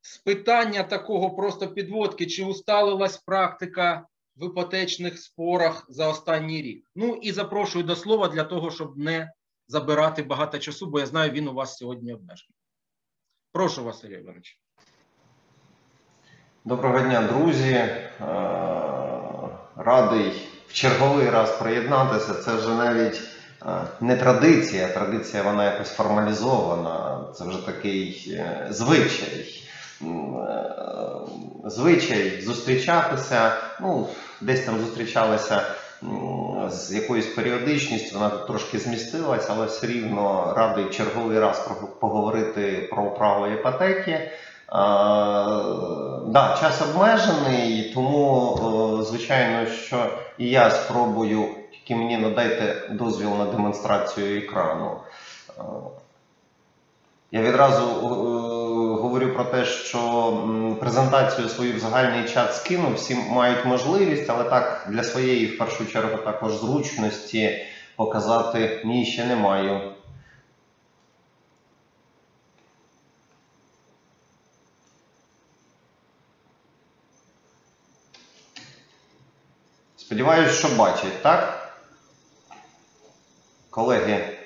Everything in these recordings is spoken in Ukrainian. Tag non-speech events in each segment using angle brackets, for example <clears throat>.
з питання такого просто підводки, чи усталилась практика в іпотечних спорах за останній рік. Ну і запрошую до слова для того, щоб не забирати багато часу, бо я знаю, він у вас сьогодні обмежений. Прошу, Василь Іванович. Доброго дня, друзі. Е, Радий в черговий раз приєднатися. Це вже навіть е, не традиція. Традиція вона якось формалізована. Це вже такий е, звичай. М, е, Звичай зустрічатися. Ну, десь там зустрічалися з якоюсь періодичністю, вона трошки змістилась, але все рівно радий черговий раз поговорити про право іпотеки. А, да, час обмежений, тому, е, звичайно, що і я спробую, тільки мені надайте дозвіл на демонстрацію екрану. Е, Я відразу е, говорю про те, що презентацію свою в загальний чат скину, всі мають можливість, але так для своєї в першу чергу також зручності показати ні, ще не маю. Сподіваюсь, що бачать, так? Колеги,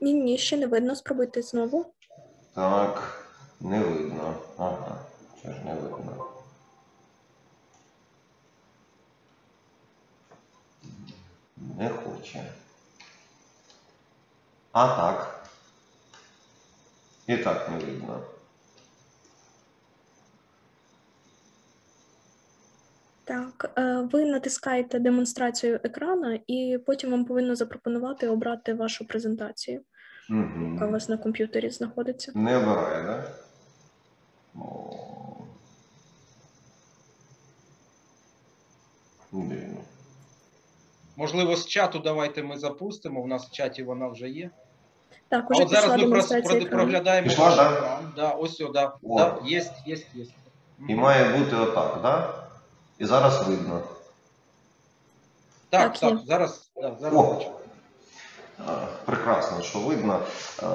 Ні, ні, ще не видно. Спробуйте знову. так, не видно. Ага, що ж не видно. Не хоче. А так. І так не видно. Так, е, ви натискаєте демонстрацію екрану, і потім вам повинно запропонувати обрати вашу презентацію, яка у Угу. вас на комп'ютері знаходиться. Не обирає, да? Дивно. Можливо, з чату давайте ми запустимо. У нас в чаті вона вже є. Так, А уже от зараз ми просто демонстрація екрану. проглядаємо Пішла, ваш да? екран. Да, ось о, да. О. Да, є, є, є. І має бути отак, да? І зараз видно. Так, Так, так, є. зараз, да, зараз О. бачу. Е, Прекрасно, що видно. Е,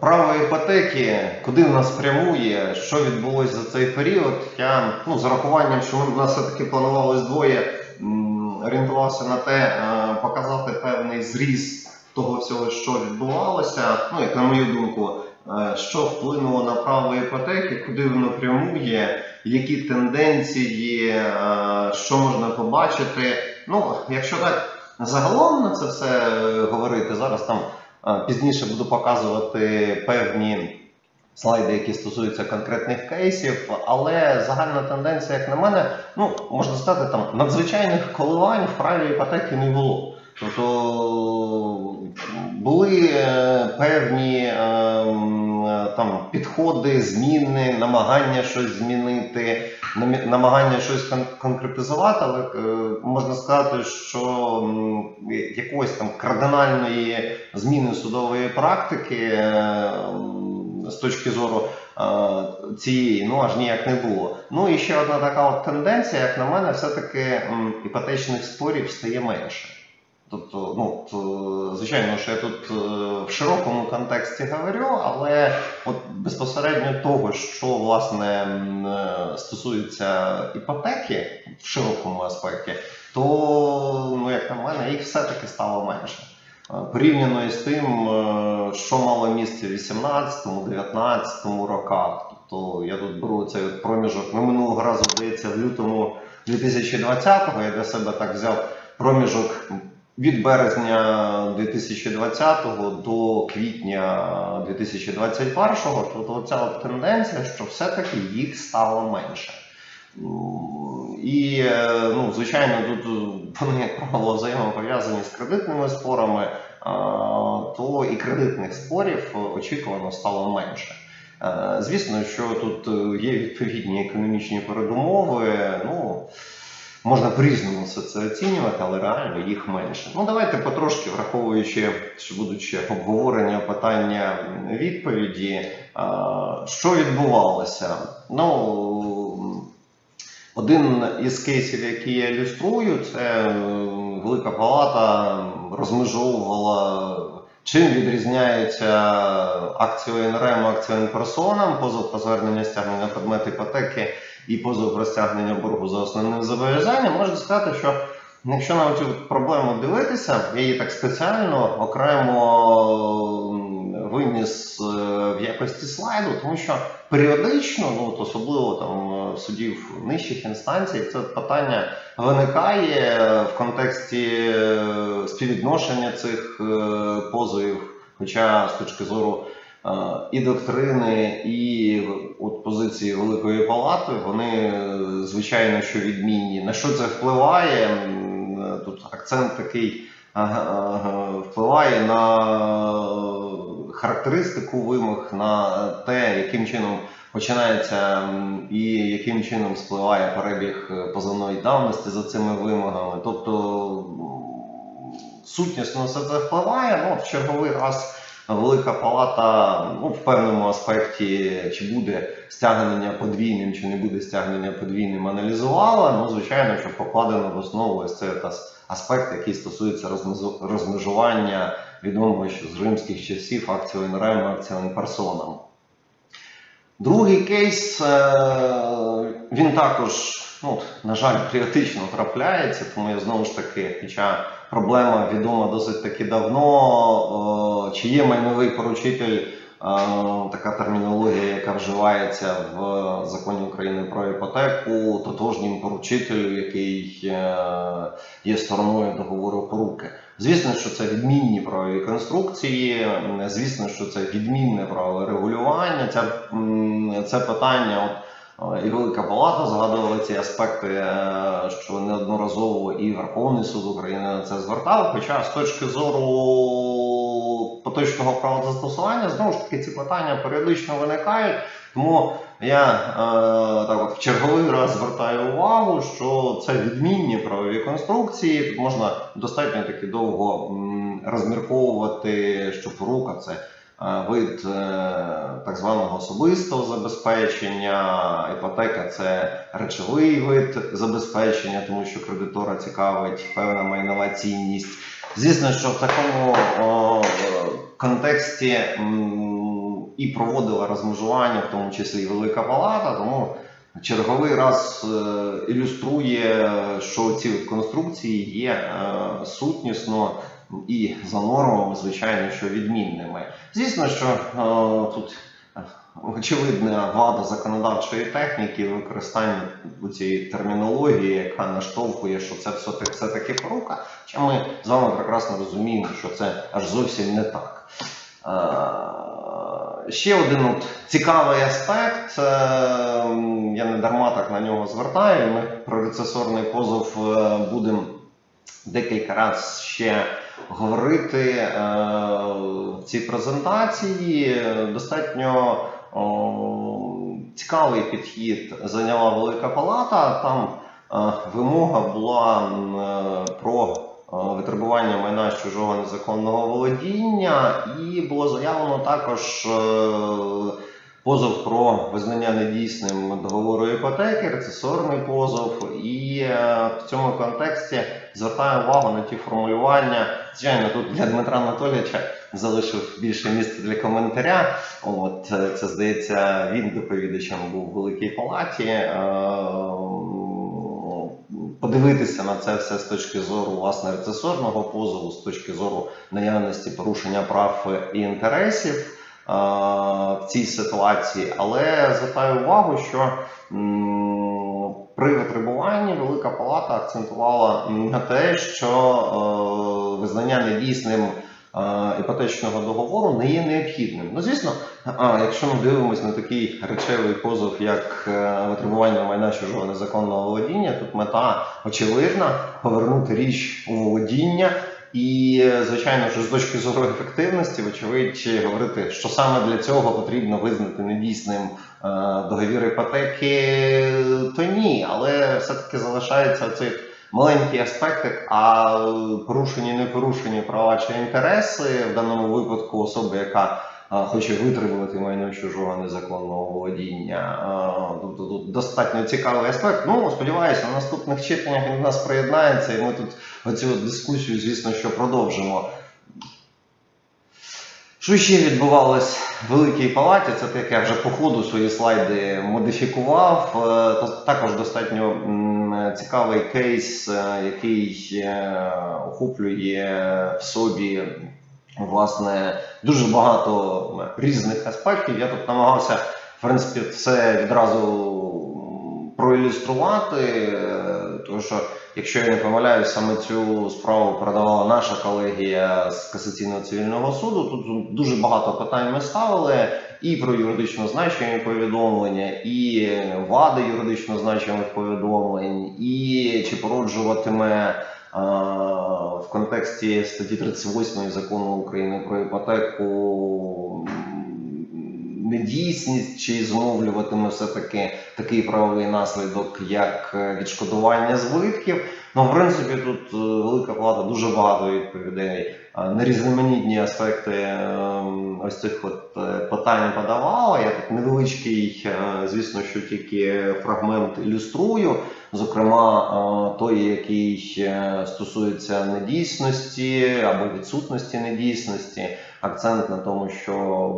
Право іпотеки, куди в нас прямує, що відбулося за цей період. Я ну, з урахуванням, що ми в нас все-таки планувалось двоє, орієнтувався на те, е, показати певний зріз того всього, що відбувалося. Ну, як на мою думку, що вплинуло на право іпотеки, куди воно прямує, які тенденції, що можна побачити. Ну, якщо так загалом на це все е, говорити, зараз там е, пізніше буду показувати певні слайди, які стосуються конкретних кейсів, але загальна тенденція, як на мене, ну можна сказати, там надзвичайних коливань в праві іпотеки не було. Тобто були е, певні е, е, там підходи, зміни, намагання щось змінити, намагання щось конкретизувати, але можна сказати, що якоїсь там кардинальної зміни судової практики з точки зору цієї, ну аж ніяк не було. Ну і ще одна така от тенденція, як на мене, все-таки іпотечних спорів стає менше. Тобто, ну, то, звичайно, що я тут е, в широкому контексті говорю, але от безпосередньо того, що власне е, стосується іпотеки в широкому аспекті, то, ну, як на мене, їх все-таки стало менше. Е, Порівняно із тим, е, що мало місце в 18-19 роках. Тобто я тут беру цей проміжок. Ми минулого разу, здається, в лютому 2020-го я для себе так взяв проміжок від березня 2020 до квітня 2021, тобто ця от тенденція, що все-таки їх стало менше. І, ну, звичайно, тут вони, як правило, взаємопов'язані з кредитними спорами, то і кредитних спорів очікувано стало менше. Е, Звісно, що тут е, є відповідні економічні передумови. Ну, Можна по-різному все це оцінювати, але реально їх менше. Ну давайте потрошки, враховуючи, що будучи обговорення питання відповіді, що відбувалося. Ну, один із кейсів, які я ілюструю, це Велика Палата розмежовувала Чим відрізняються акції ОНРМ, акції персонам, позов про звернення стягнення предмету іпотеки і позов про стягнення боргу за основним зобов'язанням, можна сказати, що якщо на цю проблему дивитися, я її так спеціально окремо виніс е, в якості слайду, тому що періодично, ну особливо там е, судів нижчих інстанцій, це питання виникає в контексті е, співвідношення цих позовів, хоча з точки зору і доктрини, і от позиції Великої Палати, вони е, звичайно що відмінні. На що це впливає? Тут акцент такий е, е, впливає на характеристику вимог, на те, яким чином починається і яким чином спливає перебіг е, позовної давності за цими вимогами. Тобто сутнісно все це впливає. Ну, в черговий раз Велика Палата ну, в певному аспекті, чи буде стягнення подвійним, чи не буде стягнення подвійним, аналізувала. Ну, звичайно, що покладено в основу ось цей аспект, який стосується розмежування відомого ще з римських часів акцію НРМ, акцію персонам. Другий кейс, е, він також, ну, на жаль, періодично трапляється, тому я знову ж таки, хоча проблема відома досить таки давно, е, чи є майновий поручитель, е, така термінологія, яка вживається в законі України про іпотеку, тотожнім поручителю, який е, є стороною договору поруки. Звісно, що це відмінні правові конструкції, звісно, що це відмінне правове регулювання. Це, це питання. От, і Велика Палата згадувала ці аспекти, е, що неодноразово і Верховний суд України на це звертав. Хоча з точки зору поточного правозастосування, знову ж таки, ці питання періодично виникають. Тому я е, так от в черговий раз звертаю увагу, що це відмінні правові конструкції. Тут можна достатньо таки довго розмірковувати, що порука це е, вид е, так званого особистого забезпечення, іпотека це речовий вид забезпечення, тому що кредитора цікавить певна майнова цінність. Звісно, що в такому контексті і проводила розмежування, в тому числі і Велика Палата, тому черговий раз е, ілюструє, що ці конструкції є е, сутнісно і за нормами, звичайно, що відмінними. Звісно, що е, тут е, очевидна влада законодавчої техніки використання цієї термінології, яка наштовхує, що це все таки все таки порука. Хоча ми з вами прекрасно розуміємо, що це аж зовсім не так. Е, Ще один от цікавий аспект, я не дарма так на нього звертаю. Ми про рецесорний позов будемо декілька разів ще говорити е, в цій презентації. Достатньо цікавий підхід зайняла Велика Палата. Там е, вимога була е, про витребування майна з чужого незаконного володіння, і було заявлено також позов про визнання недійсним договору іпотеки, рецесорний позов. І в цьому контексті звертаю увагу на ті формулювання. Звичайно, тут для Дмитра Анатолійовича залишив більше місця для коментаря. От е, це здається, він доповідачем був у великій палаті. Е, Подивитися на це все з точки зору власне рецесорного позову, з точки зору наявності порушення прав і інтересів е, в цій ситуації, але звертаю увагу, що при витребуванні Велика Палата акцентувала на те, що е, визнання недійсним е, іпотечного договору не є необхідним. Ну, звісно, а, якщо ми дивимося на такий речевий позов, як е, витребування майна чужого незаконного володіння, тут мета очевидна повернути річ у володіння. І, е, звичайно, що з точки зору ефективності, вочевидь, говорити, що саме для цього потрібно визнати недійсним е, договір іпотеки, то ні, але все-таки залишається цей маленький аспект, а порушені, не порушені права чи інтереси в даному випадку особи, яка хоче витребувати майно чужого незаконного володіння. Тобто тут достатньо цікавий аспект. Ну, сподіваюся, на наступних читаннях він до нас приєднається, і ми тут оцю дискусію, звісно, що продовжимо. Що ще відбувалось в Великій Палаті? Це так я вже по ходу свої слайди модифікував. Е, Також достатньо цікавий кейс, е, який е, охоплює в собі власне дуже багато різних аспектів. Я тут намагався, в принципі, все відразу проілюструвати, е, тому що. Якщо я не помиляюсь, саме цю справу передавала наша колегія з касаційного цивільного суду. Тут дуже багато питань ми ставили і про юридично значення повідомлення, і вади юридично значимих повідомлень, і чи породжуватиме в контексті статті 38 закону України про іпотеку недійсність, чи зумовлюватиме все-таки такий правовий наслідок, як е, відшкодування збитків. Ну, в принципі, тут е, велика палата дуже багато відповідей е, на різноманітні аспекти ось цих от питань подавала. Я тут невеличкий, звісно, що тільки фрагмент ілюструю. Зокрема, той, який стосується недійсності або відсутності недійсності, акцент на тому, що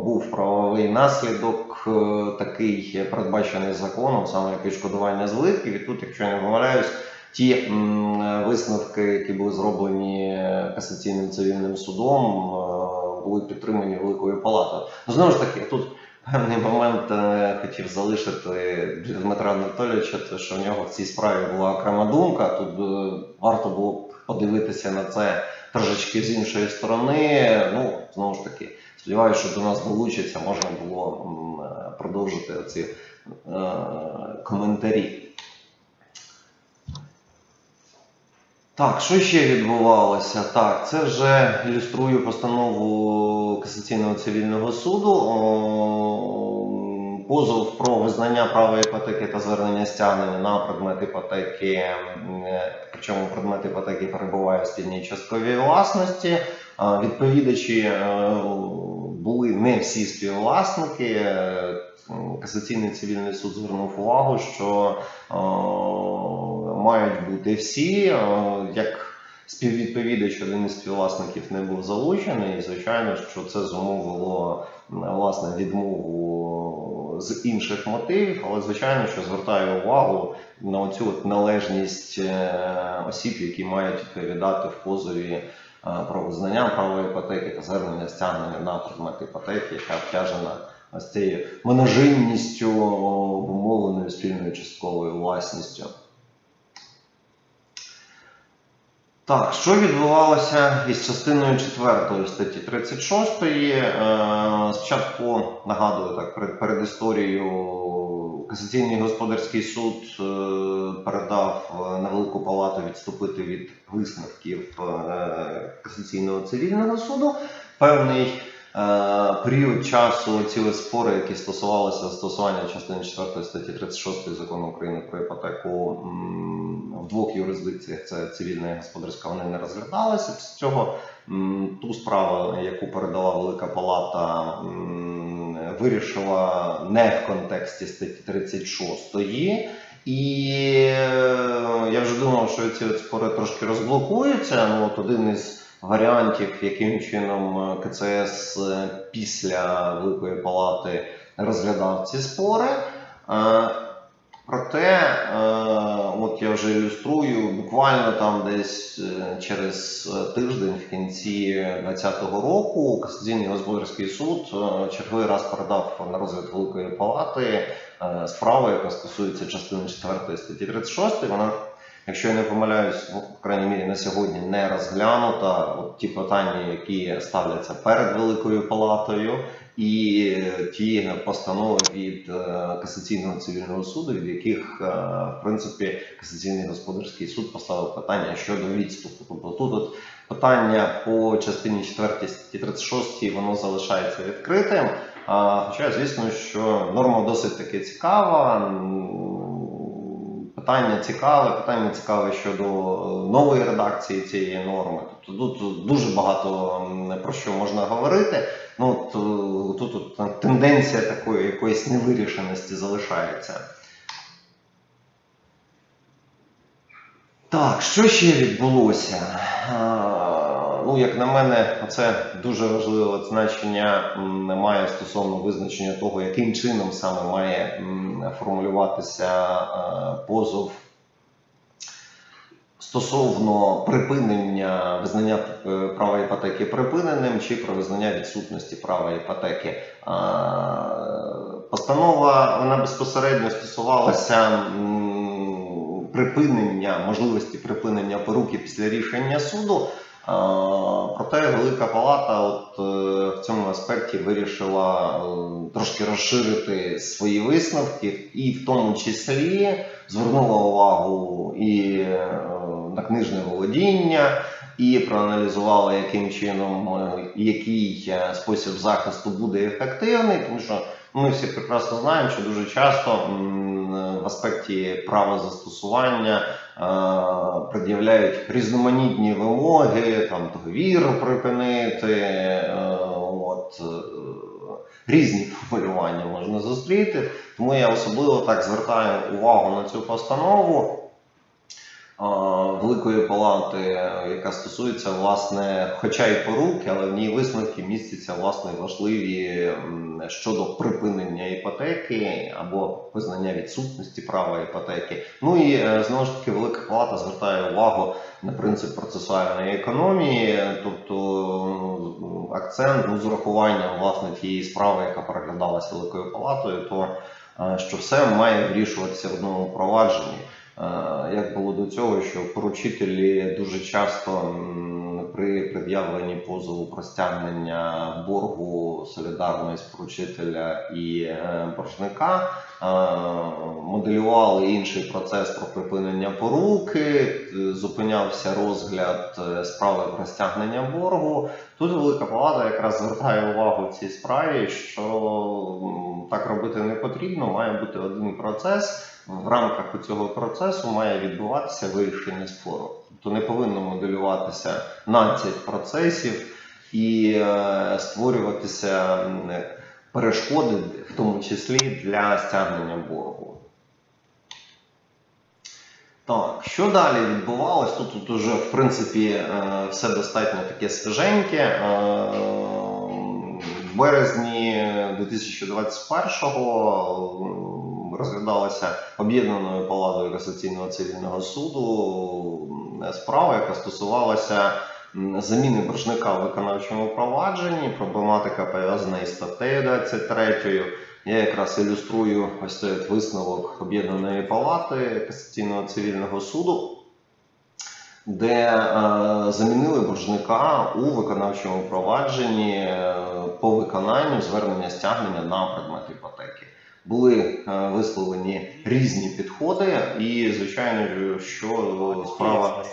був правовий наслідок е, такий передбачений законом, саме як відшкодування збитків. І тут, якщо я не помиляюсь, ті висновки, які були зроблені касаційним цивільним судом, е, були підтримані великою палатою. Ну знову ж таки, тут певний момент е, хотів залишити для Дмитра Анатолійовича, те, що в нього в цій справі була окрема думка. Тут е, варто було подивитися на це трошечки з іншої сторони. Ну, знову ж таки, сподіваюся, що до нас долучиться, можна було продовжити ці е, коментарі. Так, що ще відбувалося? Так, це вже ілюструю постанову Касаційного цивільного суду. Позов про визнання права іпотеки та звернення стягнення на предмет іпотеки, е, причому предмет іпотеки перебуває в спільній частковій власності. Відповідачі е, були не всі співвласники. Е, Касаційний цивільний суд звернув увагу, що е, мають бути всі. Е, Як співвідповідач, один із співвласників не був залучений, і звичайно, що це зумовило власне відмову з інших мотивів, але звичайно, що звертаю увагу на цю от належність е, осіб, які мають відповідати в позові е, про визнання права іпотеки та звернення стягнення на предмет іпотеки, яка обтяжена ось цією множинністю обумовленою спільною частковою власністю. Так, що відбувалося із частиною 4 статті 36? Е, Спочатку нагадую так перед, перед історією Касаційний господарський суд е, передав е, на Велику Палату відступити від висновків Касаційного цивільного суду. Певний період часу ці спори, які стосувалися застосування частини 4 статті 36 закону України про іпотеку в двох юрисдикціях, це цивільна і господарська, вони не розглядалися. Після цього ту справу, яку передала Велика Палата, вирішила не в контексті статті 36. І е, я вже думав, що ці спори трошки розблокуються. Ну, от один із варіантів, яким чином е, КЦС е, після Великої Палати розглядав ці спори. Е, Проте, от я вже ілюструю, буквально там десь через тиждень в кінці 2020 року Касаційний господарський суд черговий раз передав на розгляд Великої Палати справу, яка стосується частини 4 статті 36. Вона, якщо я не помиляюсь, по крайній мірі на сьогодні не розглянута. От ті питання, які ставляться перед Великою Палатою, і ті постанови від е, касаційного цивільного суду, від яких, е, в принципі, касаційний господарський суд поставив питання щодо відступу. Тобто тут от питання по частині 4 статті 36 воно залишається відкритим. Хоча, звісно, що норма досить таки цікава. Питання цікаве, питання цікаве щодо нової редакції цієї норми. Тобто тут дуже багато про що можна говорити. Ну, е, тут, тенденція такої якоїсь невирішеності залишається. Так, що ще відбулося? Ну, як на мене, це дуже важливе значення має стосовно визначення того, яким чином саме має формулюватися е, позов стосовно припинення визнання е, права іпотеки припиненим чи про визнання відсутності права іпотеки. Постанова вона безпосередньо стосувалася припинення можливості припинення поруки після рішення суду. А, Проте Велика Палата от, е, в цьому аспекті вирішила е, трошки розширити свої висновки, і в тому числі звернула увагу і е, на книжне володіння, і проаналізувала, яким чином е, який е, спосіб захисту буде ефективний, тому що ми всі прекрасно знаємо, що дуже часто в аспекті права застосування е, пред'являють різноманітні вимоги, там договір припинити. е, От, е, різні формулювання можна зустріти. Тому я особливо так звертаю увагу на цю постанову Великої Палати, яка стосується власне, хоча й поруки, але в ній висновки містяться власне важливі щодо припинення іпотеки або визнання відсутності права іпотеки. Ну і е, знову ж таки, Велика Палата звертає увагу на принцип процесуальної економії, тобто акцент ну, з урахуванням власне тієї справи, яка переглядалася Великою Палатою, то е, що все має вирішуватися в одному провадженні. Е, Як було до цього, що поручителі дуже часто при пред'явленні позову про стягнення боргу солідарної з поручителя і е, боржника е, моделювали інший процес про припинення поруки, зупинявся розгляд справи про стягнення боргу. Тут Велика Палата якраз звертає увагу в цій справі, що так робити не потрібно, має бути один процес. В рамках цього процесу має відбуватися вирішення спору. Тобто не повинно моделюватися 12 процесів і е, створюватися перешкоди, в тому числі для стягнення боргу. Так, що далі відбувалось? Тут, тут уже, в принципі, е, все достатньо таке свіженьке. В березні 2021-го розглядалася об'єднаною палатою касаційного цивільного суду справа, яка стосувалася заміни боржника в виконавчому провадженні. Проблематика пов'язана із статтею 23. Я якраз ілюструю ось цей висновок об'єднаної палати касаційного цивільного суду, де е, замінили боржника у виконавчому провадженні е, по виконанню звернення стягнення на предмет іпотеки. Були е, висловлені різні підходи, і звичайно, що справа.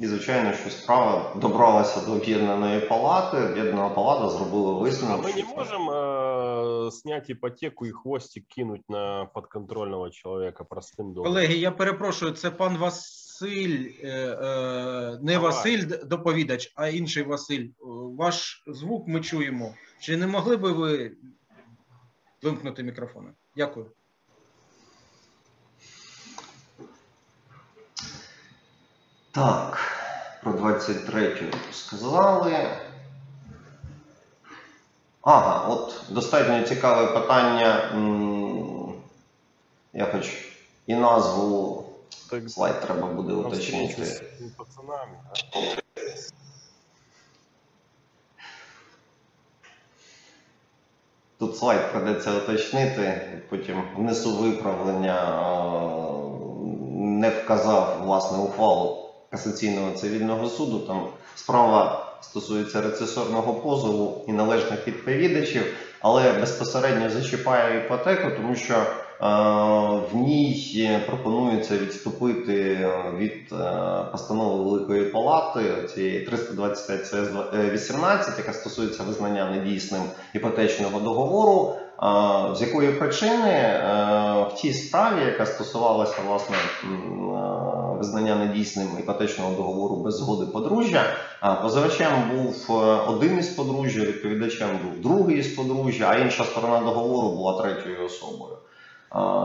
І звичайно, що справа добралася до об'єднаної палати. Об'єднана палата зробила А висновок. мы що не це- можем э, снять ипотеку и хвостик кинуть на подконтрольного человека простым долгом? Колеги, я перепрошую, це пан Василь, е, е, не Давай. Василь д- доповідач, а інший Василь. Е, Ваш звук ми чуємо. Чи не могли би ви вимкнути мікрофони? Дякую. Так, про 23 сказали. Ага, от достатньо цікаве питання. Я хоч і назву Так, слайд треба буде уточнити. пацанами. Тут слайд придеться уточнити, потім внесу виправлення, не вказав власне ухвалу касаційного цивільного суду. Там справа стосується рецесорного позову і належних відповідачів, але безпосередньо зачіпає іпотеку, тому що е, в ній пропонується відступити е, від е, постанови Великої Палати цієї 325 ЦС 18, яка стосується визнання недійсним іпотечного договору. З якої причини в тій справі, яка стосувалася власне визнання недійсним іпотечного договору без згоди подружжя, позивачем був е, один із подружжя, відповідачем був другий із подружжя, а інша сторона договору була третьою особою.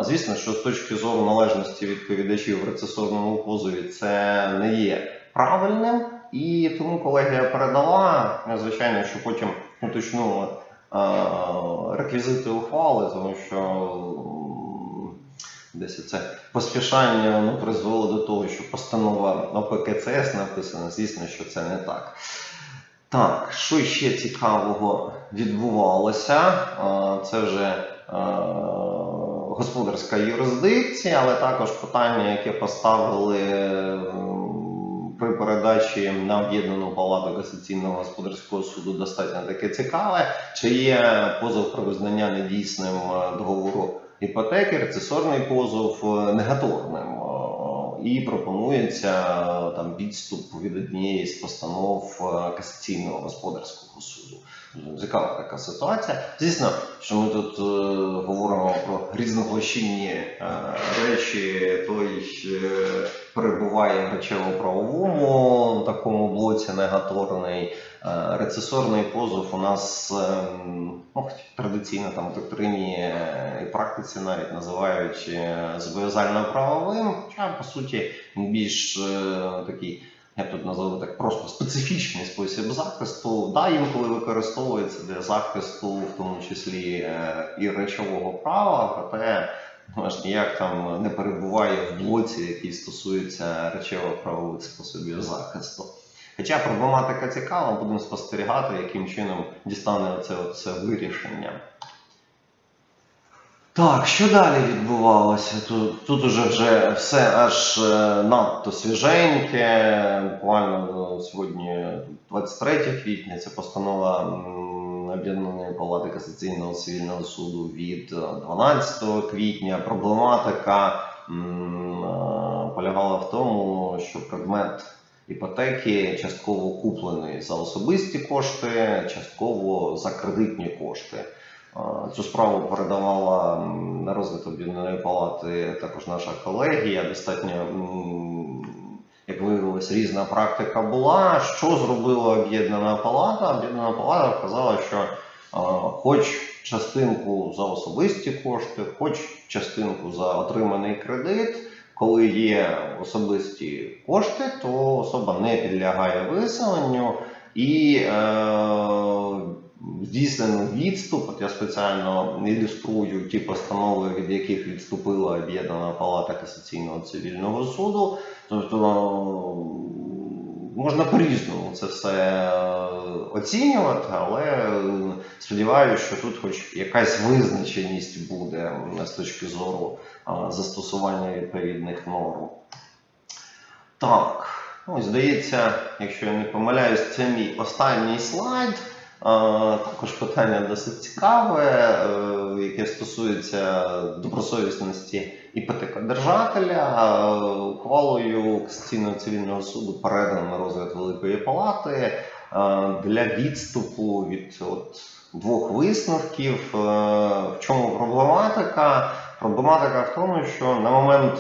Звісно, що з точки зору належності відповідачів в рецесорному позові це не є правильним, і тому колегія передала. Звичайно, що потім уточнула реквізити ухвали, тому що десь це поспішання воно призвело до того, що постанова ОПКЦС написана. Звісно, що це не так. Так, що ще цікавого відбувалося? Це вже е, господарська юрисдикція, але також питання, яке поставили при передачі на об'єднану палату касаційного господарського суду, достатньо таке цікаве. Чи є позов про визнання недійсним е, договору іпотеки, рецесорний позов е, негаторним? Е, І пропонується е, там відступ від однієї з постанов касаційного господарського суду. Цікава така ситуація. Звісно, що ми тут е, говоримо про різноплощинні е, речі, той е, перебуває в речево-правовому такому блоці негаторний. Е, Рецесорний позов у нас ем, ну, традиційно там в доктрині е, і практиці навіть називають е, зобов'язально-правовим, хоча по суті більш такий я тут назвав так просто специфічний спосіб захисту. Да, інколи використовується для захисту, в тому числі е, і речового права, проте ну, ніяк там не перебуває в блоці, який стосується речово-правових способів захисту. Хоча проблематика цікава, будемо спостерігати, яким чином дістане це, це вирішення. Так, що далі відбувалося? Тут, тут уже вже все аж е, надто свіженьке. Буквально ну, сьогодні 23 квітня це постанова Об'єднаної палати касаційного цивільного суду від е, 12 квітня. Проблематика е, полягала в тому, що предмет іпотеки частково куплений за особисті кошти, частково за кредитні кошти. Е, Цю справу передавала на розгляд об'єднаної палати також наша колегія. Достатньо, як виявилось, різна практика була. Що зробила об'єднана палата? Об'єднана палата вказала, що е, хоч частинку за особисті кошти, хоч частинку за отриманий кредит. Коли є особисті кошти, то особа не підлягає виселенню і е, здійснено відступ. От я спеціально ілюструю ті постанови, від яких відступила об'єднана палата касаційного цивільного суду. Тобто е, можна по-різному це все е, оцінювати, але сподіваюся, що тут хоч якась визначеність буде з точки зору е, застосування відповідних норм. Так, ну, здається, якщо я не помиляюсь, це мій останній слайд. Також питання досить цікаве, е, яке стосується добросовісності іпотекодержателя. Е, Ухвалою Касаційного цивільного суду передано на розгляд Великої Палати е, для відступу від от, двох висновків. В чому проблематика? Проблематика в тому, що на момент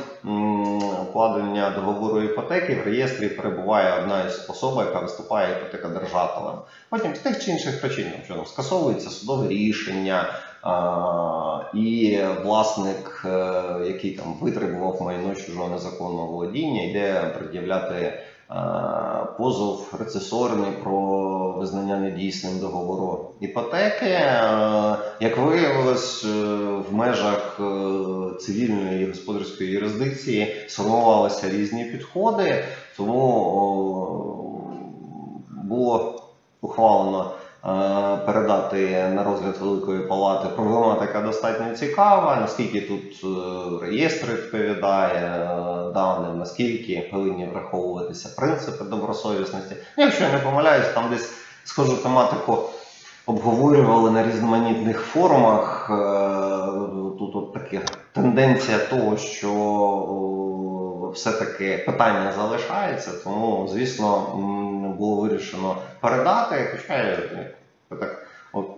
укладення договору іпотеки в реєстрі перебуває одна із особ, яка виступає іпотекодержателем. Потім з тих чи інших причин, що там скасовується судове рішення, і власник, е, який там витребував майно чужого незаконного володіння, йде пред'являти позов рецесорний про визнання недійсним договору іпотеки. Е, Як виявилось, е, в межах е, цивільної господарської юрисдикції сформувалися різні підходи, тому було ухвалено е, передати на розгляд Великої Палати. Проблематика достатньо цікава, наскільки тут е, реєстр відповідає е, даним, наскільки повинні враховуватися принципи добросовісності. Ну, Якщо я не помиляюсь, там десь схожу тематику обговорювали на різноманітних форумах. Е, Тут от така тенденція того, що все-таки питання залишається, тому, звісно, було вирішено передати. Хоча так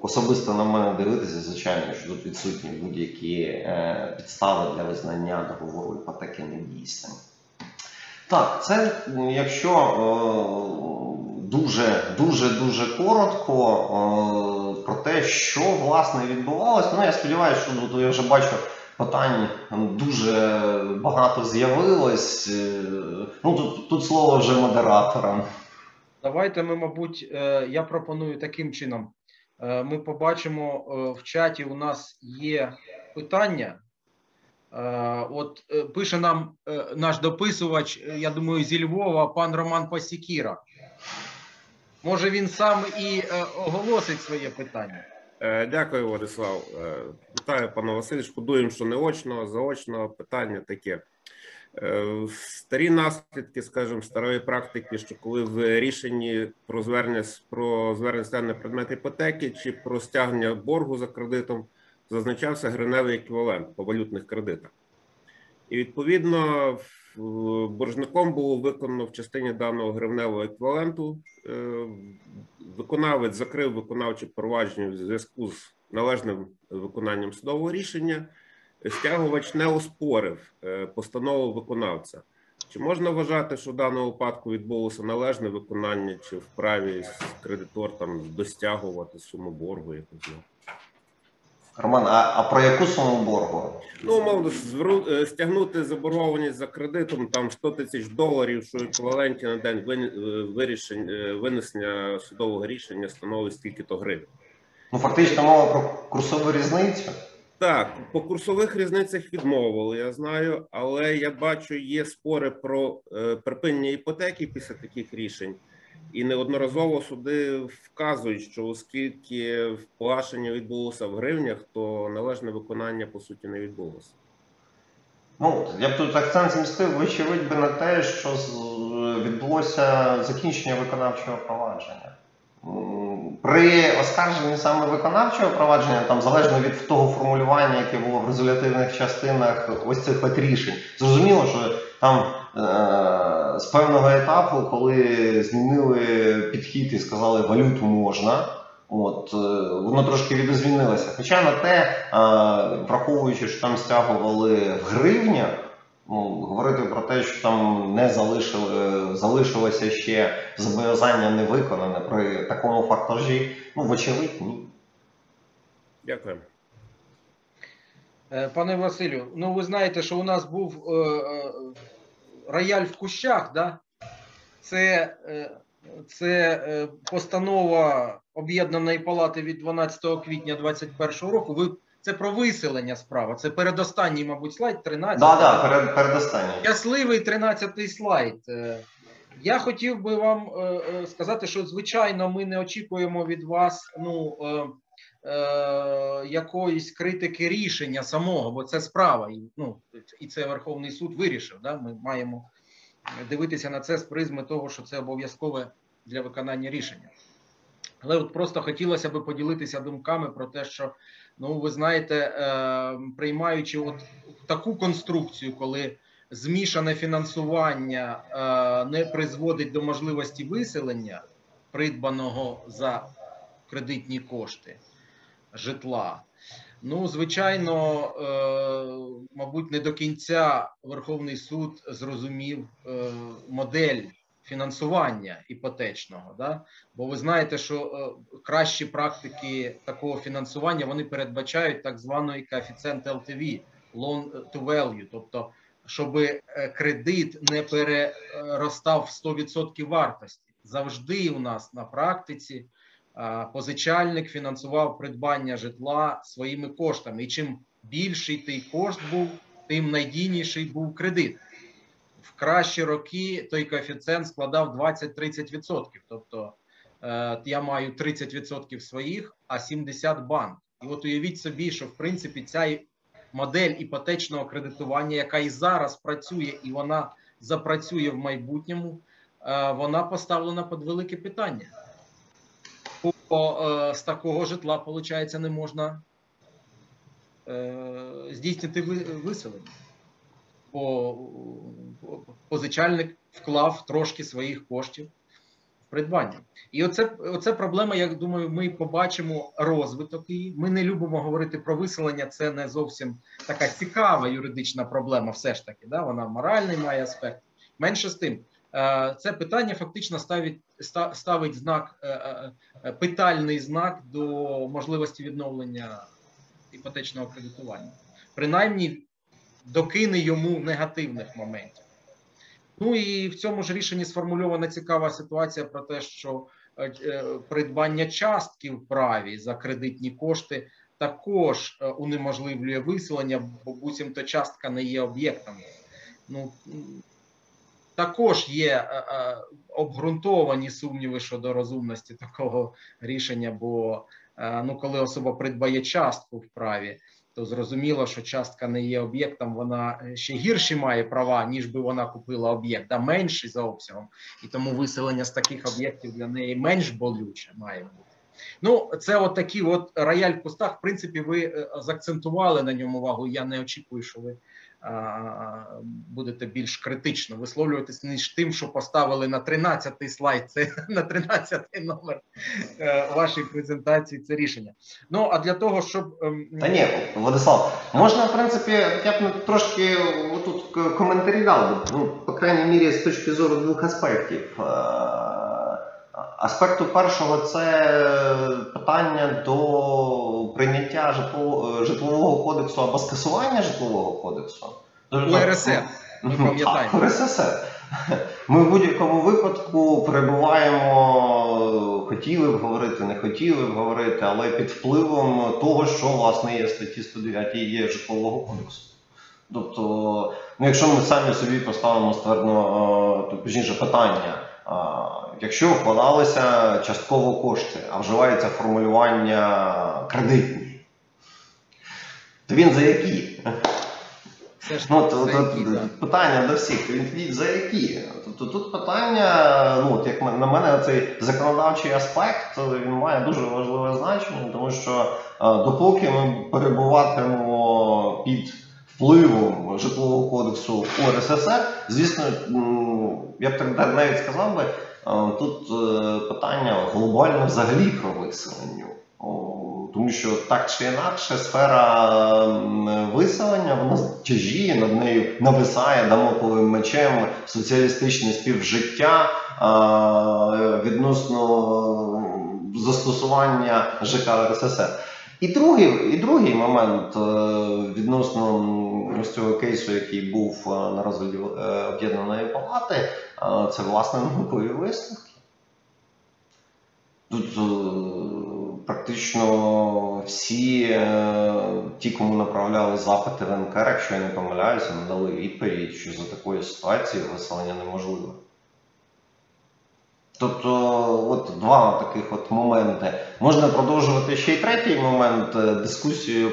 особисто на мене дивитися, звичайно, що тут відсутні будь-які е, підстави для визнання договору іпотеки недійсним. Так, це якщо е, дуже дуже дуже коротко е, про те, що власне відбувалося. Ну я сподіваюся, що ну, я вже бачу питань дуже багато з'явилось. Е, Ну тут, тут слово вже модераторам. Давайте ми, мабуть, е, я пропоную таким чином. Ми побачимо в чаті. У нас є питання. От пише нам наш дописувач, я думаю, зі Львова, пан Роман Пасікіра. Може, він сам і е, оголосить своє питання. Е, Дякую, Владислав. Е, Вітаю, пане Василь. Шкодуємо, що не очно, заочно питання таке. Старі наслідки, скажімо, старої практики, що коли в рішенні про звернення про звернення стягнення предмету іпотеки чи про стягнення боргу за кредитом зазначався гривневий еквівалент по валютних кредитах. І відповідно боржником було виконано в частині даного гривневого еквіваленту. е, Виконавець закрив виконавче провадження в зв'язку з належним виконанням судового рішення. Стягувач не оспорив е, постанову виконавця. Чи можна вважати, що в даному випадку відбулося належне виконання, чи вправі кредитор там достягувати суму боргу якось? Роман, а, а про яку суму боргу? Ну, зверу- е, стягнути заборгованість за кредитом там 100 тисяч доларів, що еквіваленті на день е, вирішень, е, винесення судового рішення становить стільки-то гривень. Ну фактично мова про курсову різницю. Так, по курсових різницях відмовили, я знаю, але я бачу, є спори про е, припинення іпотеки після таких рішень, і неодноразово суди вказують, що оскільки погашення відбулося в гривнях, то належне виконання по суті не відбулося. Ну, я б тут акцент змістив, вочевидь би на те, що відбулося закінчення виконавчого провадження. При оскарженні саме виконавчого провадження, там залежно від того формулювання, яке було в резолютивних частинах ось цих от рішень, зрозуміло, що там з певного етапу, коли змінили підхід і сказали валюту можна, От, е, воно трошки відозвінилося. Хоча на те, е, враховуючи, що там стягували в гривнях, ну, говорити про те, що там не залишили, залишилося ще зобов'язання не виконане при такому факторжі, ну, вочевидь, ні. Дякую. Е, Пане Василю, ну ви знаєте, що у нас був е, е, рояль в кущах, да? Це, е, це е, постанова Об'єднаної палати від 12 квітня 2021 року. Ви це про виселення справа. Це передостанній, мабуть, слайд 13. Так, так, перед, передостанній. Щасливий 13-й слайд. Е, Я хотів би вам сказати, що звичайно ми не очікуємо від вас ну, якоїсь критики рішення самого, бо це справа, і, ну, і це Верховний суд вирішив. Да? Ми маємо дивитися на це з призми того, що це обов'язкове для виконання рішення. Але от просто хотілося би поділитися думками про те, що ну ви знаєте, е, приймаючи от таку конструкцію, коли змішане фінансування е, не призводить до можливості виселення придбаного за кредитні кошти житла. Ну, звичайно, е, мабуть, не до кінця Верховний суд зрозумів е, модель фінансування іпотечного. Да? Бо ви знаєте, що е, кращі практики такого фінансування вони передбачають так званий коефіцієнт LTV, loan to value, тобто, щоб кредит не переростав в 100% вартості. Завжди у нас на практиці позичальник фінансував придбання житла своїми коштами. І чим більший той кошт був, тим надійніший був кредит. В кращі роки той коефіцієнт складав 20-30%. Тобто е, я маю 30% своїх, а 70% банк. І от уявіть собі, що в принципі ця модель іпотечного кредитування, яка і зараз працює, і вона запрацює в майбутньому, е, вона поставлена під велике питання. Бо е, з такого житла, виходить, не можна е, здійснити виселення. Бо е, позичальник вклав трошки своїх коштів в придбання. І оце, оце проблема, я думаю, ми побачимо розвиток її. Ми не любимо говорити про виселення, це не зовсім така цікава юридична проблема, все ж таки. Да? Вона моральний має аспект. Менше з тим, це питання фактично ставить, ставить знак, е, е, е, питальний знак до можливості відновлення іпотечного кредитування. принаймні докине йому негативних моментів. Ну і в цьому ж рішенні сформульована цікава ситуація про те, що е, е, придбання частки в праві за кредитні кошти також е, унеможливлює виселення, бо буцімто частка не є об'єктом. Ну також є е, е, обґрунтовані сумніви щодо розумності такого рішення, бо е, ну, коли особа придбає частку в праві, то зрозуміло, що частка не є об'єктом, вона ще гірші має права, ніж би вона купила об'єкт, а менші за обсягом. І тому виселення з таких об'єктів для неї менш болюче має бути. Ну, це от такі от рояль в кустах. В принципі, ви заакцентували на ньому увагу. Я не очікую, що ви будете більш критично висловлюватись, ніж тим, що поставили на 13-й слайд, це <laughs> на 13-й номер е, вашої презентації. Це рішення. Ну а для того, щоб ем, Та ні, Владислав, можна, в принципі, я б трошки тут коментарі дав, ну, по крайній мірі, з точки зору двох аспектів. Е, Аспекту першого це питання до прийняття житло- житлового кодексу або скасування житлового кодексу. УРСР, ми Ну, пам'ятаємо. РССР. Ми в будь-якому випадку перебуваємо, хотіли б говорити, не хотіли б говорити, але під впливом того, що власне є в статті 109 є житлового кодексу. Тобто, ну, якщо ми самі собі поставимо ствердно, е, то точніше питання, е, якщо вкладалися частково кошти, а вживається формулювання кредитні, то він за які? ж Ну, от, це які, от, да. питання до всіх, відповідь за які? Тобто тут питання, ну от як на мене, цей законодавчий аспект він має дуже важливе значення, тому що е, допоки ми перебуватимемо під впливом житлового кодексу УРССР, звісно, я б так навіть сказав би, е, тут е, питання глобально взагалі про виселення. Тому що так чи інакше сфера виселення вона тяжіє над нею нависає дамоковим мечем соціалістичне співжиття відносно застосування ЖК РССР. І другий, і другий момент е, відносно ось цього кейсу, який був е, на розгляді е, об'єднаної палати, це власне наукові висновки. Тут практично всі ті, кому направляли запити в НКР, якщо я не помиляюся, надали відповідь, що за такої ситуації виселення неможливе. Тобто, от два таких от моменти. Можна продовжувати ще й третій момент е, дискусію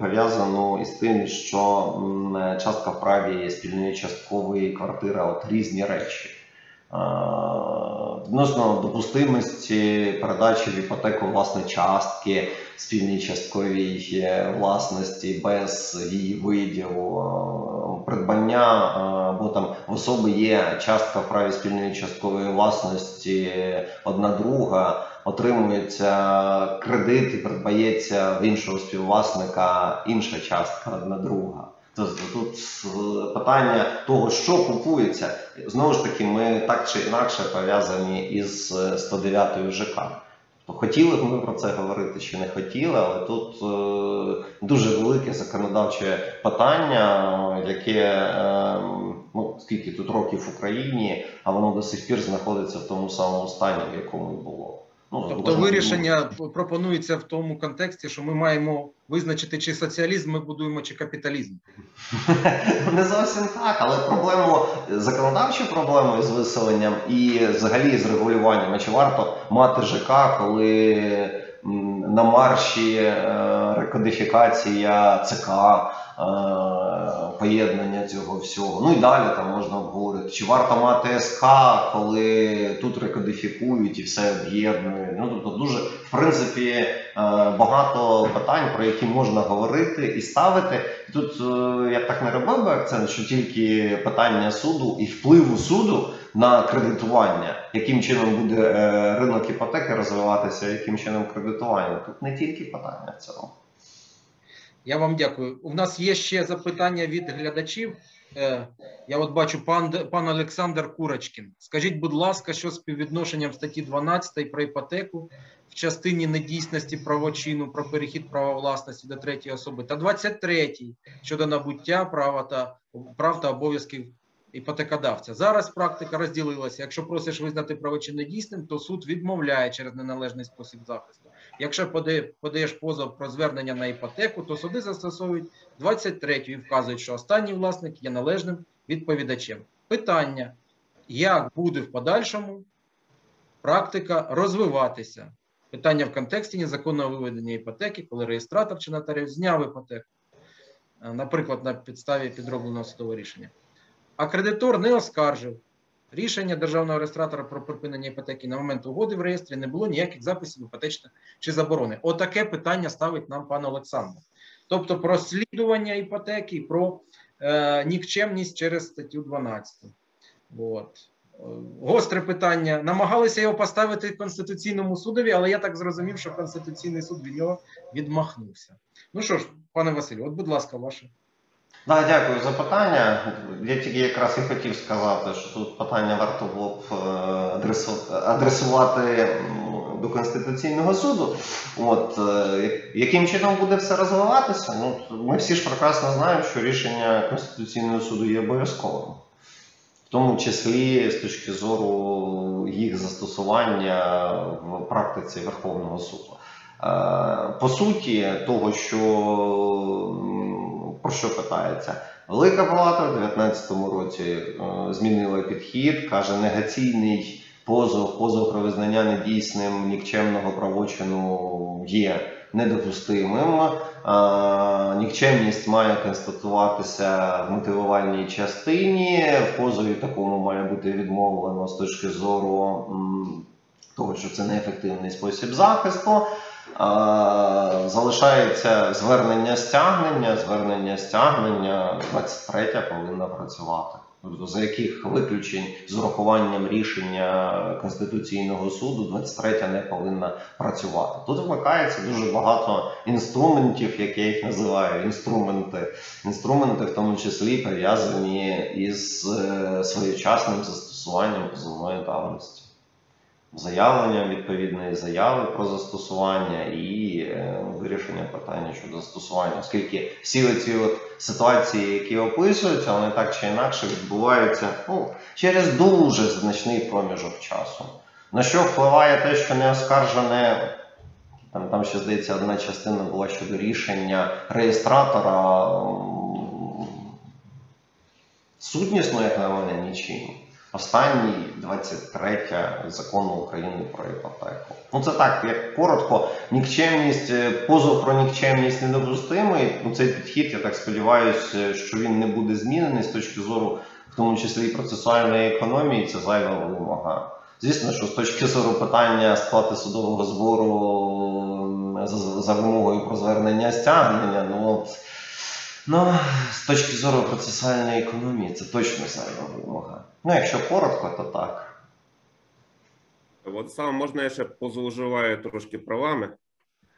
пов'язану із тим, що частка в праві спільної часткової квартири от різні речі. Е, Відносно допустимості передачі в іпотеку власне частки спільній частковій е, власності без її видів, е, придбання е, або там в особи є частка в праві спільної часткової власності, одна друга, отримується кредит і придбається в іншого співвласника інша частка, одна друга. Тут е, питання того, що купується, знову ж таки, ми так чи інакше пов'язані із е, 109 ЖК. Тобто хотіли б ми про це говорити чи не хотіли, але тут е, дуже велике законодавче питання, яке е, ну скільки тут років в Україні, а воно до сих пір знаходиться в тому самому стані, в якому було. Ну, Тобто можна- вирішення пропонується в тому контексті, що ми маємо визначити, чи соціалізм ми будуємо, чи капіталізм. <laughs> Не зовсім так, але проблему законодавчу проблему із виселенням і взагалі з регулюванням. А Чи варто мати ЖК, коли на марші е, рекодифікація ЦК, поєднання цього всього. Ну і далі там можна обговорити. Чи варто мати СК, коли тут рекодифікують і все об'єднують. Ну тобто дуже в принципі е, багато питань, про які можна говорити і ставити. Тут е, я так не робив би акцент, що тільки питання суду і впливу суду на кредитування, яким чином буде е, ринок іпотеки розвиватися, яким чином кредитування. Тут не тільки питання в цьому. Я вам дякую. У нас є ще запитання від глядачів. Е, Я от бачу пан, пан Олександр Курочкін. Скажіть, будь ласка, що з співвідношенням статті 12 про іпотеку в частині недійсності правочину про перехід права власності до третьої особи та 23 щодо набуття права та прав та обов'язків іпотекодавця. Зараз практика розділилася. Якщо просиш визнати правочин недійсним, то суд відмовляє через неналежний спосіб захисту. Якщо подаєш позов про звернення на іпотеку, то суди застосовують 23 і вказують, що останній власник є належним відповідачем. Питання: як буде в подальшому практика розвиватися? Питання в контексті незаконного виведення іпотеки, коли реєстратор чи нотаріус зняв іпотеку, Е, наприклад, на підставі підробленого судового рішення. А кредитор не оскаржив рішення державного реєстратора про припинення іпотеки на момент угоди в реєстрі не було ніяких записів іпотечних чи заборони. Отаке питання ставить нам пан Олександр. Тобто про слідування іпотеки, про е, нікчемність через статтю 12. От. Гостре питання. Намагалися його поставити Конституційному судові, але я так зрозумів, що Конституційний суд від нього відмахнувся. Ну що ж, пане Василю, от, будь ласка, ваше. Да, дякую за питання. Я тільки якраз і хотів сказати, що тут питання варто було б е, адресувати до Конституційного суду. От е, яким чином буде все розвиватися? Ну ми всі ж прекрасно знаємо, що рішення Конституційного суду є обов'язковим, в тому числі з точки зору їх застосування в практиці Верховного суду. Е, По суті, того, що про що питається, Велика Палата в 2019 році е, змінила підхід, каже, негаційний позов, позов про визнання недійсним нікчемного правочину є недопустимим. Е, Нікчемність має констатуватися в мотивувальній частині. В позові такому має бути відмовлено з точки зору того, що це неефективний спосіб захисту. Залишається звернення стягнення. Звернення стягнення 23 повинна працювати. Тобто, за яких виключень з урахуванням рішення Конституційного суду 23 не повинна працювати. Тут вмикається дуже багато інструментів, як я їх називаю, інструменти. Інструменти, в тому числі пов'язані із е, своєчасним застосуванням позовної давності заявленням відповідної заяви про застосування і е, вирішення питання щодо застосування, оскільки всі ці от ситуації, які описуються, вони так чи інакше відбуваються ну, через дуже значний проміжок часу. На що впливає те, що не оскаржене. Там, там ще здається, одна частина була щодо рішення реєстратора сутнісно, як на мене, нічим. Останній 23 закону України про іпотеку. Ну це так, як коротко, нікчемність, е, позов про нікчемність недопустимий. Ну цей підхід, я так сподіваюся, що він не буде змінений з точки зору, в тому числі і процесуальної економії, це зайва вимога. Звісно, що з точки зору питання сплати судового збору за вимогою про звернення стягнення, ну. Ну, з точки зору процесуальної економії, це точно зайва вимога. Ну, якщо коротко, то так. От саме можна я ще позловживаю трошки правами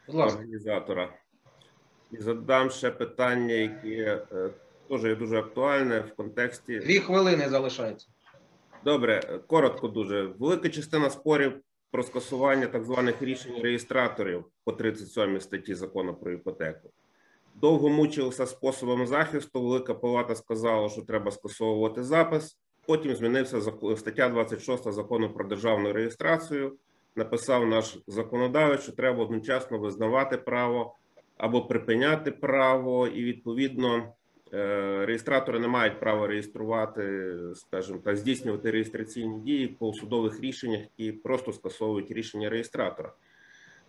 Будь ласка. організатора і задам ще питання, яке е, теж є дуже актуальне в контексті. Дві хвилини залишається. Добре, коротко дуже. Велика частина спорів про скасування так званих рішень реєстраторів по 37 статті закону про іпотеку. Довго мучилися способом захисту. Велика палата сказала, що треба скасовувати запис. Потім змінився стаття 26 закону про державну реєстрацію. Написав наш законодавець, що треба одночасно визнавати право або припиняти право, і відповідно е, реєстратори не мають права реєструвати, скажімо так, здійснювати реєстраційні дії по судових рішеннях, які просто скасовують рішення реєстратора.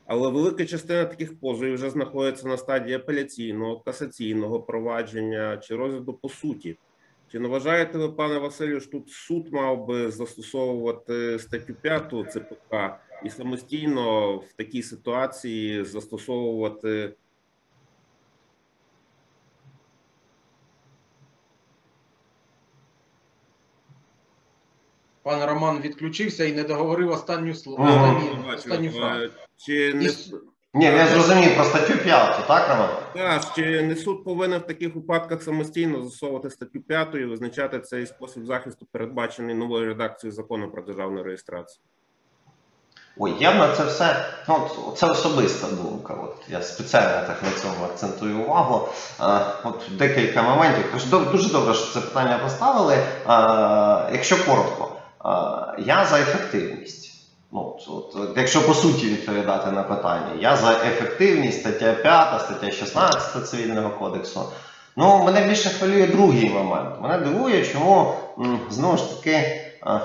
Але велика частина таких позовів вже знаходиться на стадії апеляційного, касаційного провадження чи розгляду по суті. Чи не вважаєте ви, пане Василю, що тут суд мав би застосовувати статтю 5 ЦПК і самостійно в такій ситуації застосовувати Пан Роман відключився і не договорив останню слово. Останню фразу. чи не І Ні, я зрозумів про статтю 5, так, Роман? Так, чи не суд повинен в таких випадках самостійно застосовувати статтю 5 і визначати цей спосіб захисту, передбачений новою редакцією закону про державну реєстрацію? Ой, я на це все. Ну, це особиста думка. От я спеціально так на цьому акцентую увагу. А, от декілька моментів. Тож дуже добре, що це питання поставили. А, якщо коротко, а, я за ефективність. Ну, от, якщо по суті відповідати на питання, я за ефективність, стаття 5, стаття 16 цивільного кодексу. Ну, мене більше хвилює другий момент. Мене дивує, чому знову ж таки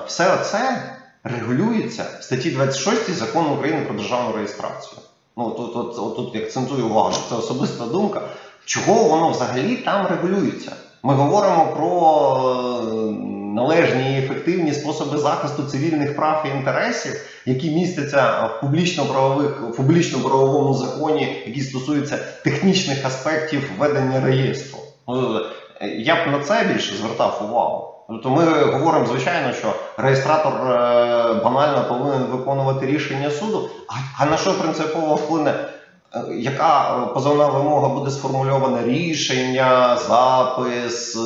все це регулюється в статті 26 закону України про державну реєстрацію. Ну тут, от, от, тут акцентую увагу, що це особиста думка. Чого воно взагалі там регулюється? Ми говоримо про е, належні і ефективні способи захисту цивільних прав і інтересів, які містяться в публічно-правових публічно-правовому законі, які стосуються технічних аспектів ведення реєстру. Ну, Я б на це більше звертав увагу. Тобто ми говоримо, звичайно, що реєстратор е, банально повинен виконувати рішення суду. А на що принципово вплине? Е, Яка е, позовна вимога буде сформульована рішення, запис, е,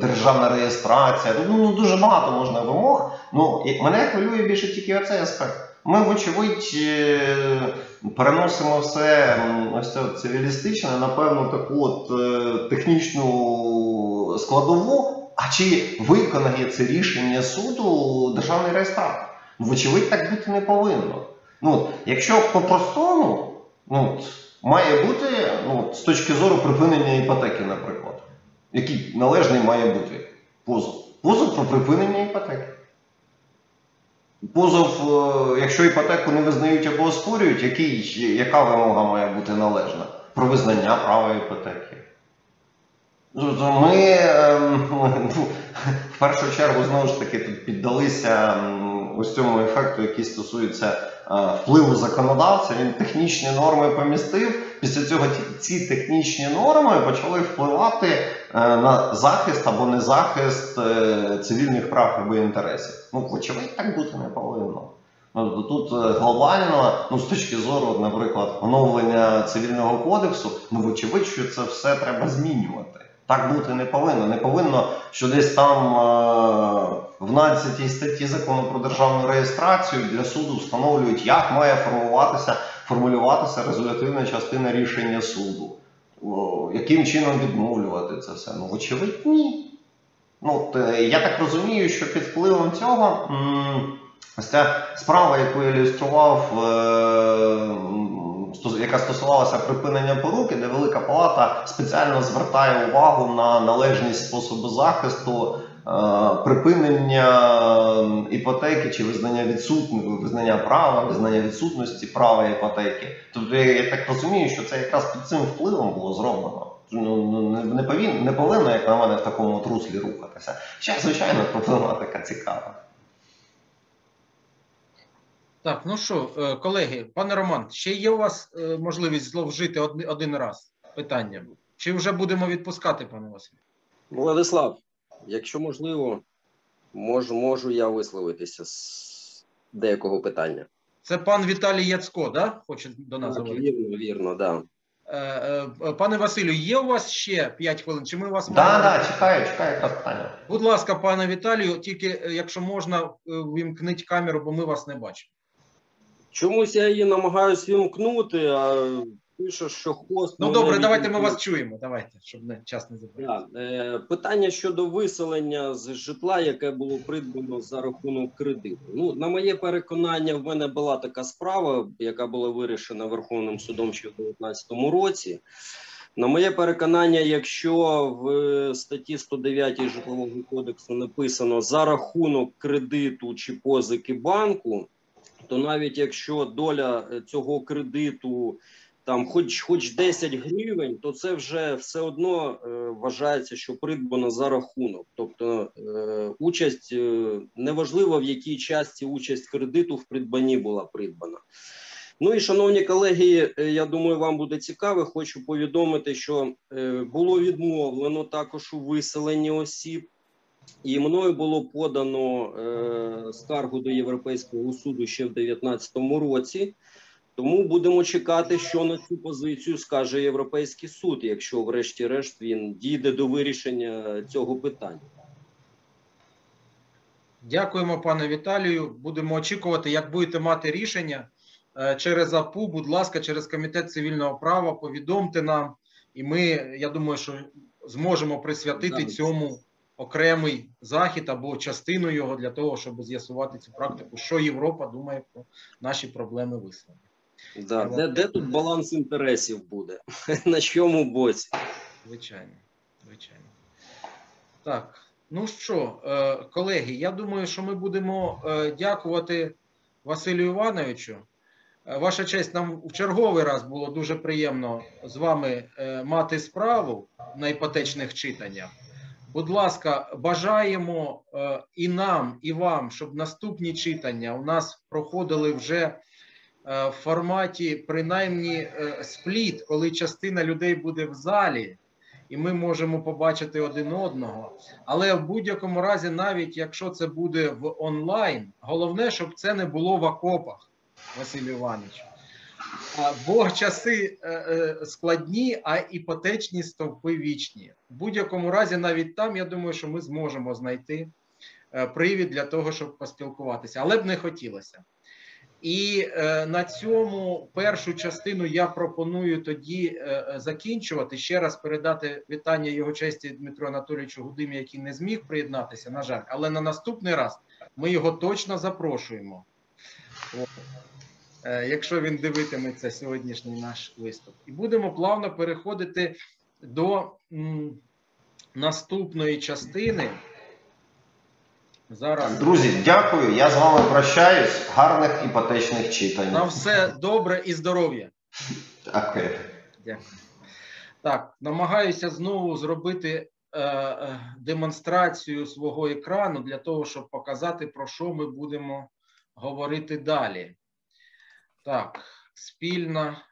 державна реєстрація? Ну, ну дуже багато можна вимог. Ну мене хвилює більше тільки оцей аспект. Ми, вочевидь, переносимо все ось це цивілістичне на певну таку от технічну складову. А чи виконає це рішення суду державний реєстратор? Вочевидь, так бути не повинно. Ну, якщо по-простому, ну, має бути ну, з точки зору припинення іпотеки, наприклад, який належний має бути позов. Позов про припинення іпотеки. Позов, е, якщо іпотеку не визнають або оспорюють, який, яка вимога має бути належна? Про визнання права іпотеки. Ми ем, ну, в першу чергу знову ж таки тут піддалися ось цьому ефекту, який стосується впливу законодавця. Він технічні норми помістив. Після цього ці технічні норми почали впливати е, на захист або не захист е, цивільних прав або інтересів. Ну, вочевидь, так бути не повинно. Ну, тобто Тут е, глобально, ну з точки зору, наприклад, оновлення цивільного кодексу, ну вочевидь, що це все треба змінювати. Так бути не повинно. Не повинно, що десь там е, в 12 статті закону про державну реєстрацію для суду встановлюють, як має формуватися, формулюватися резолютивна частина рішення суду. О, яким чином відновлювати це все? Ну, вочевидь, ні. Ну, от, е, я так розумію, що під впливом цього ось ця справа, яку я ілюстрував, е, яка стосувалася припинення поруки, де Велика Палата спеціально звертає увагу на належність способу захисту. Е, Припинення іпотеки чи визнання відсутності, визнання права, визнання відсутності права іпотеки. Тобто я, так розумію, що це якраз під цим впливом було зроблено. Ну, ну, не, не, повин, не повинно, як на мене, в такому от руслі рухатися. Ще, звичайно, проблематика цікава. Так, ну що, е, колеги, пане Роман, ще є у вас е, можливість зловжити один, один раз питанням? Чи вже будемо відпускати, пане Василь? Владислав, якщо можливо, можу, можу я висловитися з деякого питання. Це пан Віталій Яцко, да? Хоче до нас Так, вірно, вірно, да. Е, е, Пане Василю, є у вас ще 5 хвилин? Чи ми вас Так, да, да, чекаю, чекаю питання. Будь ласка, пане Віталію, тільки е, якщо можна, е, вімкніть камеру, бо ми вас не бачимо. Чомусь я її намагаюсь вімкнути, а пише, що хост. Ну добре, давайте ми вас чуємо. Давайте, щоб не час не забрати. Е, питання щодо виселення з житла, яке було придбано за рахунок кредиту. Ну, на моє переконання, в мене була така справа, яка була вирішена Верховним судом ще в 2019 році. На моє переконання, якщо в статті 109 житлового кодексу написано за рахунок кредиту чи позики банку, то навіть якщо доля е, цього кредиту там хоч хоч 10 гривень, то це вже все одно е, вважається, що придбано за рахунок. Тобто е, участь е, неважливо в якій часті участь кредиту в придбанні була придбана. Ну і шановні колеги, е, я думаю, вам буде цікаво. Хочу повідомити, що е, було відмовлено також у виселенні осіб. І мною було подано е, скаргу до Європейського суду ще в 2019 році Тому будемо чекати, що на цю позицію скаже Європейський суд, якщо, врешті-решт, він дійде до вирішення цього питання. Дякуємо, пане Віталію. Будемо очікувати, як будете мати рішення е, через АПУ. Будь ласка, через комітет цивільного права повідомте нам, і ми, я думаю, що зможемо присвятити цьому окремий захід або частину його для того, щоб з'ясувати цю практику, що Європа думає про наші проблеми висловлення. Да, де, де тут баланс інтересів буде? <laughs> На чому боці? Звичайно, звичайно. Так, ну що, е, колеги, я думаю, що ми будемо е, дякувати Василю Івановичу. Е, Ваша честь, нам в черговий раз було дуже приємно з вами мати справу на іпотечних читаннях. Будь ласка, бажаємо і нам, і вам, щоб наступні читання у нас проходили вже в форматі принаймні е, спліт, коли частина людей буде в залі, і ми можемо побачити один одного. Але в будь-якому разі, навіть якщо це буде в онлайн, головне, щоб це не було в окопах, Василь Іванович. Бо часи е, е, складні, а іпотечні стовпи вічні. В будь-якому разі, навіть там, я думаю, що ми зможемо знайти е, привід для того, щоб поспілкуватися, але б не хотілося. І е, на цьому першу частину я пропоную тоді е, е, закінчувати. Ще раз передати вітання його честі Дмитру Анатолійовичу Гудимі, який не зміг приєднатися, на жаль. Але на наступний раз ми його точно запрошуємо. Е, якщо він дивитиметься сьогоднішній наш виступ. І будемо плавно переходити до м, наступної частини. Зараз друзі, дякую. Я з вами прощаюсь. Гарних іпотечних читань. на все добре і здоров'я. Дякую. Дякую. Так, намагаюся знову зробити е, е, демонстрацію свого екрану для того, щоб показати, про що ми будемо говорити далі. Так, спільна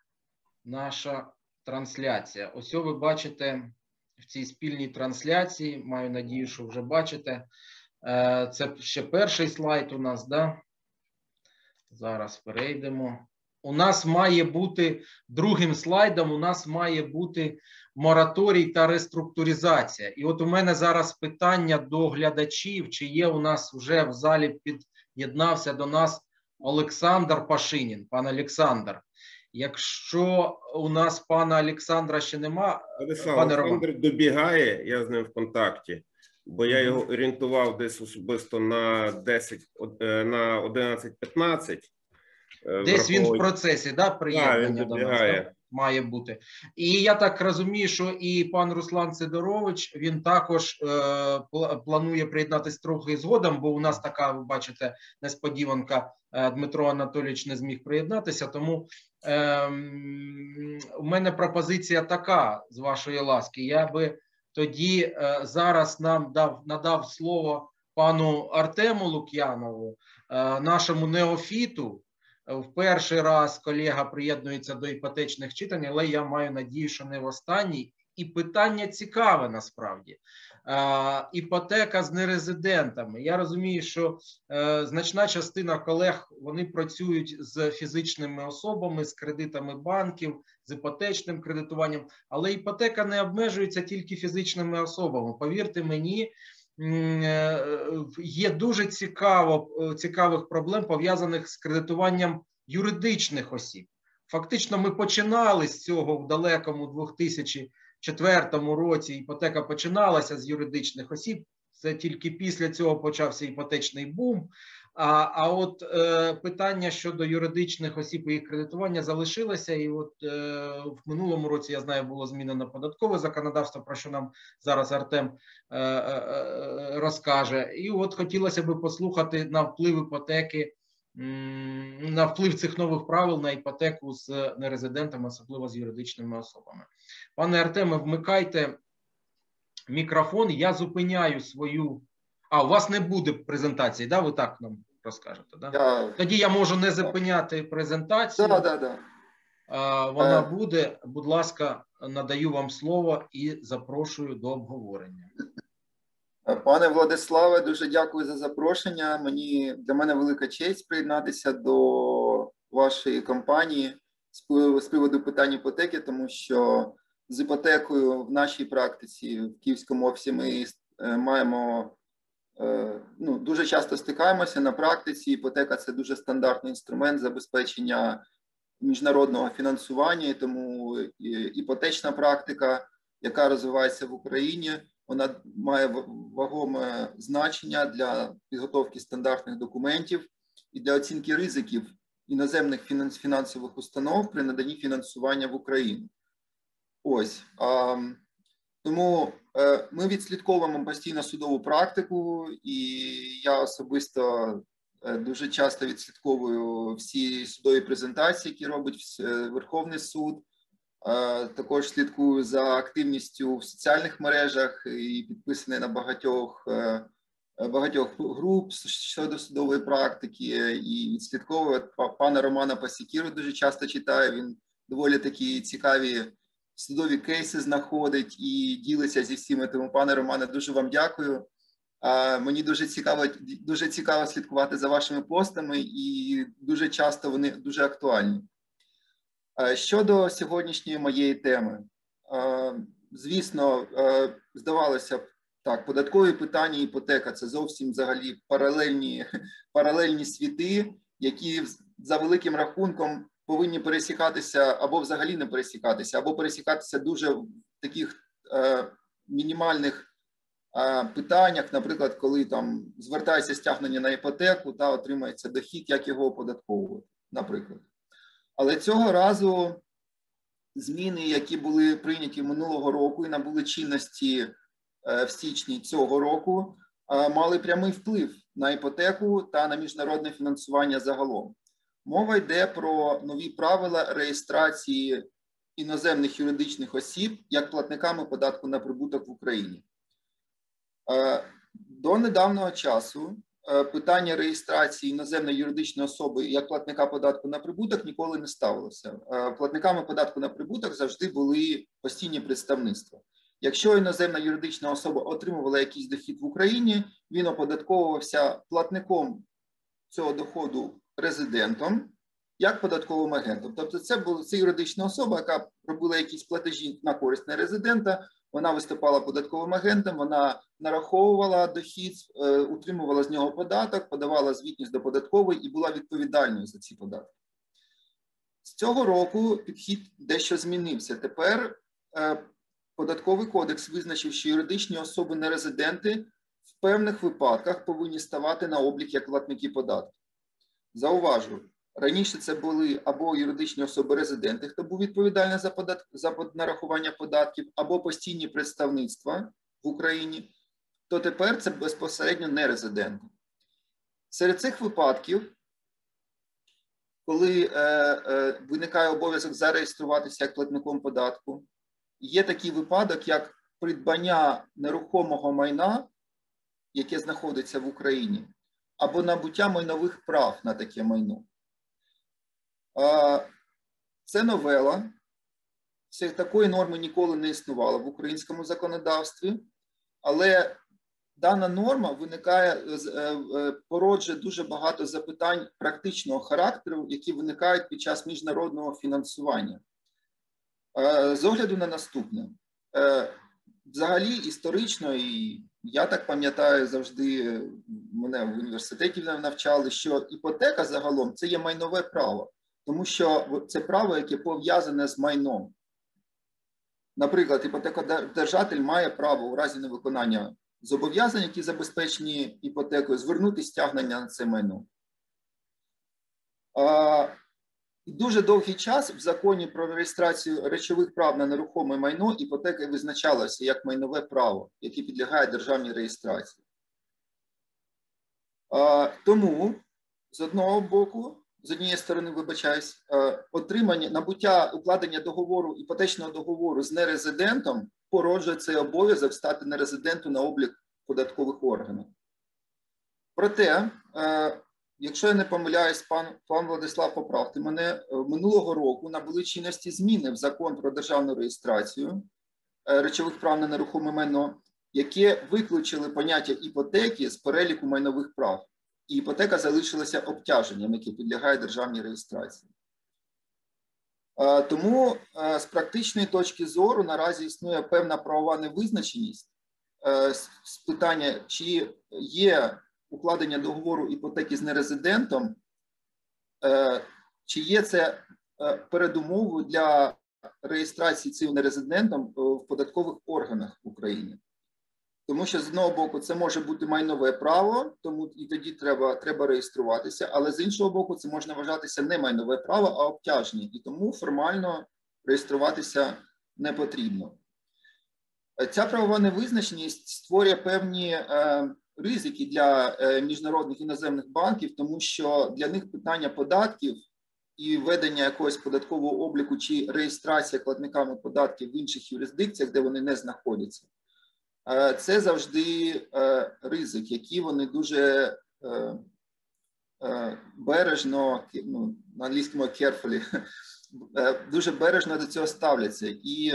наша трансляція. Ось ви бачите в цій спільній трансляції. Маю надію, що вже бачите. Е, Це ще перший слайд у нас, да? Зараз перейдемо. У нас має бути другим слайдом. У нас має бути мораторій та реструктуризація. І от у мене зараз питання до глядачів: чи є у нас вже в залі під'єднався до нас Олександр Пашинін. Пан Олександр. Якщо у нас пана Олександра ще нема, Владислав Пане. Олександр добігає, я з ним в контакті, бо я його орієнтував десь особисто на 10, е, на 11-15. е, десь він в процесі, да, приєднання до нас. Да? має бути. І я так розумію, що і пан Руслан Сидорович він також е, планує приєднатися трохи згодом, бо у нас така, ви бачите, несподіванка. Е, Дмитро Анатолійович не зміг приєднатися. Тому ем, у мене пропозиція така з вашої ласки. Я би тоді е, зараз нам дав надав слово пану Артему Лук'янову, е, нашому неофіту. В перший раз колега приєднується до іпотечних читань, але я маю надію, що не в останній. І питання цікаве насправді. Іпотека з нерезидентами. Я розумію, що е, значна частина колег вони працюють з фізичними особами, з кредитами банків, з іпотечним кредитуванням, але іпотека не обмежується тільки фізичними особами. Повірте мені, е, є дуже цікаво, е, цікавих проблем пов'язаних з кредитуванням юридичних осіб. Фактично, ми починали з цього в далекому 2004 році. Іпотека починалася з юридичних осіб. Це тільки після цього почався іпотечний бум. А а от е, питання щодо юридичних осіб і їх кредитування залишилося. І от е, в минулому році я знаю, було змінено податкове законодавство, про що нам зараз Артем е, е, е, розкаже. І от хотілося би послухати на вплив іпотеки, на вплив цих нових правил на іпотеку з нерезидентами, особливо з юридичними особами. Пане Артеме, вмикайте мікрофон. Я зупиняю свою. А, у вас не буде презентації, да? Ви так нам розкажете, да? Я... Тоді я можу не зупиняти презентацію. Да, да, да. Вона Е. буде. Будь ласка, надаю вам слово і запрошую до обговорення. Пане Владиславе, дуже дякую за запрошення. Мені для мене велика честь приєднатися до вашої компанії з приводу питань іпотеки, тому що з іпотекою в нашій практиці в Київському офісі ми е, маємо е, ну, дуже часто стикаємося на практиці. Іпотека це дуже стандартний інструмент забезпечення міжнародного фінансування, тому е, іпотечна практика, яка розвивається в Україні, вона має вагоме значення для підготовки стандартних документів і для оцінки ризиків іноземних фінанс- фінансових установ при наданні фінансування в Україну. Ось тому е, ми відслідковуємо постійно судову практику, і я особисто е, дуже часто відслідковую всі судові презентації, які робить Верховний суд. Е, Також слідкую за активністю в соціальних мережах і підписаний на багатьох е, багатьох груп щодо судової практики і відслідковую пана Романа Пасікіру дуже часто читаю. Він доволі такі цікаві судові кейси знаходить і ділиться зі всіми. Тому, пане Романе, дуже вам дякую. Мені дуже цікаво, дуже цікаво слідкувати за вашими постами, і дуже часто вони дуже актуальні. А, Щодо сьогоднішньої моєї теми, звісно, здавалося б, так, податкові питання, іпотека це зовсім взагалі паралельні, <laughs> паралельні світи, які за великим рахунком повинні пересікатися або взагалі не пересікатися, або пересікатися дуже в таких е, мінімальних е, питаннях, наприклад, коли там звертається стягнення на іпотеку та отримається дохід, як його оподатковувати, наприклад. Але цього разу зміни, які були прийняті минулого року і набули чинності е, в січні цього року, е, мали прямий вплив на іпотеку та на міжнародне фінансування загалом. Мова йде про нові правила реєстрації іноземних юридичних осіб як платниками податку на прибуток в Україні. Е, До недавнього часу питання реєстрації іноземної юридичної особи як платника податку на прибуток ніколи не ставилося. Е, Платниками податку на прибуток завжди були постійні представництва. Якщо іноземна юридична особа отримувала якийсь дохід в Україні, він оподатковувався платником цього доходу резидентом як податковим агентом. Тобто, це була це юридична особа, яка робила якісь платежі на користь нерезидента. Вона виступала податковим агентом, вона нараховувала дохід, е, утримувала з нього податок, подавала звітність до податкової і була відповідальною за ці податки. З цього року підхід дещо змінився. Тепер е, податковий кодекс визначив, що юридичні особи нерезиденти в певних випадках повинні ставати на облік як платники податків. Зауважу, раніше це були або юридичні особи резиденти, хто був відповідальний за подат... за нарахування податків, або постійні представництва в Україні, то тепер це безпосередньо не резиденти. Серед цих випадків, коли е, е, виникає обов'язок зареєструватися як платником податку, є такий випадок, як придбання нерухомого майна, яке знаходиться в Україні, або набуття майнових прав на таке майно. Це новела. Такої норми ніколи не існувало в українському законодавстві, але дана норма виникає е, е, породжує дуже багато запитань практичного характеру, які виникають під час міжнародного фінансування. З огляду на наступне, Е, взагалі історично, і я так пам'ятаю, завжди мене в університеті навчали, що іпотека загалом це є майнове право, тому що це право, яке пов'язане з майном. Наприклад, іпотекодержатель має право у разі невиконання зобов'язань, які забезпечені іпотекою, звернути стягнення на це майно. І Дуже довгий час в законі про реєстрацію речових прав на нерухоме майно іпотека визначалася як майнове право, яке підлягає державній реєстрації. Тому, з одного боку, з однієї сторони, вибачаюсь, е, отримання набуття укладення договору, іпотечного договору з нерезидентом породжує цей обов'язок стати нерезиденту на облік податкових органів. Проте, е, якщо я не помиляюсь, пан, пан Владислав, поправте мене, е, минулого року набули чинності зміни в закон про державну реєстрацію речових прав на нерухоме майно, яке виключили поняття іпотеки з переліку майнових прав. І іпотека залишилася обтяженням, яке підлягає державній реєстрації. Е, Тому е, з практичної точки зору наразі існує певна правова невизначеність е, з питання, чи є укладення договору іпотеки з нерезидентом, чи є це передумовою для реєстрації цим нерезидентом в податкових органах України. Тому що з одного боку це може бути майнове право, тому і тоді треба, треба реєструватися, але з іншого боку, це можна вважатися не майнове право, а обтяження, і тому формально реєструватися не потрібно. Ця правова невизначеність створює певні е, ризики для е, міжнародних іноземних банків, тому що для них питання податків і введення якогось податкового обліку чи реєстрація платниками податків в інших юрисдикціях, де вони не знаходяться. Е, Це завжди е, ризик, який вони дуже е, бережно, ну, на англійському carefully, <laughs> дуже бережно до цього ставляться. І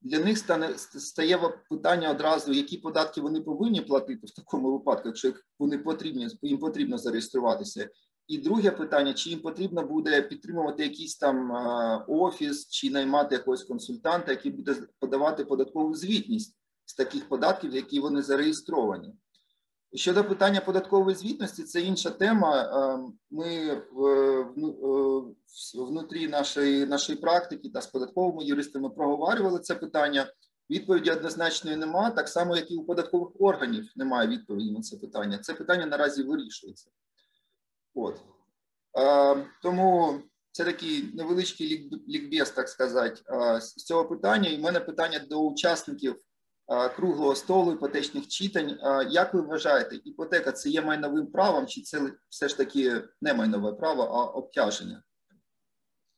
для них стане стає питання одразу, які податки вони повинні платити в такому випадку, якщо вони потрібні, їм потрібно зареєструватися. І друге питання: чи їм потрібно буде підтримувати якийсь там офіс, чи наймати якогось консультанта, який буде подавати податкову звітність з таких податків, які вони зареєстровані. Щодо питання податкової звітності, це інша тема. Е, Ми в- в- внутрі нашої, нашої практики та з податковими юристами проговорювали це питання. Відповіді однозначної нема, так само, як і у податкових органів немає відповіді на це питання. Це питання наразі вирішується. От. Е, Тому це такий невеличкий лік- лікбез, так сказати, е, з цього питання. І в мене питання до учасників е, круглого столу іпотечних читань. Е, Як ви вважаєте, іпотека це є майновим правом, чи це все ж таки не майнове право, а обтяження?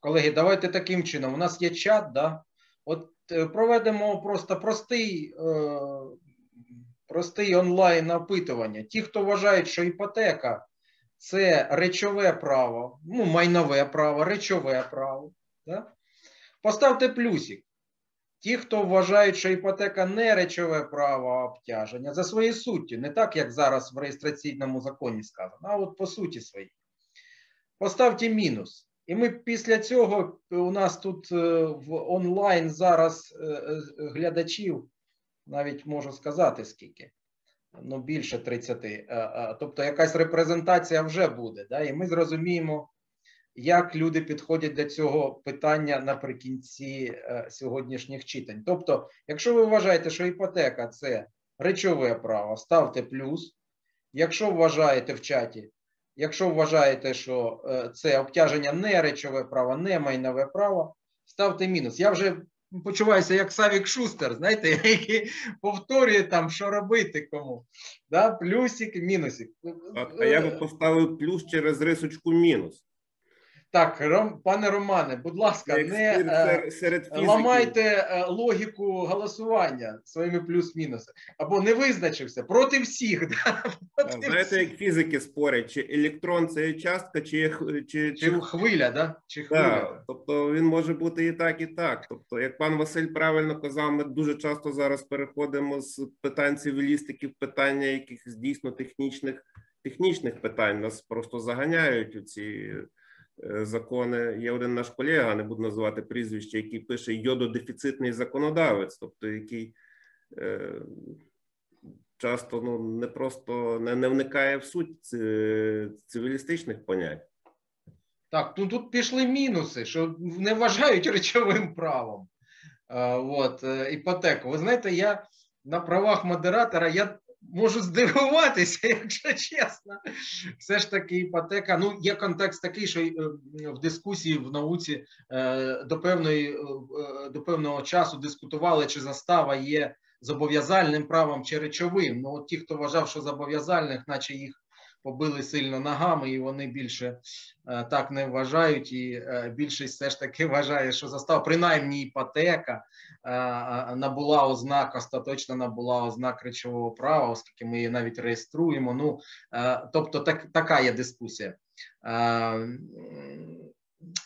Колеги, давайте таким чином. У нас є чат, да? От е, проведемо просто простий, е, простий онлайн опитування. Ті, хто вважають, що іпотека це речове право, ну, майнове право, речове право. Да? Поставте плюсик. Ті, хто вважають, що іпотека не речове право, обтяження за своєю суттю, не так, як зараз в реєстраційному законі сказано, а от по суті своїй. Поставте мінус. І ми після цього у нас тут е, в онлайн зараз е, е, глядачів, навіть можу сказати скільки, ну більше 30. Е, е, Тобто якась репрезентація вже буде. Да? І ми зрозуміємо, як люди підходять до цього питання наприкінці е, сьогоднішніх читань. Тобто, якщо ви вважаєте, що іпотека це речове право, ставте плюс. Якщо вважаєте в чаті, Якщо вважаєте, що е, це обтяження не речове право, не майнове право, ставте мінус. Я вже почуваюся як Савік Шустер, знаєте, <laughs> який повторює там, що робити кому. Да? Плюсик, мінусик. А, я би поставив плюс через рисочку мінус. Так, Ром, пане Романе, будь ласка, не серед- е, серед- ламайте е, логіку голосування своїми плюс-мінуси. Або не визначився проти всіх. <laughs> Да? Проти Знаєте, всіх. як фізики спорять, чи електрон це частка, чи, чи, Чи хвиля, да? Чи хвиля. Так, тобто він може бути і так, і так. Тобто, як пан Василь правильно казав, ми дуже часто зараз переходимо з питань цивілістики в питання якихось дійсно технічних технічних питань. Нас просто заганяють у ці закони. Є один наш колега, не буду називати прізвище, який пише йододефіцитний законодавець, тобто який. Е, Часто ну не просто не, не вникає в суть цивілістичних понять. Так, ну тут пішли мінуси, що не вважають речовим правом. Е, от, е, іпотеку. Ви знаєте, я на правах модератора я можу здивуватися, <laughs> якщо чесно. Все ж таки, іпотека. Ну, є контекст такий, що е, в дискусії в науці е, до певної е, до певного часу дискутували, чи застава є зобов'язальним правом чи речовим. Ну, от ті, хто вважав, що зобов'язальних, наче їх побили сильно ногами, і вони більше е, так не вважають. І е, більшість все ж таки <laughs> вважає, що застава, принаймні іпотека е, набула ознак, остаточно набула ознак речового права, оскільки ми її навіть реєструємо. Ну, тобто, так, така є дискусія.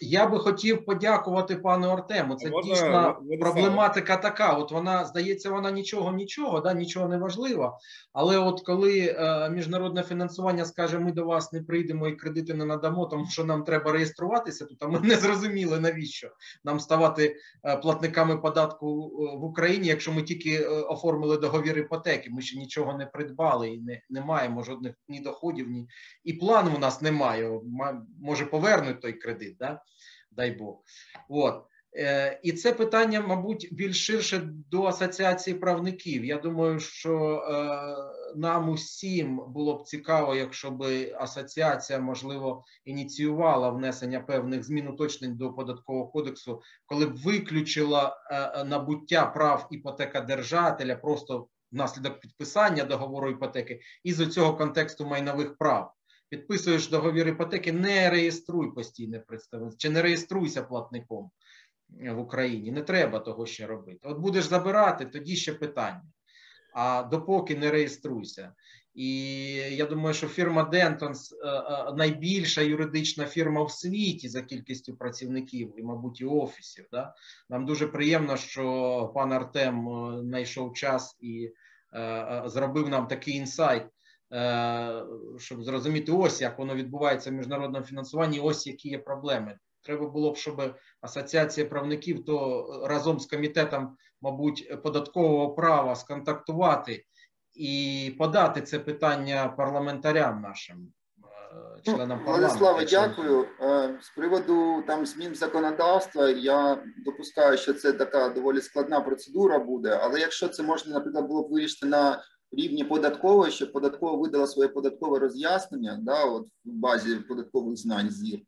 Я би хотів подякувати пану Артему. Це можна, дійсно проблематика така. От вона здається, вона нічого, нічого, да, нічого не важлива. Але от коли е, міжнародне фінансування скаже, ми до вас не прийдемо і кредити не надамо, тому що нам треба реєструватися а ми не зрозуміли навіщо нам ставати е, платниками податку е, в Україні, якщо ми тільки е, оформили договір іпотеки. Ми ще нічого не придбали і не, не маємо жодних ні доходів, ні і плану у нас немає. Ма- Може повернуть той кредит, да? Дай Бог. От. Е, І це питання, мабуть, більш ширше до асоціації правників. Я думаю, що е, нам усім було б цікаво, якщо б асоціація, можливо, ініціювала внесення певних змін уточнень до податкового кодексу, коли б виключила е, набуття прав іпотекодержателя просто внаслідок підписання договору іпотеки із цього контексту майнових прав. Підписуєш договір іпотеки, не реєструй постійне представництво, чи не реєструйся платником в Україні. Не треба того ще робити. От будеш забирати, тоді ще питання. А допоки не реєструйся. І я думаю, що фірма Дентонс найбільша юридична фірма в світі за кількістю працівників і, мабуть, і офісів. Да? Нам дуже приємно, що пан Артем е, знайшов час і е, е, зробив нам такий інсайт, е, щоб зрозуміти, ось як воно відбувається в міжнародному фінансуванні, ось які є проблеми. Треба було б, щоб асоціація правників то разом з комітетом, мабуть, податкового права сконтактувати і подати це питання парламентарям нашим, е, членам парламенту. Владиславе, дякую. Е, З приводу там змін законодавства, я допускаю, що це така доволі складна процедура буде. Але якщо це можна, наприклад, було б вирішити на рівні податкової, щоб податкова видала своє податкове роз'яснення, да, от в базі податкових знань ЗІР.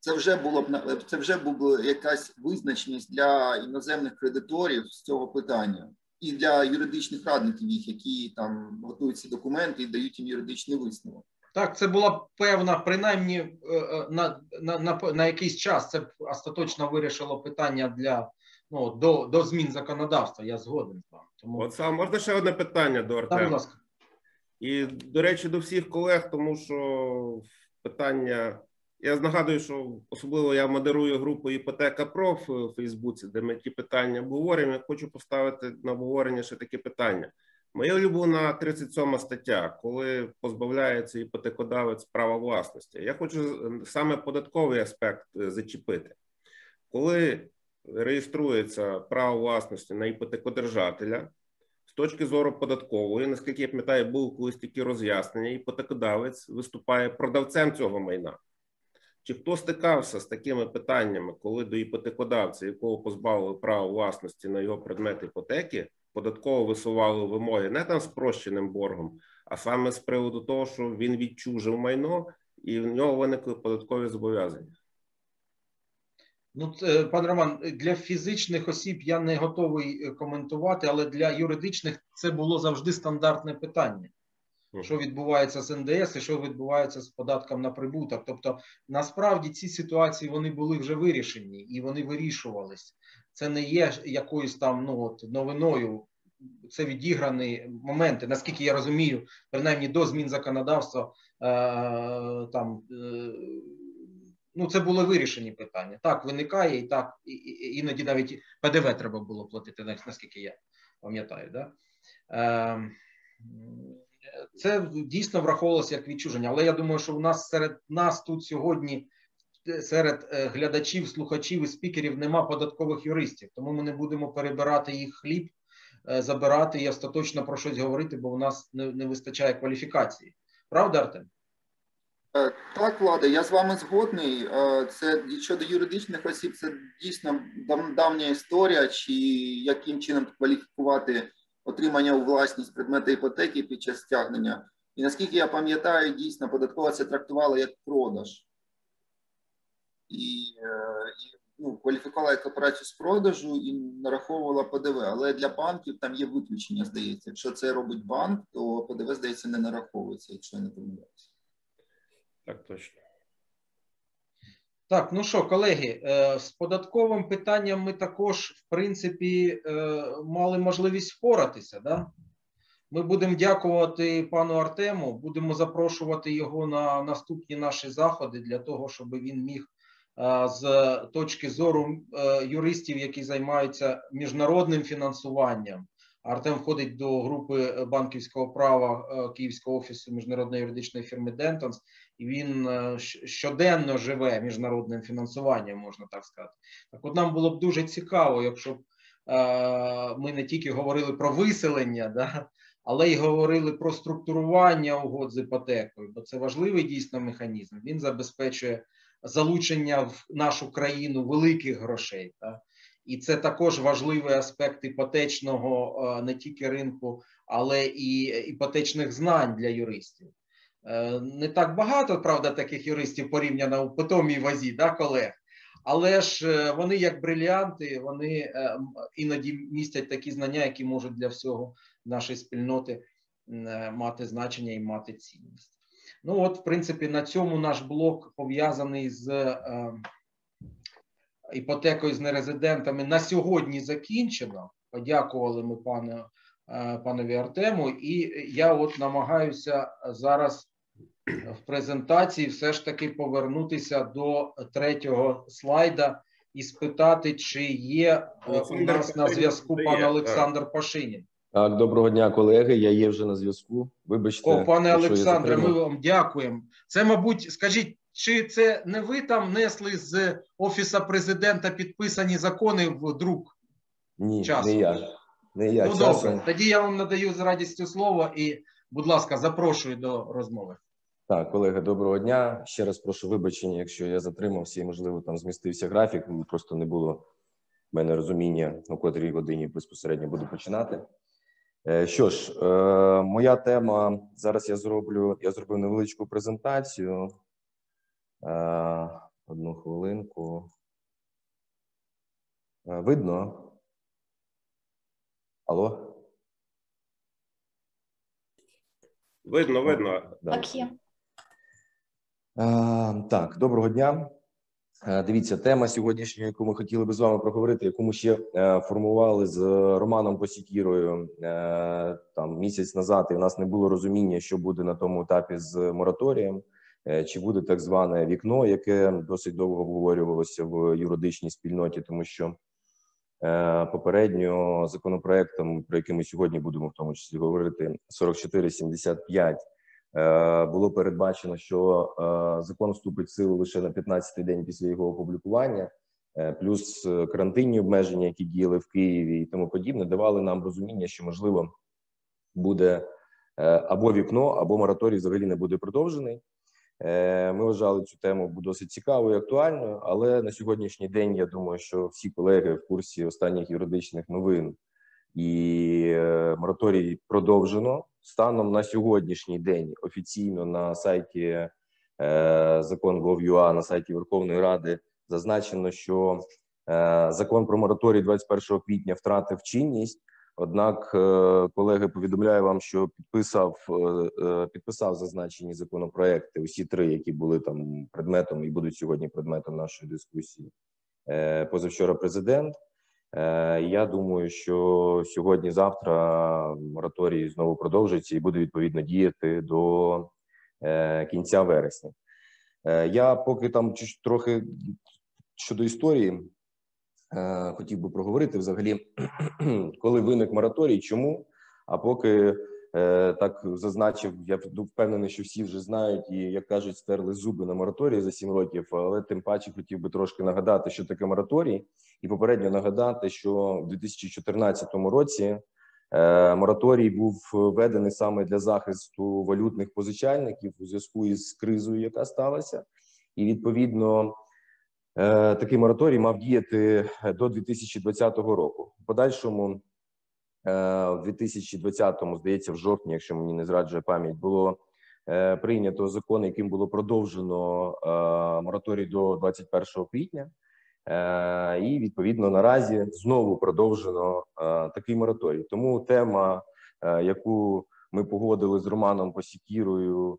Це вже було б це вже була якась визначеність для іноземних кредиторів з цього питання, і для юридичних радників їх, які там готують ці документи і дають їм юридичний висновок. Так, це була певна, принаймні е, е, на, на, на, на якийсь час це остаточно вирішило питання для ну, до, до змін законодавства. Я згоден з вами. Тому От сам можна ще одне питання до так, будь ласка. І, до речі, до всіх колег, тому що питання. Я нагадую, що особливо я модерую групу Іпотека Проф у Фейсбуці, де ми ті питання обговорюємо. Я хочу поставити на обговорення ще таке питання. Моя улюблена 37 стаття, коли позбавляється іпотекодавець права власності. Я хочу саме податковий аспект е, зачепити. Коли реєструється право власності на іпотекодержателя, з точки зору податкової, наскільки я пам'ятаю, було колись такі роз'яснення, іпотекодавець виступає продавцем цього майна. Чи хто стикався з такими питаннями, коли до іпотекодавця, якого позбавили права власності на його предмет іпотеки, податково висували вимоги не там спрощеним боргом, а саме з приводу того, що він відчужив майно і в нього виникли податкові зобов'язання? Ну, це, пан Роман, для фізичних осіб я не готовий е, коментувати, але для юридичних це було завжди стандартне питання. Що відбувається з НДС і що відбувається з податком на прибуток. Тобто, насправді ці ситуації вони були вже вирішені і вони вирішувались. Це не є якоюсь там ну от новиною. Це відіграні моменти, наскільки я розумію, принаймні до змін законодавства е, там. Е, Ну, це були вирішені питання. Так, виникає, і так, і, і, іноді навіть ПДВ треба було платити, наскільки я пам'ятаю. Да? Е, це дійсно враховувалося як відчуження. Але я думаю, що у нас серед нас тут сьогодні, серед глядачів, слухачів і спікерів, нема податкових юристів, тому ми не будемо перебирати їх хліб, забирати і остаточно про щось говорити, бо у нас не, не вистачає кваліфікації. Правда, Артем? Так, Влада, я з вами згодний. Це щодо юридичних осіб, це дійсно давня історія, чи яким чином кваліфікувати отримання у власність предмета іпотеки під час стягнення. І наскільки я пам'ятаю, дійсно податкова це трактувала як продаж і, і ну, кваліфікувала як операцію з продажу і нараховувала ПДВ. Але для банків там є виключення, здається. Якщо це робить банк, то ПДВ, здається, не нараховується, якщо я не помиляюся. Так, точно. Так, ну що, колеги, з податковим питанням ми також, в принципі, мали можливість впоратися. Да? Ми будемо дякувати пану Артему, будемо запрошувати його на наступні наші заходи для того, щоб він міг е, з точки зору е, юристів, які займаються міжнародним фінансуванням. Артем входить до групи банківського права е, Київського офісу міжнародної юридичної фірми Дентонс, і він е, щоденно живе міжнародним фінансуванням, можна так сказати. Так, от нам було б дуже цікаво, якщо б е, ми не тільки говорили про виселення, да, але й говорили про структурування угод з іпотекою, бо це важливий дійсно механізм. Він забезпечує залучення в нашу країну великих грошей. Та? І це також важливий аспект іпотечного е, не тільки ринку, але і іпотечних знань для юристів. Е, Не так багато, правда, таких юристів порівняно у питомій вазі, да, колег. Але ж е, вони як бриліанти, вони іноді містять такі знання, які можуть для всього нашої спільноти мати значення і мати цінність. Ну, от, в принципі, на цьому наш блок пов'язаний з іпотекою з нерезидентами на сьогодні закінчено. Подякували ми пану, е, панові Артему, і я от намагаюся зараз в презентації все ж таки повернутися до третього слайда і спитати, чи є е, у Олександр нас на зв'язку пан. Олександр Пашинін. Так, доброго дня, колеги. Я є вже на зв'язку. Вибачте, О, пане Олександре, ми вам дякуємо. Це, мабуть, скажіть, чи це не ви там несли з офіса президента підписані закони в друк? Ні, часу. не я. Не я ну добре, тоді я вам надаю з радістю слово і, будь ласка, запрошую до розмови. Так, колеги, доброго дня. Ще раз прошу вибачення, якщо я затримався і, можливо, там змістився графік. Просто не було в мене розуміння, о котрій годині безпосередньо буду починати. Е, Що ж, е, моя тема зараз я зроблю. Я зробив невеличку презентацію. Е, Одну хвилинку. Е, Видно? Алло? Видно, видно. Да. Так, є. Е, Так, доброго дня. Е, Дивіться, тема сьогоднішня, яку ми хотіли би з вами проговорити, яку ми ще е, формували з Романом Посікірою е, там місяць назад, і в нас не було розуміння, що буде на тому етапі з мораторієм, е, чи буде так зване вікно, яке досить довго обговорювалося в юридичній спільноті, тому що е, попередньо законопроектом, про який ми сьогодні будемо в тому числі говорити, 4475, Е, було передбачено, що е, закон вступить в силу лише на 15-й день після його опублікування, е, плюс е, карантинні обмеження, які діяли в Києві і тому подібне, давали нам розуміння, що можливо буде е, або вікно, або мораторій взагалі не буде продовжений. Е, Ми вважали цю тему досить цікавою і актуальною, але на сьогоднішній день я думаю, що всі колеги в курсі останніх юридичних новин і е, мораторій продовжено станом на сьогоднішній день офіційно на сайті е, закон Gov.ua, на сайті Верховної Ради зазначено, що закон про мораторій 21 квітня втратив чинність. Однак, е, колеги, повідомляю вам, що підписав е, е, підписав зазначені законопроекти, усі три, які були там предметом і будуть сьогодні предметом нашої дискусії. Позавчора президент. Я думаю, що сьогодні-завтра мораторій знову продовжиться і буде відповідно діяти до кінця вересня. Я поки там трохи щодо історії хотів би проговорити взагалі, <clears throat> коли виник мораторій, чому? А поки е, так зазначив, я впевнений, що всі вже знають і, як кажуть, стерли зуби на мораторії за сім років. Але тим паче хотів би трошки нагадати, що таке мораторій, і попередньо нагадати, що в 2014 році е, мораторій був введений саме для захисту валютних позичальників у зв'язку із кризою, яка сталася, і відповідно. Е, Такий мораторій мав діяти до 2020 року. В подальшому, е, в 2020-му, здається, в жовтні, якщо мені не зраджує пам'ять, було е, прийнято закон, яким було продовжено е, мораторій до 21 квітня. Е, І відповідно наразі знову продовжено е, такий мораторій. Тому тема, е, яку ми погодили з Романом Посікірою,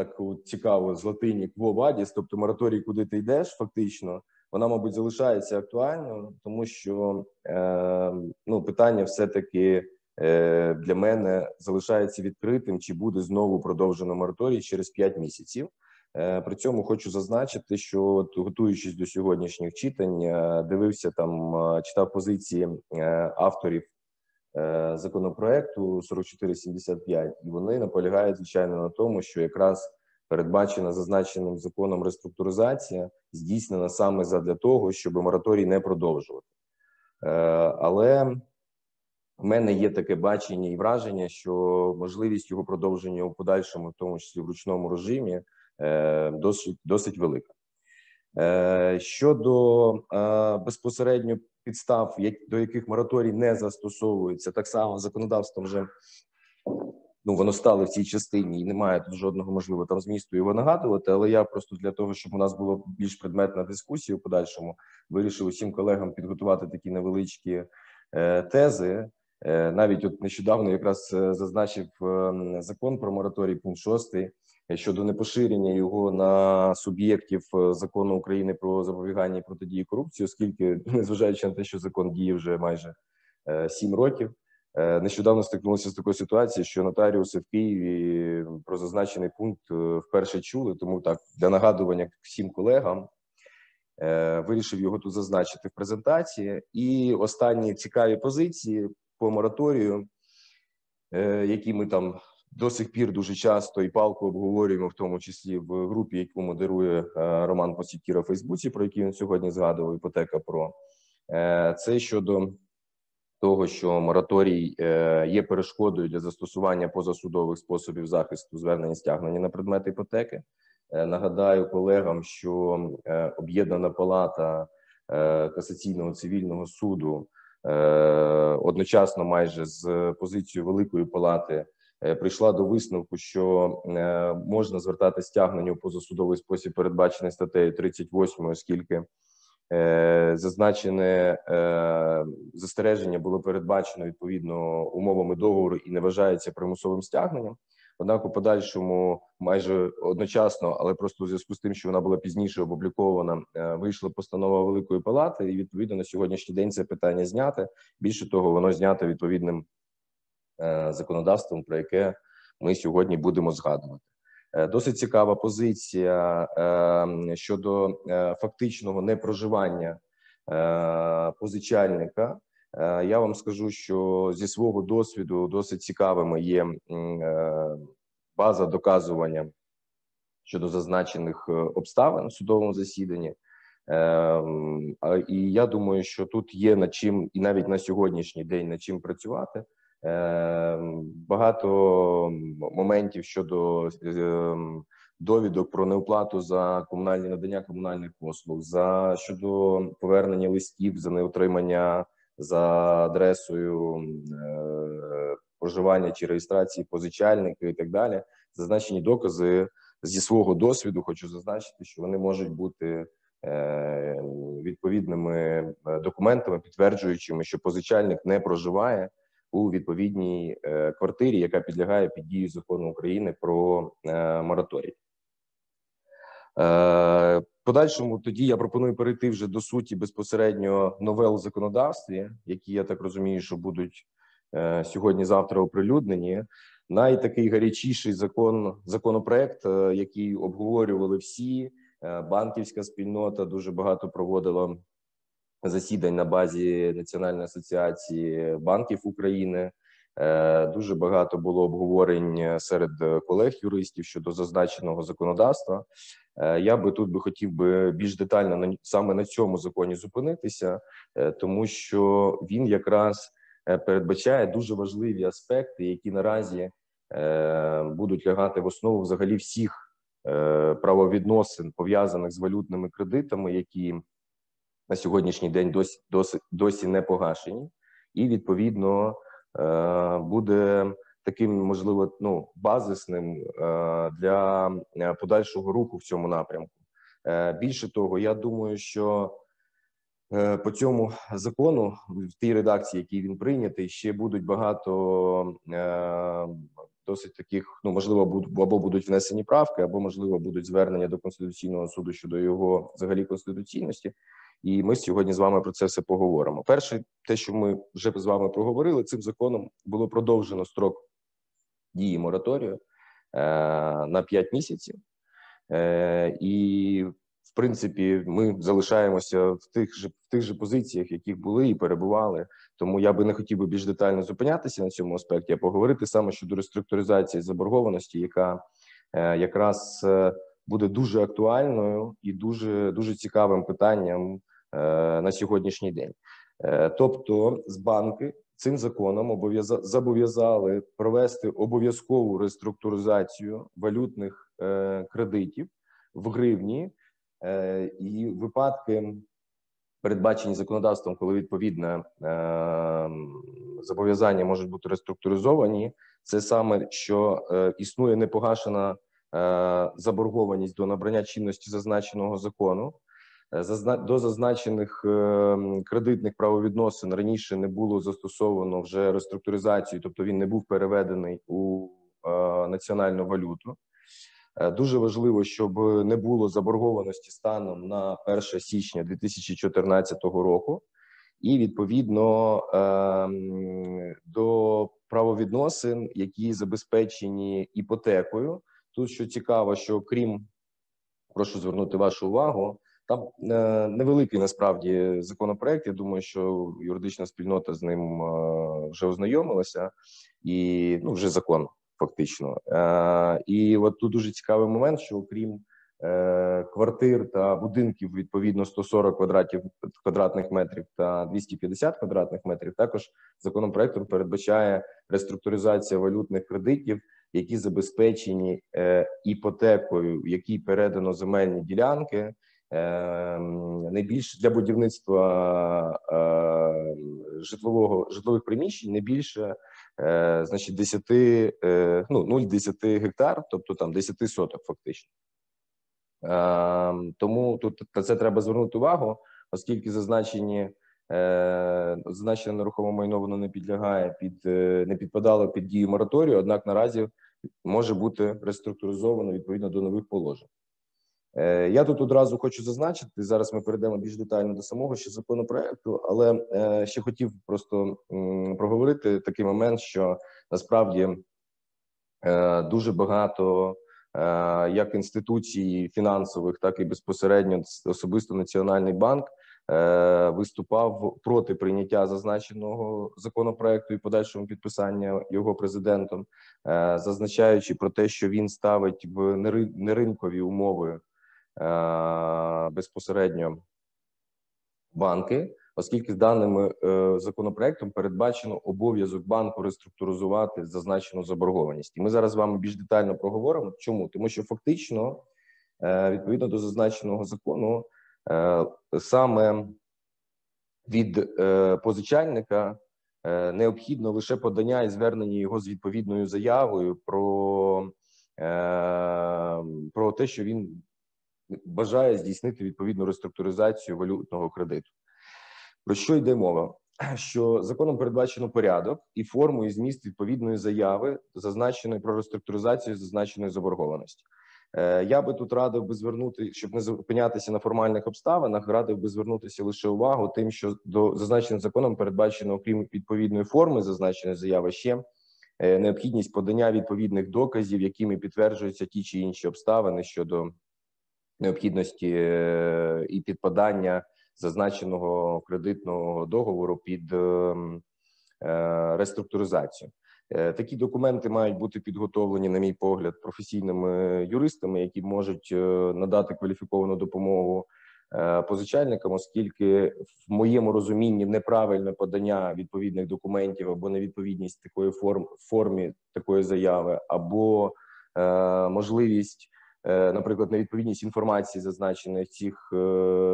е, таку цікаву з латині «quo vadis», тобто мораторій, куди ти йдеш, фактично, вона, мабуть, залишається актуальною, тому що е, ну, питання все-таки е, для мене залишається відкритим, чи буде знову продовжено мораторій через 5 місяців. Е, При цьому хочу зазначити, що от, готуючись до сьогоднішніх читань, е, дивився там, е, читав позиції авторів законопроекту 4475, і вони наполягають звичайно на тому, що якраз передбачена зазначеним законом реструктуризація здійснена саме задля того, щоб мораторій не продовжувати. Е, Але в мене є таке бачення і враження, що можливість його продовження у подальшому, в тому числі в ручному режимі, е, досить досить велика. Е, Щодо е, безпосередньо підстав, до яких мораторій не застосовується, так само законодавством вже ну воно стало в цій частині, і немає тут жодного можливо там змісту його нагадувати. Але я просто для того, щоб у нас було більш предметна дискусія у подальшому, вирішив усім колегам підготувати такі невеличкі е, тези. Навіть от нещодавно якраз зазначив е, закон про мораторій, пункт 6, щодо непоширення його на суб'єктів е, закону України про запобігання і протидії корупції, оскільки, <laughs> незважаючи на те, що закон діє вже майже е, сім років, е, нещодавно стикнулися з такою ситуацією, що нотаріуси в Києві про зазначений пункт вперше чули. Тому так для нагадування всім колегам вирішив його тут зазначити в презентації. І останні цікаві позиції по мораторію, які ми там до сих пір дуже часто і палко обговорюємо, в тому числі в групі, яку модерує е, Роман Посікіра в Фейсбуці, про який він сьогодні згадував, іпотека про Е, це щодо того, що мораторій е, є перешкодою для застосування позасудових способів захисту звернення стягнення на предмети іпотеки. Нагадаю колегам, що об'єднана палата касаційного цивільного суду одночасно, майже з позицією Великої палати, прийшла до висновку, що е, можна звертати стягнення у позасудовий спосіб, передбачений статтею 38, оскільки е, зазначене е, застереження було передбачено відповідно умовами договору і не вважається примусовим стягненням. Однак, у подальшому, майже одночасно, але просто у зв'язку з тим, що вона була пізніше опублікована, е, вийшла постанова Великої Палати, і відповідно на сьогоднішній день це питання зняте. Більше того, воно знято відповідним е, законодавством, про яке ми сьогодні будемо згадувати. Е, Досить цікава позиція е, щодо е, фактичного непроживання е, позичальника. Е, Я вам скажу, що зі свого досвіду досить цікавими є е, база доказування щодо зазначених е, обставин в судовому засіданні. Е, І я думаю, що тут є над чим, і навіть на сьогоднішній день над чим працювати. Е, Багато моментів щодо е, довідок про неоплату за комунальні надання комунальних послуг, за щодо повернення листів за неотримання за адресою е, проживання чи реєстрації позичальника і так далі. Зазначені докази зі свого досвіду. Хочу зазначити, що вони можуть бути е, відповідними е, документами, підтверджуючими, що позичальник не проживає у відповідній е, квартирі, яка підлягає під дію закону України про е, мораторій. Е, Подальшому тоді я пропоную перейти вже до суті безпосередньо новел законодавстві, які я так розумію, що будуть сьогодні-завтра оприлюднені. Найтакий гарячіший закон законопроект, який обговорювали всі. Банківська спільнота дуже багато проводила засідань на базі Національної асоціації банків України. Е, Дуже багато було обговорень серед колег-юристів щодо зазначеного законодавства. Е, Я би тут би хотів би більш детально на саме на цьому законі зупинитися, е, тому що він якраз е, передбачає дуже важливі аспекти, які наразі е, будуть лягати в основу взагалі всіх е, правовідносин пов'язаних з валютними кредитами, які на сьогоднішній день досі досі, досі не погашені, і відповідно е, буде таким, можливо, ну базисним е, для е, подальшого руху в цьому напрямку. Більше того, я думаю, що по цьому закону в тій редакції, який він прийнятий, ще будуть багато досить таких, ну можливо, або будуть внесені правки, або можливо будуть звернення до конституційного суду щодо його взагалі конституційності. І ми сьогодні з вами про це все поговоримо. Перше, те, що ми вже з вами проговорили, цим законом було продовжено строк дії мораторію е, на 5 місяців. Е, І в принципі, ми залишаємося в тих же в тих же позиціях, яких були і перебували. Тому я би не хотів би більш детально зупинятися на цьому аспекті, а поговорити саме щодо реструктуризації заборгованості, яка е, якраз е, буде дуже актуальною і дуже дуже цікавим питанням на сьогоднішній день. Е, Тобто, з банки цим законом зобов'язали провести обов'язкову реструктуризацію валютних е, кредитів в гривні, е, і випадки, передбачені законодавством, коли відповідне е, зобов'язання можуть бути реструктуризовані, це саме що е, існує непогашена е, заборгованість до набрання чинності зазначеного закону. До зазначених е, кредитних правовідносин раніше не було застосовано вже реструктуризацію, тобто він не був переведений у е, національну валюту. Е, Дуже важливо, щоб не було заборгованості станом на 1 січня 2014 року, і відповідно до правовідносин, які забезпечені іпотекою. Тут що цікаво, що крім прошу звернути вашу увагу. Там е, невеликий насправді законопроект. Я думаю, що юридична спільнота з ним е, вже ознайомилася, і ну вже закон фактично. Е, і от тут дуже цікавий момент, що окрім е, квартир та будинків відповідно 140 квадратів квадратних метрів та 250 квадратних метрів, також законопроектом передбачає реструктуризація валютних кредитів, які забезпечені е, іпотекою, якій передано земельні ділянки. Е, не більше для будівництва е, житлового житлових приміщень не більше е, значить 10, е, ну 0,10 гектар, тобто там 10 соток, фактично. Е, тому тут на це треба звернути увагу, оскільки зазначені зазначене нерухоме майно воно не підлягає під не підпадало під дію мораторію однак наразі може бути реструктуризовано відповідно до нових положень. Е, Я тут одразу хочу зазначити. Зараз ми перейдемо більш детально до самого ще законопроекту, але е, ще хотів просто проговорити такий момент, що насправді е, дуже багато як інституцій фінансових, так і безпосередньо особисто Національний банк виступав проти прийняття зазначеного законопроекту і подальшому підписання його президентом, зазначаючи про те, що він ставить в нери- неринкові умови безпосередньо банки, оскільки з даним е, законопроектом передбачено обов'язок банку реструктуризувати зазначену заборгованість. І ми зараз з вами більш детально проговоримо. Чому? Тому що фактично, е, відповідно до зазначеного закону, е, саме від е, позичальника е, необхідно лише подання і звернення його з відповідною заявою про, е, про те, що він бажає здійснити відповідну реструктуризацію валютного кредиту. Про що йде мова? <clears throat> Що законом передбачено порядок і форму і зміст відповідної заяви, зазначеної про реструктуризацію зазначеної заборгованості. Е, Я би тут радив би звернути, щоб не зупинятися на формальних обставинах, радив би звернутися лише увагу тим, що до зазначеним законом передбачено, окрім відповідної форми зазначеної заяви, ще е, необхідність подання відповідних доказів, якими підтверджуються ті чи інші обставини щодо необхідності е, і підпадання зазначеного кредитного договору під ем, е, реструктуризацію. Е, Такі документи мають бути підготовлені, на мій погляд, професійними юристами, які можуть е, надати кваліфіковану допомогу е, позичальникам, оскільки в моєму розумінні неправильне подання відповідних документів або невідповідність такої форм формі такої заяви, або е, можливість е, наприклад, невідповідність інформації, зазначеної в цих е,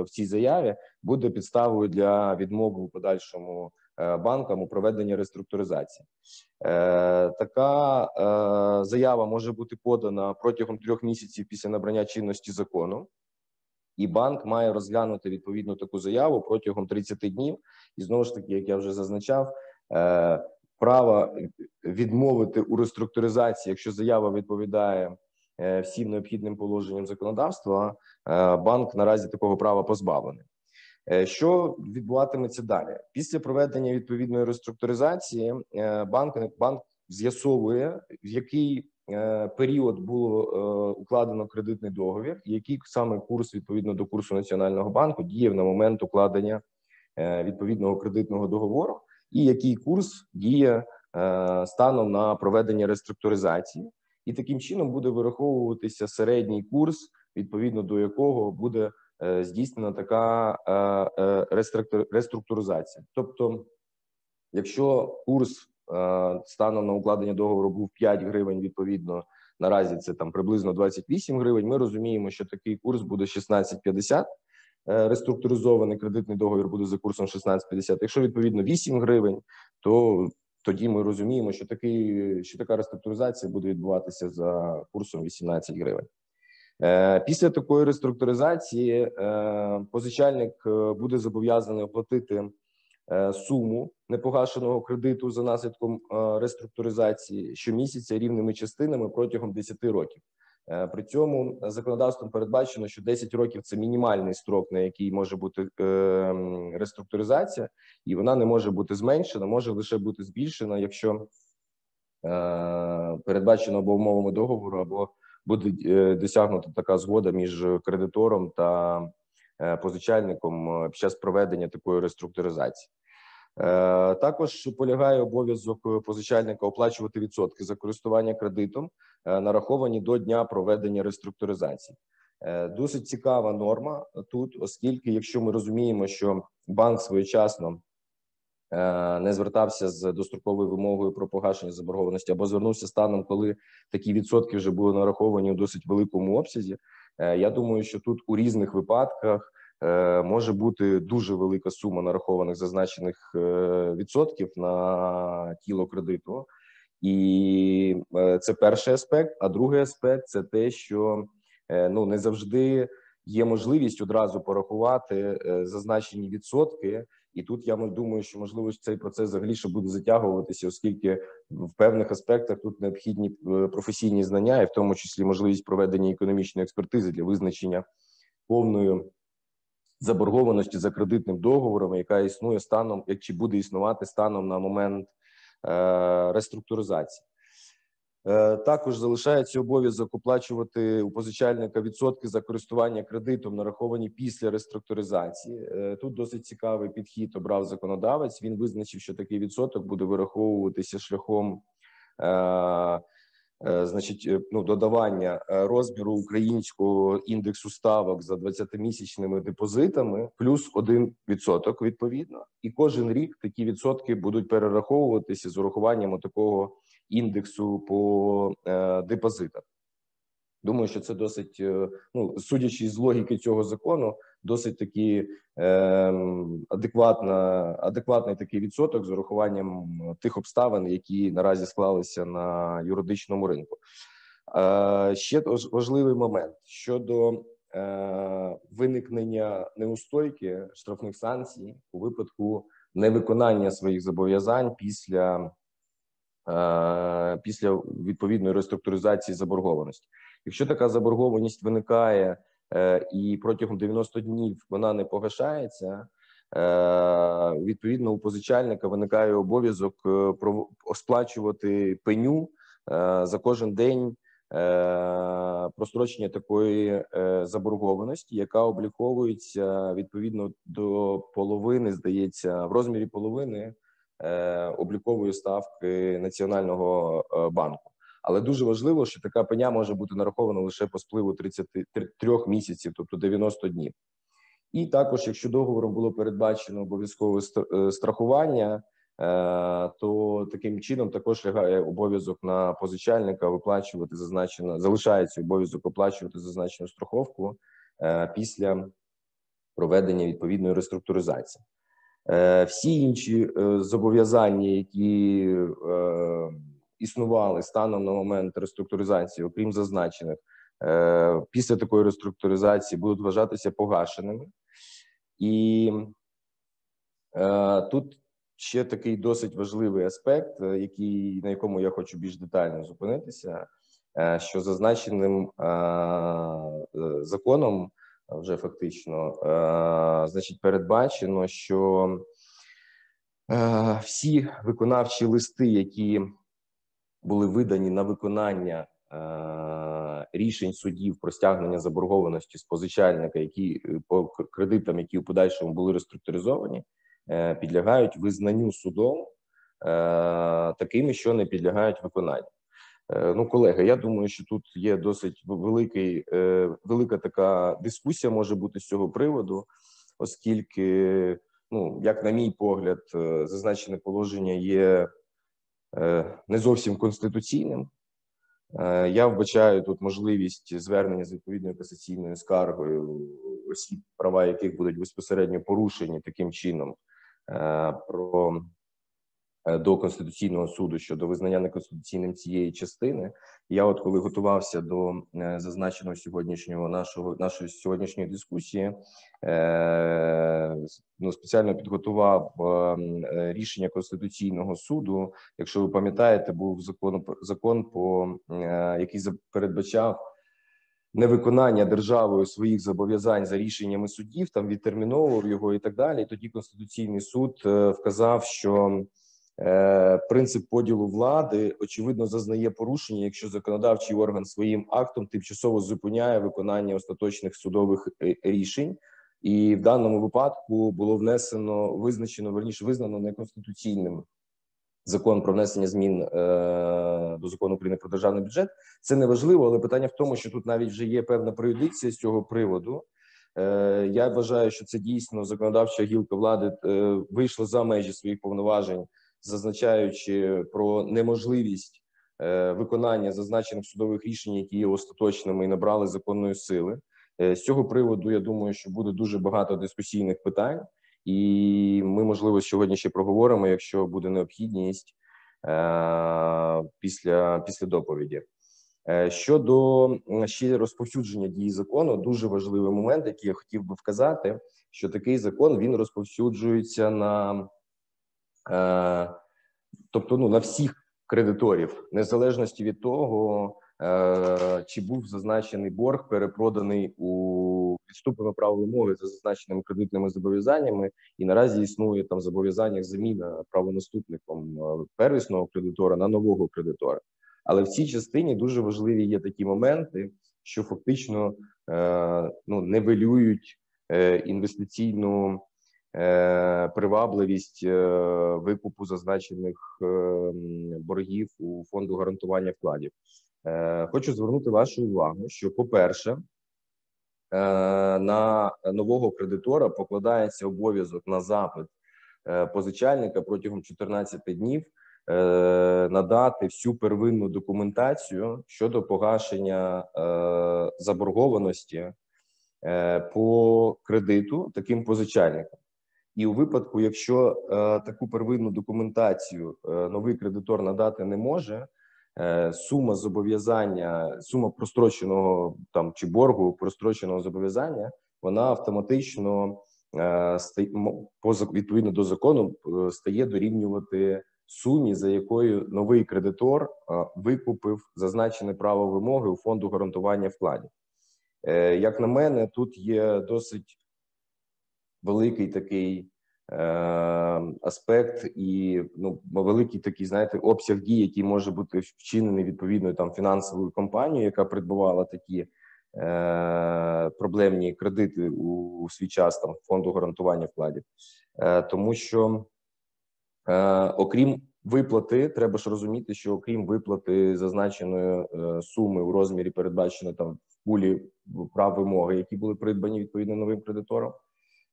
в цій заяві, буде підставою для відмови у подальшому е, банкам у проведенні реструктуризації. Е, Така е, заява може бути подана протягом трьох місяців після набрання чинності закону. І банк має розглянути відповідну таку заяву протягом 30 днів. І знову ж таки, як я вже зазначав, е, право відмовити у реструктуризації, якщо заява відповідає е, всім необхідним положенням законодавства, е, банк наразі такого права позбавлений. Е, Що відбуватиметься далі? Після проведення відповідної реструктуризації е, банк банк з'ясовує, в який е, період було е, укладено кредитний договір, який саме курс відповідно до курсу Національного банку діяв на момент укладення е, відповідного кредитного договору, і який курс діє е, станом на проведення реструктуризації, і таким чином буде вираховуватися середній курс, відповідно до якого буде е, здійснена така е, е, реструктуризація. Тобто, якщо курс станом на укладення договору був 5 гривень, відповідно наразі це там приблизно 28 гривень. Ми розуміємо, що такий курс буде 16,50. Е, Реструктуризований кредитний договір буде за курсом 16,50. Якщо відповідно 8 гривень, то тоді ми розуміємо, що такий що така реструктуризація буде відбуватися за курсом 18 гривень. Е, Після такої реструктуризації е, позичальник е, буде зобов'язаний оплатити суму непогашеного кредиту за наслідком реструктуризації щомісяця рівними частинами протягом 10 років. Е, При цьому законодавством передбачено, що 10 років це мінімальний строк, на який може бути е, реструктуризація, і вона не може бути зменшена, може лише бути збільшена, якщо е, передбачено або умовами договору, або буде досягнута така згода між кредитором та позичальником під час проведення такої реструктуризації. Е, Також полягає обов'язок позичальника оплачувати відсотки за користування кредитом, е, нараховані до дня проведення реструктуризації. Е, Досить цікава норма тут, оскільки, якщо ми розуміємо, що банк своєчасно е, не звертався з достроковою вимогою про погашення заборгованості або звернувся станом, коли такі відсотки вже були нараховані у досить великому обсязі. Е, Я думаю, що тут у різних випадках е, може бути дуже велика сума нарахованих зазначених е, відсотків на тіло кредиту, і е, це перший аспект. А другий аспект це те, що е, ну не завжди є можливість одразу порахувати е, зазначені відсотки. І тут я думаю, що можливо цей процес взагалі ще буде затягуватися, оскільки в певних аспектах тут необхідні е, професійні знання, і в тому числі можливість проведення економічної експертизи для визначення повної заборгованості за кредитним договором, яка існує станом, як чи буде існувати станом на момент е, реструктуризації. Е, Також залишається обов'язок оплачувати у позичальника відсотки за користування кредитом, нараховані після реструктуризації. Е, Тут досить цікавий підхід обрав законодавець. Він визначив, що такий відсоток буде вираховуватися шляхом. Е, Значить, е, ну додавання е, розміру українського індексу ставок за 20-місячними депозитами плюс 1% відповідно, і кожен рік такі відсотки будуть перераховуватися з урахуванням такого індексу по депозитах. Думаю, що це досить, е, ну судячи з логіки цього закону, досить таки е, адекватна, адекватний такий відсоток з урахуванням тих обставин, які наразі склалися на юридичному ринку. Е, ще важливий момент щодо е, виникнення неустойки штрафних санкцій у випадку невиконання своїх зобов'язань після е, після відповідної реструктуризації заборгованості. Якщо така заборгованість виникає е, і протягом 90 днів вона не погашається, е, відповідно у позичальника виникає обов'язок е, сплачувати пеню за кожен день прострочення такої заборгованості, яка обліковується відповідно до половини, здається, в розмірі половини облікової ставки Національного банку. Але дуже важливо, що така пеня може бути нарахована лише по спливу 33 місяців, тобто 90 днів. І також, якщо договором було передбачено обов'язкове е, страхування, е, то таким чином також лягає обов'язок на позичальника виплачувати зазначено, залишається обов'язок оплачувати зазначену страховку е, після проведення відповідної реструктуризації. Всі інші зобов'язання, які існували станом на момент реструктуризації, окрім зазначених, е, після такої реструктуризації будуть вважатися погашеними. І е, тут ще такий досить важливий аспект, е, який, на якому я хочу більш детально зупинитися, що зазначеним законом вже фактично, значить, передбачено, що всі виконавчі листи, які були видані на виконання е, рішень судів про стягнення заборгованості з позичальника, які е, по кредитам, які у подальшому були реструктуризовані, е, підлягають визнанню судом такими, що не підлягають виконанню. Ну, колеги, я думаю, що тут є досить великий, велика така дискусія може бути з цього приводу, оскільки, ну, як на мій погляд, зазначене положення є не зовсім конституційним. Е, Я вбачаю тут можливість звернення з відповідною касаційною скаргою осіб, права яких будуть безпосередньо порушені таким чином е, про е, до конституційного суду щодо визнання неконституційним цієї частини. Я, от коли готувався до е, зазначеного сьогоднішнього нашого нашої сьогоднішньої дискусії, е, ну спеціально підготував е, рішення конституційного суду. Якщо ви пам'ятаєте, був закон закон, по е, який передбачав невиконання державою своїх зобов'язань за рішеннями судів, там відтерміновував його і так далі. Тоді конституційний суд е, вказав, що е, принцип поділу влади очевидно зазнає порушення, якщо законодавчий орган своїм актом тимчасово зупиняє виконання остаточних судових е, рішень. І в даному випадку було внесено визначено верніше визнано неконституційним закон про внесення змін е, до закону України про державний бюджет. Це не важливо, але питання в тому, що тут навіть вже є певна преюдиція з цього приводу. Е, я вважаю, що це дійсно законодавча гілка влади е, вийшла за межі своїх повноважень, зазначаючи про неможливість е, виконання зазначених судових рішень, які є остаточними і набрали законної сили. Е, З цього приводу я думаю, що буде дуже багато дискусійних питань, і ми, можливо, сьогодні ще проговоримо, якщо буде необхідність е, після, після доповіді. Щодо ще розповсюдження дії закону, дуже важливий момент, який я хотів би вказати, що такий закон він розповсюджується на тобто ну на всіх кредиторів, незалежності від того, е, чи був зазначений борг перепроданий у підступами права вимоги за зазначеними кредитними зобов'язаннями, і наразі існує там зобов'язання заміна правонаступником е, первісного кредитора на нового кредитора. Але в цій частині дуже важливі є такі моменти, що фактично е, ну нивелюють е, інвестиційну е, привабливість е, викупу зазначених е, боргів у фонду гарантування вкладів. Е, хочу звернути вашу увагу, що, по-перше, е, на нового кредитора покладається обов'язок на запит е, позичальника протягом 14 днів е, надати всю первинну документацію щодо погашення е, заборгованості е, по кредиту таким позичальникам. І у випадку, якщо е, таку первинну документацію е, новий кредитор надати не може, е, сума зобов'язання, сума простроченого там чи боргу простроченого зобов'язання, вона автоматично е, стає по відповідно до закону е, стає дорівнювати сумі, за якою новий кредитор е, викупив зазначене право вимоги у фонду гарантування вкладів. Як на мене, тут є досить великий такий е, аспект і ну великий такий, знаєте, обсяг дій, який може бути вчинений відповідною там фінансовою компанією, яка придбувала такі е, проблемні кредити у, у свій час там фонду гарантування вкладів, е, тому що е, окрім виплати, треба ж розуміти, що окрім виплати зазначеної е, суми у розмірі передбачено там в пулі прав вимоги, які були придбані відповідно новим кредитором.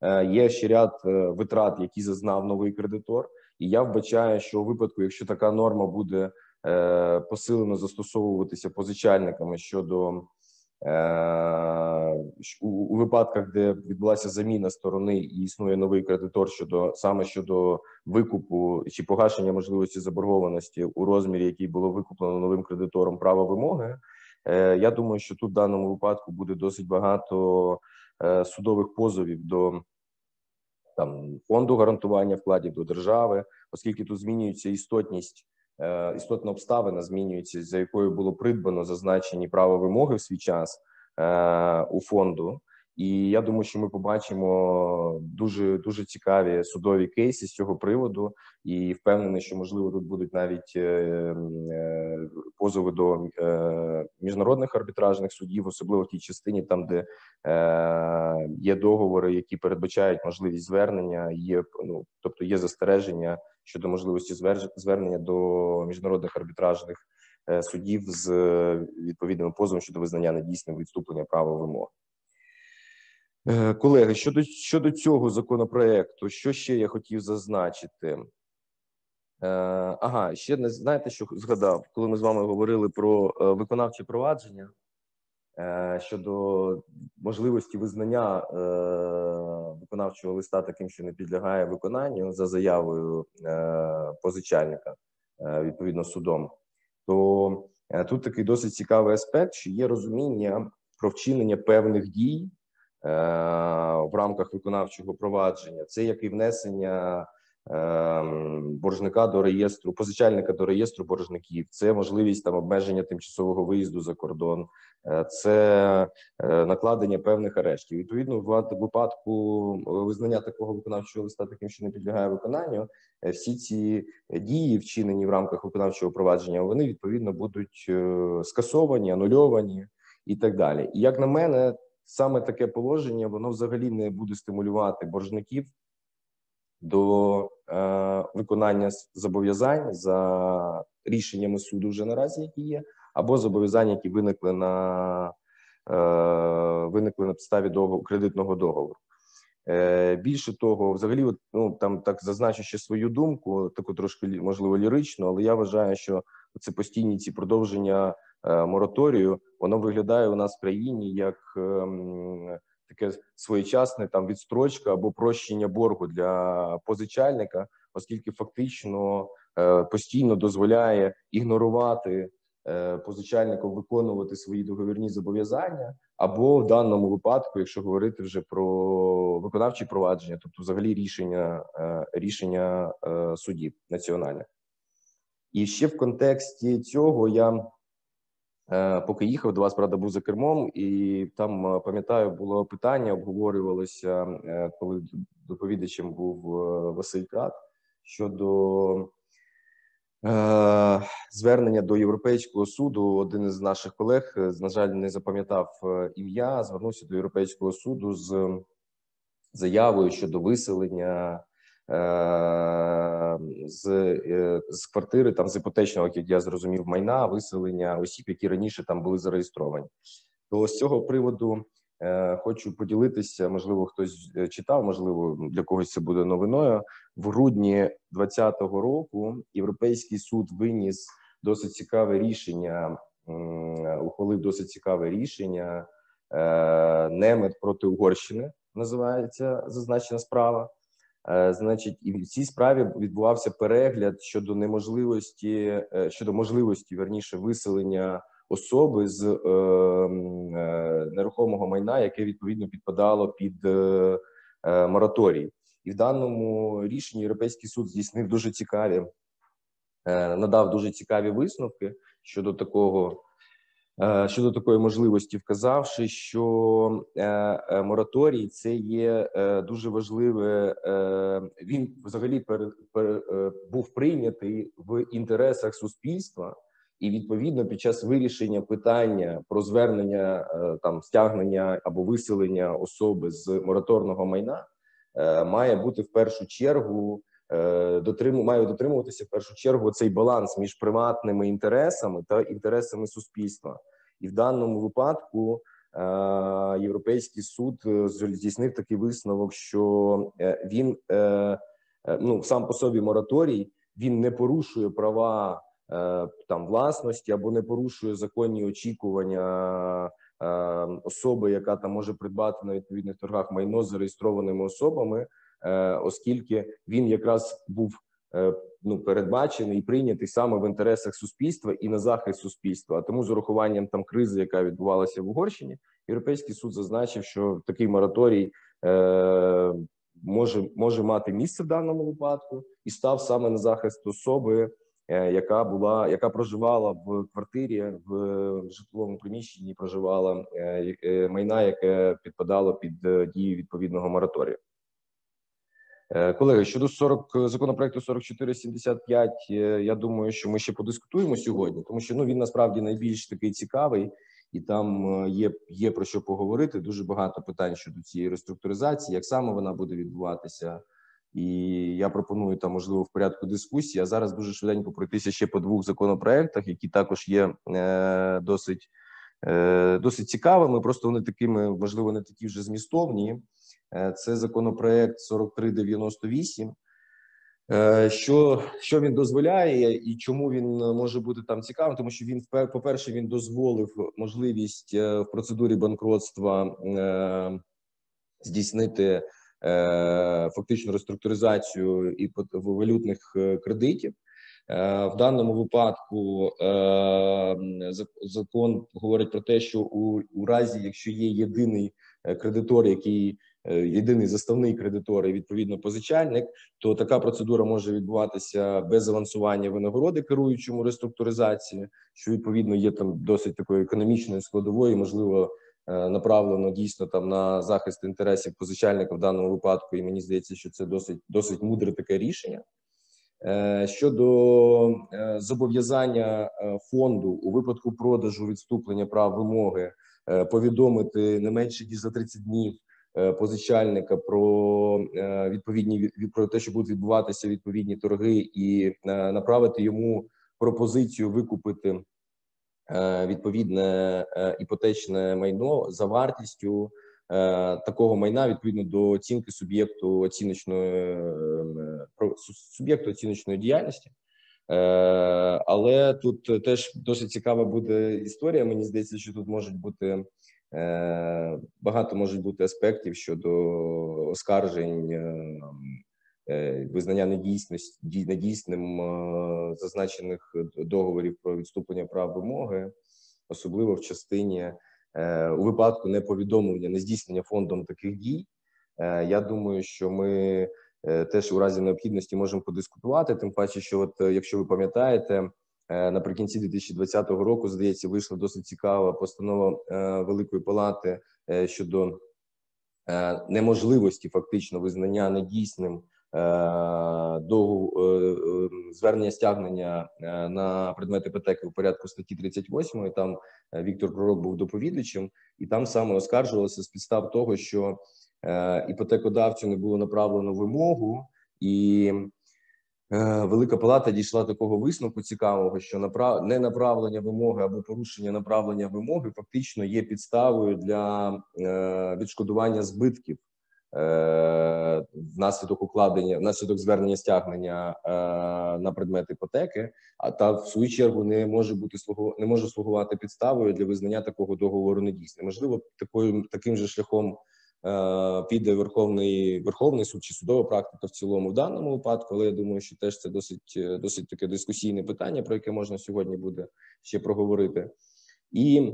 Е, Є ще ряд е, витрат, які зазнав новий кредитор, і я вбачаю, що у випадку, якщо така норма буде е, посилено застосовуватися позичальниками щодо у, випадках, де відбулася заміна сторони і існує новий кредитор щодо саме щодо викупу чи погашення можливості заборгованості у розмірі, який було викуплено новим кредитором права вимоги. Я думаю, що тут в даному випадку буде досить багато судових позовів до там фонду гарантування вкладів до держави, оскільки тут змінюється істотність, е, істотна обставина змінюється, за якою було придбано зазначені права вимоги в свій час е, у фонду, І я думаю, що ми побачимо дуже дуже цікаві судові кейси з цього приводу, і впевнений, що можливо тут будуть навіть е, е, позови до е, міжнародних арбітражних судів, особливо в тій частині, там де е, є договори, які передбачають можливість звернення, є ну тобто є застереження щодо можливості звернення до міжнародних арбітражних судів з е, відповідним позовом щодо визнання недійсним відступлення права вимог. Е, Колеги, щодо щодо цього законопроекту, що ще я хотів зазначити? Е, Ага, ще не знаєте, що згадав, коли ми з вами говорили про е, виконавче провадження щодо можливості визнання виконавчого листа таким, що не підлягає виконанню за заявою позичальника відповідно судом, то тут такий досить цікавий аспект, що є розуміння про вчинення певних дій в рамках виконавчого провадження. Це як і внесення е, боржника до реєстру, позичальника до реєстру боржників, це можливість там обмеження тимчасового виїзду за кордон, е, це е, накладення певних арештів. Відповідно, в випадку е, визнання такого виконавчого листа таким, що не підлягає виконанню, е, всі ці дії, вчинені в рамках виконавчого провадження, вони відповідно будуть е, скасовані, анульовані і так далі. І як на мене, саме таке положення воно взагалі не буде стимулювати боржників до е, виконання зобов'язань за рішеннями суду вже наразі, які є, або зобов'язань, які виникли на е, виникли на підставі договору кредитного договору. Е, більше того, взагалі, от, ну там так зазначу ще свою думку, таку трошки можливо ліричну, але я вважаю, що це постійні ці продовження мораторію, воно виглядає у нас в країні як ем, таке своєчасне там відстрочка або прощення боргу для позичальника, оскільки фактично е, постійно дозволяє ігнорувати е, позичальникам виконувати свої договірні зобов'язання, або в даному випадку, якщо говорити вже про виконавчі провадження, тобто взагалі рішення е, рішення е, судів національних. І ще в контексті цього я е, поки їхав до вас, правда, був за кермом, і там е, пам'ятаю, було питання, обговорювалося, е, коли доповідачем був е, Василь Крат щодо е, звернення до Європейського суду. Один із наших колег, е, на жаль, не запам'ятав е, ім'я, звернувся до Європейського суду з заявою щодо виселення е, з, е, з квартири, там з іпотечного, як я зрозумів, майна, виселення осіб, які раніше там були зареєстровані. То з цього приводу е, хочу поділитися. Можливо, хтось е, читав, можливо, для когось це буде новиною. В грудні 2020 року Європейський суд виніс досить цікаве рішення, ухвалив досить цікаве рішення. Е, Немет проти Угорщини називається зазначена справа. Е, Значить, і в цій справі відбувався перегляд щодо неможливості е, щодо можливості верніше виселення особи з е, нерухомого майна, яке відповідно підпадало під мораторій. І в даному рішенні Європейський суд здійснив дуже цікаві, надав дуже цікаві висновки щодо такого. Е, Щодо такої можливості, вказавши, що е, е, мораторій це є дуже важливе. Він взагалі пере, е, був прийнятий в інтересах суспільства, і відповідно під час вирішення питання про звернення там стягнення або виселення особи з мораторного майна має бути в першу чергу е, дотриму має дотримуватися в першу чергу цей баланс між приватними інтересами та інтересами суспільства, і в даному випадку е, Європейський суд е, здійснив такий висновок, що він ну сам по собі мораторій він не порушує права там власності або не порушує законні очікування особи, яка там може придбати на відповідних торгах майно з зареєстрованими особами, оскільки він якраз був е, ну передбачений і прийнятий саме в інтересах суспільства і на захист суспільства. А тому з урахуванням там кризи, яка відбувалася в Угорщині, європейський суд зазначив, що такий мораторій е, може може мати місце в даному випадку і став саме на захист особи е, яка була, яка проживала в квартирі в житловому приміщенні, проживала е, е, майна, яке підпадало під е, дію відповідного мораторію. Е, Колеги, щодо 40 законопроекту 4475, е, я думаю, що ми ще подискутуємо сьогодні, тому що ну він насправді найбільш такий цікавий, і там е, є, є про що поговорити. Дуже багато питань щодо цієї реструктуризації, як саме вона буде відбуватися. І я пропоную там, можливо, в порядку дискусії. А зараз дуже швиденько пройтися ще по двох законопроектах, які також є е, досить, е, досить цікавими. Просто вони такими, можливо, не такі вже змістовні. Е, Це законопроект 4398. Е, Що, що він дозволяє і чому він може бути там цікавим? Тому що він по-перше, він дозволив можливість е, в процедурі банкротства е, здійснити е, фактичну реструктуризацію і валютних е, кредитів. Е, В даному випадку е, закон говорить про те, що у, у разі, якщо є єдиний е, кредитор, який е, єдиний заставний кредитор і відповідно позичальник, то така процедура може відбуватися без авансування винагороди керуючому реструктуризації, що відповідно є там досить такою економічною складовою, можливо, е, направлено дійсно там на захист інтересів позичальника в даному випадку. І мені здається, що це досить досить мудре таке рішення. Е, Щодо е, зобов'язання е, фонду у випадку продажу відступлення прав вимоги е, повідомити не менше ніж за 30 днів е, позичальника про е, відповідні від- про те, що будуть відбуватися відповідні торги, і е, направити йому пропозицію викупити е, відповідне е, іпотечне майно за вартістю е, такого майна відповідно до оцінки суб'єкту оціночної е, суб'єкту оціночної діяльності. Е, Але тут теж досить цікава буде історія. Мені здається, що тут можуть бути е, багато можуть бути аспектів щодо оскаржень, е, е, визнання недійсності недійсним е, зазначених договорів про відступлення прав вимоги, особливо в частині е, у випадку неповідомлення, нездійснення фондом таких дій. Е, Я думаю, що ми е, теж у разі необхідності можемо подискутувати. Тим паче, що от е, якщо ви пам'ятаєте, е, наприкінці 2020 року здається, вийшла досить цікава постанова е, Великої Палати е, щодо е, неможливості фактично визнання недійсним е, догову е, е, звернення стягнення е, на предмет іпотеки у порядку статті 38. Там е, Віктор Пророк був доповідачем, і там саме оскаржувалося з підстав того, що е, іпотекодавцю не було направлено вимогу, і е, Велика Палата дійшла такого висновку цікавого, що направ... ненаправлення вимоги або порушення направлення вимоги фактично є підставою для е, відшкодування збитків е, внаслідок укладення, внаслідок звернення стягнення е, на предмет іпотеки, а та в свою чергу не може бути не може слугувати підставою для визнання такого договору недійсним. Можливо, такою таким же шляхом е, піде Верховний Верховний суд чи судова практика в цілому в даному випадку, але я думаю, що теж це досить е, досить таке дискусійне питання, про яке можна сьогодні буде ще проговорити. І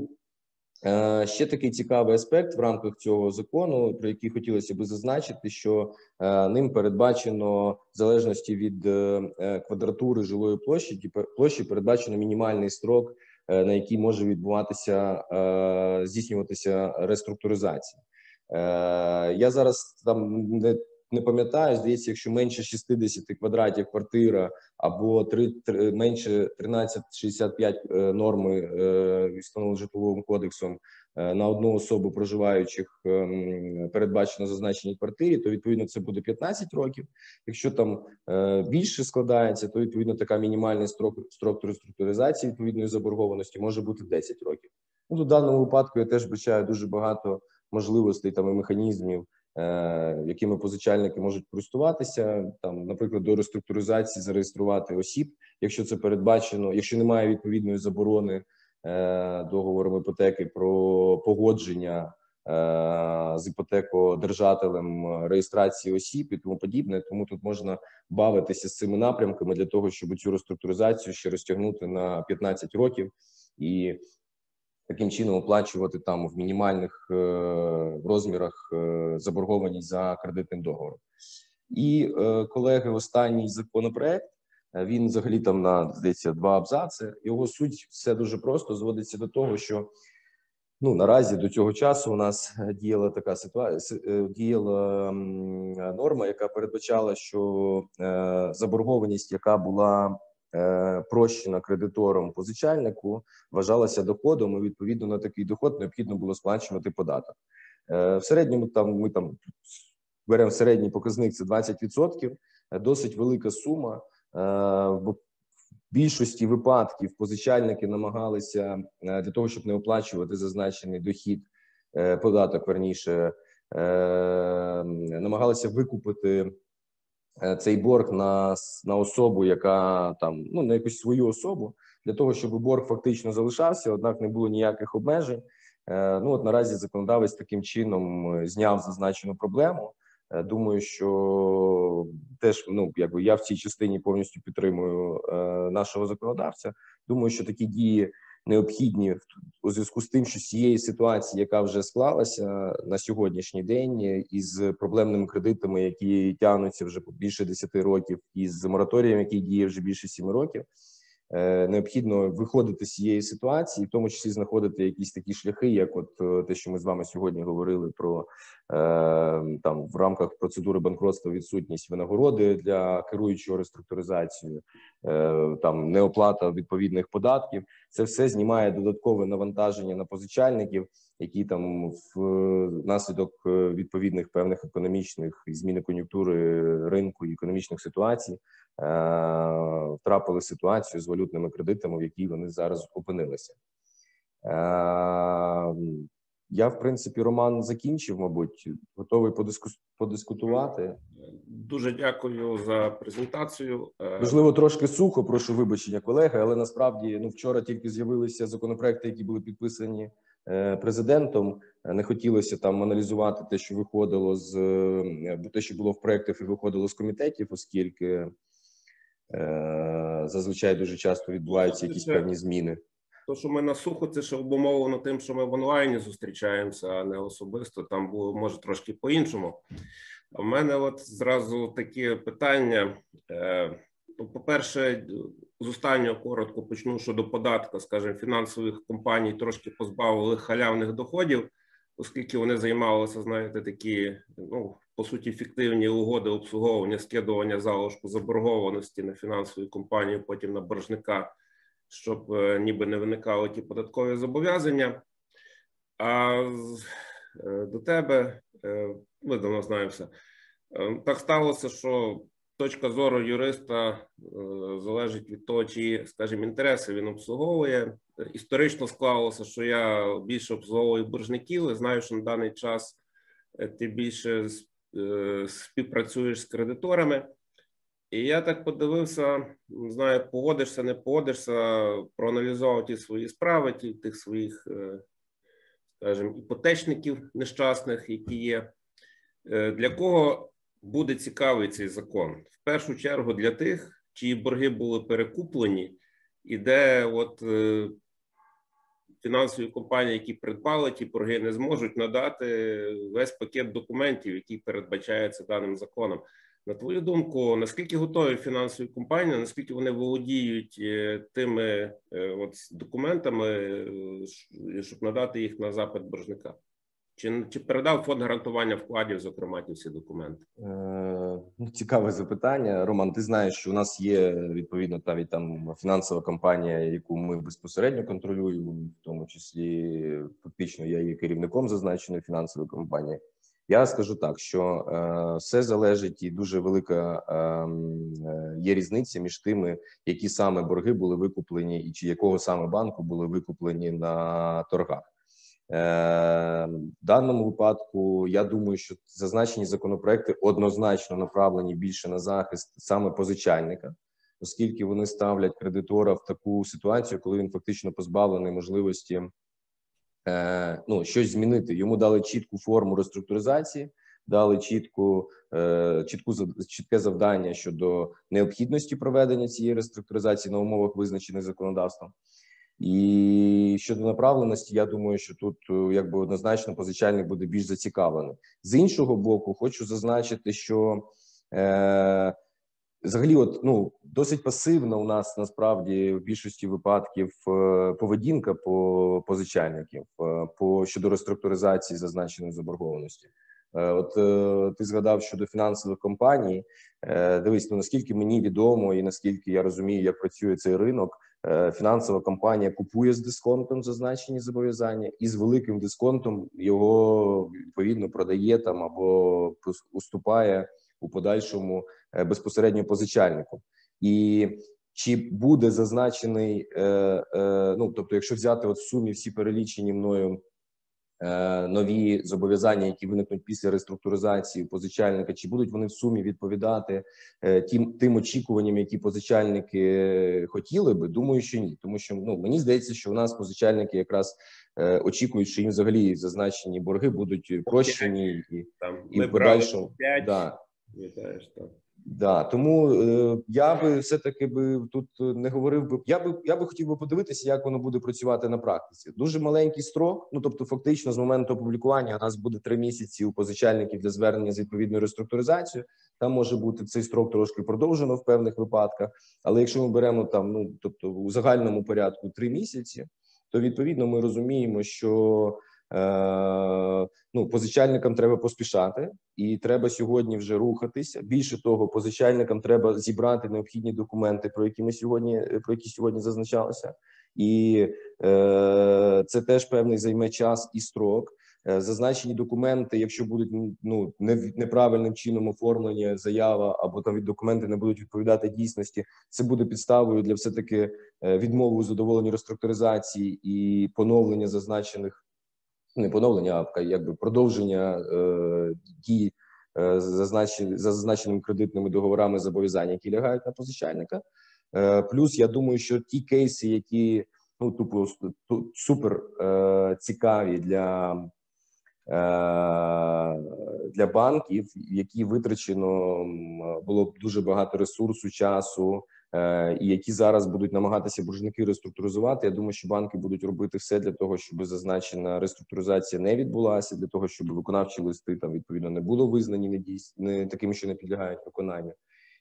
е, ще такий цікавий аспект в рамках цього закону, про який хотілося би зазначити, що е, ним передбачено в залежності від е, е, квадратури жилої площі, ті площі передбачено мінімальний строк, е, на який може відбуватися е, здійснюватися реструктуризація. Е, Я зараз там не, не пам'ятаю, здається, якщо менше 60 квадратів квартира або 3, 3, менше 1365 е, норми е, встановлені житловим кодексом на одну особу проживаючих ем, передбачено зазначеній квартирі, то відповідно це буде 15 років. Якщо там більше складається, то відповідно така мінімальний строк строк реструктуризації відповідної заборгованості може бути 10 років. Ну, в даному випадку я теж бачаю дуже багато можливостей там і механізмів, е, якими позичальники можуть користуватися. Там, наприклад, до реструктуризації зареєструвати осіб, якщо це передбачено, якщо немає відповідної заборони е, договором іпотеки про погодження е, з іпотекодержателем реєстрації осіб і тому подібне. Тому тут можна бавитися з цими напрямками для того, щоб цю реструктуризацію ще розтягнути на 15 років і таким чином оплачувати там в мінімальних е, розмірах е, заборгованість за кредитним договором. І е, колеги, останній законопроект Він взагалі там на здається два абзаци. Його суть все дуже просто зводиться до того, що ну наразі до цього часу у нас діяла така ситуація, діяла норма, яка передбачала, що заборгованість, яка була прощена кредитором позичальнику, вважалася доходом, і відповідно на такий доход необхідно було сплачувати податок. Е, В середньому там ми там беремо середній показник це 20%, е, досить велика сума. Е, бо в більшості випадків позичальники намагалися е, для того, щоб не оплачувати зазначений дохід, е, податок верніше, е, намагалися викупити е, цей борг на, на особу, яка там ну на якусь свою особу, для того, щоб борг фактично залишався, однак не було ніяких обмежень. Е, Ну от наразі законодавець таким чином е, зняв зазначену проблему. Е, Думаю, що теж ну якби я в цій частині повністю підтримую е, нашого законодавця. Думаю, що такі дії необхідні у зв'язку з тим, що цієї ситуації, яка вже склалася на сьогоднішній день, е, із проблемними кредитами, які тягнуться вже більше 10 років, і з мораторієм, який діє вже більше 7 років. Е, Необхідно виходити з цієї ситуації, в тому числі знаходити якісь такі шляхи, як от е, те, що ми з вами сьогодні говорили про е, там в рамках процедури банкротства відсутність винагороди для керуючого реструктуризацію, там неоплата відповідних податків. Це все знімає додаткове навантаження на позичальників, які там в наслідок відповідних певних економічних зміни кон'юнктури ринку і економічних ситуацій втрапили ситуацію з валютними кредитами, в якій вони зараз опинилися. Е, Я, в принципі, Роман закінчив, мабуть, готовий подиску- подискутувати. Дуже дякую за презентацію. Е, Можливо, трошки сухо, прошу вибачення, колеги, але насправді ну вчора тільки з'явилися законопроекти, які були підписані е, президентом. Е, Не хотілося там аналізувати те, що виходило з е, те, що було в проектах і виходило з комітетів, оскільки е, зазвичай дуже часто відбуваються якісь певні зміни. То, що ми на сухо, це ще обумовлено тим, що ми в онлайні зустрічаємося, а не особисто. Там було може трошки по-іншому. А в мене от зразу такі питання. Е, ну, По-перше, з останнього коротко почну щодо податку, скажімо, фінансових компаній трошки позбавили халявних доходів, оскільки вони займалися, знаєте, такі, ну по суті, фіктивні угоди обслуговування, скидування залишку заборгованості на фінансові компанії, потім на боржника щоб е, ніби не виникали ті податкові зобов'язання. А е, до тебе е, ми давно знаємося. Е, Так сталося, що точка зору юриста е, залежить від того, чи, скажімо, інтереси він обслуговує. Історично склалося, що я більше обслуговую боржників. і Знаю, що на даний час е, ти більше е, співпрацюєш з кредиторами. І я так подивився, знаю, погодишся, не погодишся, проаналізував ті свої справи, ті тих своїх, скажімо, іпотечників нещасних, які є. Для кого буде цікавий цей закон? В першу чергу для тих, чиї борги були перекуплені, і де от е, фінансові компанії, які придбали ті борги, не зможуть надати весь пакет документів, який передбачається даним законом. На твою думку, наскільки готові фінансові компанії, наскільки вони володіють е, тими е, от документами, е, щоб надати їх на запит боржника? Чи, чи передав фонд гарантування вкладів, зокрема, ті всі документи? Е, ну, Цікаве запитання. Роман, ти знаєш, що у нас є відповідно навіть там фінансова компанія, яку ми безпосередньо контролюємо, в тому числі фактично я є керівником зазначеної фінансової компанії. Я скажу так, що е, все залежить і дуже велика е, е, є різниця між тими, які саме борги були викуплені, і чи якого саме банку були викуплені на торгах. Е, В даному випадку я думаю, що зазначені законопроекти однозначно направлені більше на захист саме позичальника, оскільки вони ставлять кредитора в таку ситуацію, коли він фактично позбавлений можливості е, ну, щось змінити. Йому дали чітку форму реструктуризації, дали чітку, е, чітку чітке завдання щодо необхідності проведення цієї реструктуризації на умовах, визначених законодавством. І щодо направленості, я думаю, що тут е, якби однозначно позичальник буде більш зацікавлений. З іншого боку, хочу зазначити, що е, взагалі, от ну досить пасивна у нас насправді в більшості випадків е, поведінка по позичальників е, по щодо реструктуризації зазначеної заборгованості. От ти згадав щодо фінансових компаній. Дивись, ну наскільки мені відомо і наскільки я розумію, як працює цей ринок. Е, Фінансова компанія купує з дисконтом зазначені зобов'язання, і з великим дисконтом його відповідно продає там або уступає у подальшому е, безпосередньо позичальнику. І чи буде зазначений, е, ну тобто, якщо взяти от в сумі всі перелічені мною нові зобов'язання, які виникнуть після реструктуризації позичальника, чи будуть вони в сумі відповідати е, тим тим очікуванням, які позичальники хотіли би? Думаю, що ні, тому що ну мені здається, що у нас позичальники якраз е, очікують, що їм взагалі зазначені борги будуть прощені і, Там і в подальшому 5, да. пам'ятаєш, так. Да, тому е, я би все таки би тут е, не говорив би. Я би я би хотів би подивитися, як воно буде працювати на практиці. Дуже маленький строк. Ну тобто, фактично, з моменту опублікування у нас буде три місяці у позичальників для звернення з відповідною реструктуризацією. Там може бути цей строк трошки продовжено в певних випадках. Але якщо ми беремо там, ну тобто у загальному порядку три місяці, то відповідно ми розуміємо, що ну позичальникам треба поспішати, і треба сьогодні вже рухатися. Більше того, позичальникам треба зібрати необхідні документи, про які ми сьогодні про які сьогодні зазначалося, і е, це теж певний займе час і строк. Е, Зазначені документи, якщо будуть ну не неправильним чином оформлені заява або там від документи не будуть відповідати дійсності, це буде підставою для все таки відмови у задоволенні реструктуризації і поновлення зазначених не поновлення, а якби продовження е, дій е, зазначені за зазначеними кредитними договорами зобов'язань, які лягають на позичальника. Е, плюс я думаю, що ті кейси, які ну тупо ту- супер е, цікаві для, е, для банків, які витрачено було б дуже багато ресурсу, часу, і які зараз будуть намагатися боржники реструктуризувати. Я думаю, що банки будуть робити все для того, щоб зазначена реструктуризація не відбулася, для того, щоб виконавчі листи там відповідно не було визнані недійс... не такими, що не підлягають виконанню.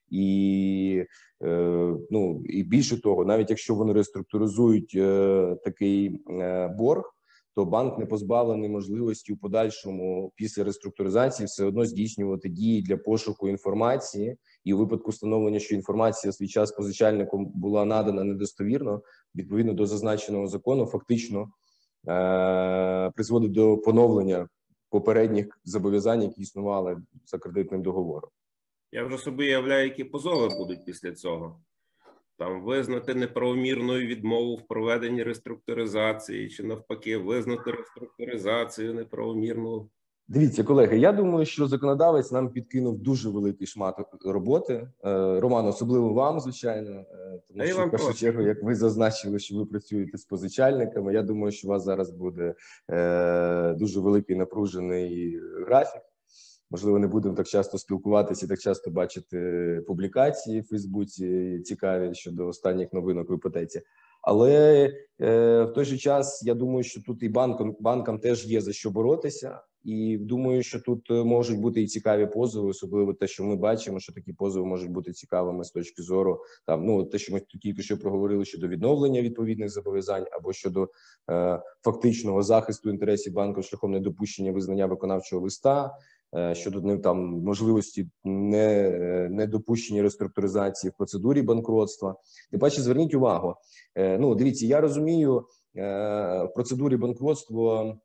І е, ну і більше того, навіть якщо вони реструктуризують е, такий е, борг, то банк не позбавлений можливості у подальшому після реструктуризації все одно здійснювати дії для пошуку інформації, і у випадку встановлення, що інформація свій час позичальником була надана недостовірно, відповідно до зазначеного закону, фактично е- призводить до поновлення попередніх зобов'язань, які існували за кредитним договором. Я вже собі уявляю, які позови будуть після цього. Там визнати неправомірною відмову в проведенні реструктуризації, чи навпаки, визнати реструктуризацію неправомірну. Дивіться, колеги. Я думаю, що законодавець нам підкинув дуже великий шмат роботи. Е, Роман, особливо вам, звичайно, е, тому що в першу чергу, як ви зазначили, що ви працюєте з позичальниками. Я думаю, що у вас зараз буде е, дуже великий напружений графік. Можливо, не будемо так часто спілкуватися, так часто бачити публікації в Фейсбуці цікаві щодо останніх новинок в іпотеці. Але е, в той же час я думаю, що тут і банкам банкам теж є за що боротися, і думаю, що тут е, можуть бути і цікаві позови, особливо те, що ми бачимо, що такі позови можуть бути цікавими з точки зору там. Ну те, що ми тільки що проговорили щодо відновлення відповідних зобов'язань або щодо е, фактичного захисту інтересів банку шляхом недопущення визнання виконавчого листа. Е, Щодо не там можливості не, е, недопущення реструктуризації в процедурі банкротства, тим паче зверніть увагу. Е, Ну, дивіться, я розумію в процедурі банкротства,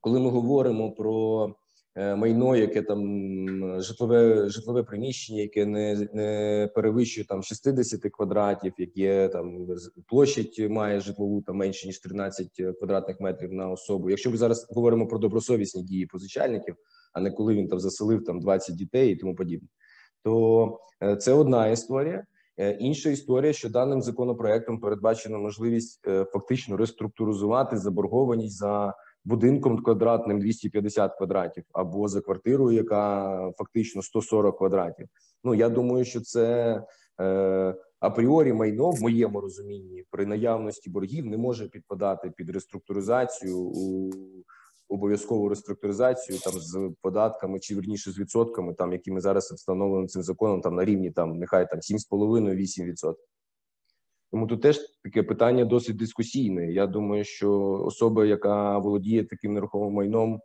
коли ми говоримо про майно, яке там житлове житлове приміщення, яке не, не перевищує там 60 квадратів, яке там площадь має житлову там менше ніж 13 квадратних метрів на особу. Якщо ми зараз говоримо про добросовісні дії позичальників, а не коли він там заселив там 20 дітей і тому подібне, то е, це одна історія. Е, Інша історія, що даним законопроектом передбачена можливість е, фактично реструктуризувати заборгованість за будинком квадратним 250 квадратів або за квартирою, яка фактично 140 квадратів. Ну я думаю, що це апріорі майно в моєму розумінні при наявності боргів не може підпадати під реструктуризацію у обов'язкову реструктуризацію там з податками чи верніше з відсотками, там якими зараз встановлено цим законом, там на рівні там нехай там 7,5-8%. Тому тут теж таке питання досить дискусійне. Я думаю, що особа, яка володіє таким нерухомим майном,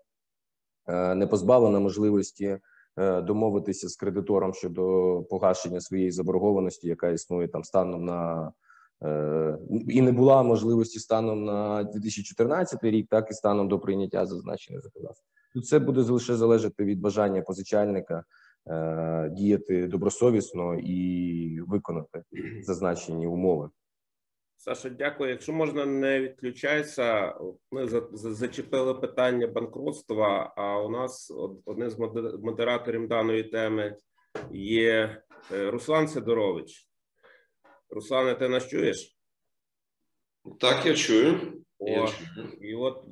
е, не позбавлена можливості е, домовитися з кредитором щодо погашення своєї заборгованості, яка існує там станом на і не була можливості станом на 2014 рік, так і станом до прийняття зазначених законодавств. Тут це буде лише залежати від бажання позичальника е, діяти добросовісно і виконати зазначені умови. Саша, дякую. Якщо можна, не відключайся. Ми за- за- зачепили питання банкротства. А у нас одним з моде- модераторів даної теми є е, Руслан Сидорович. Руслане, ти нас чуєш? Так, я чую. Я чую. і от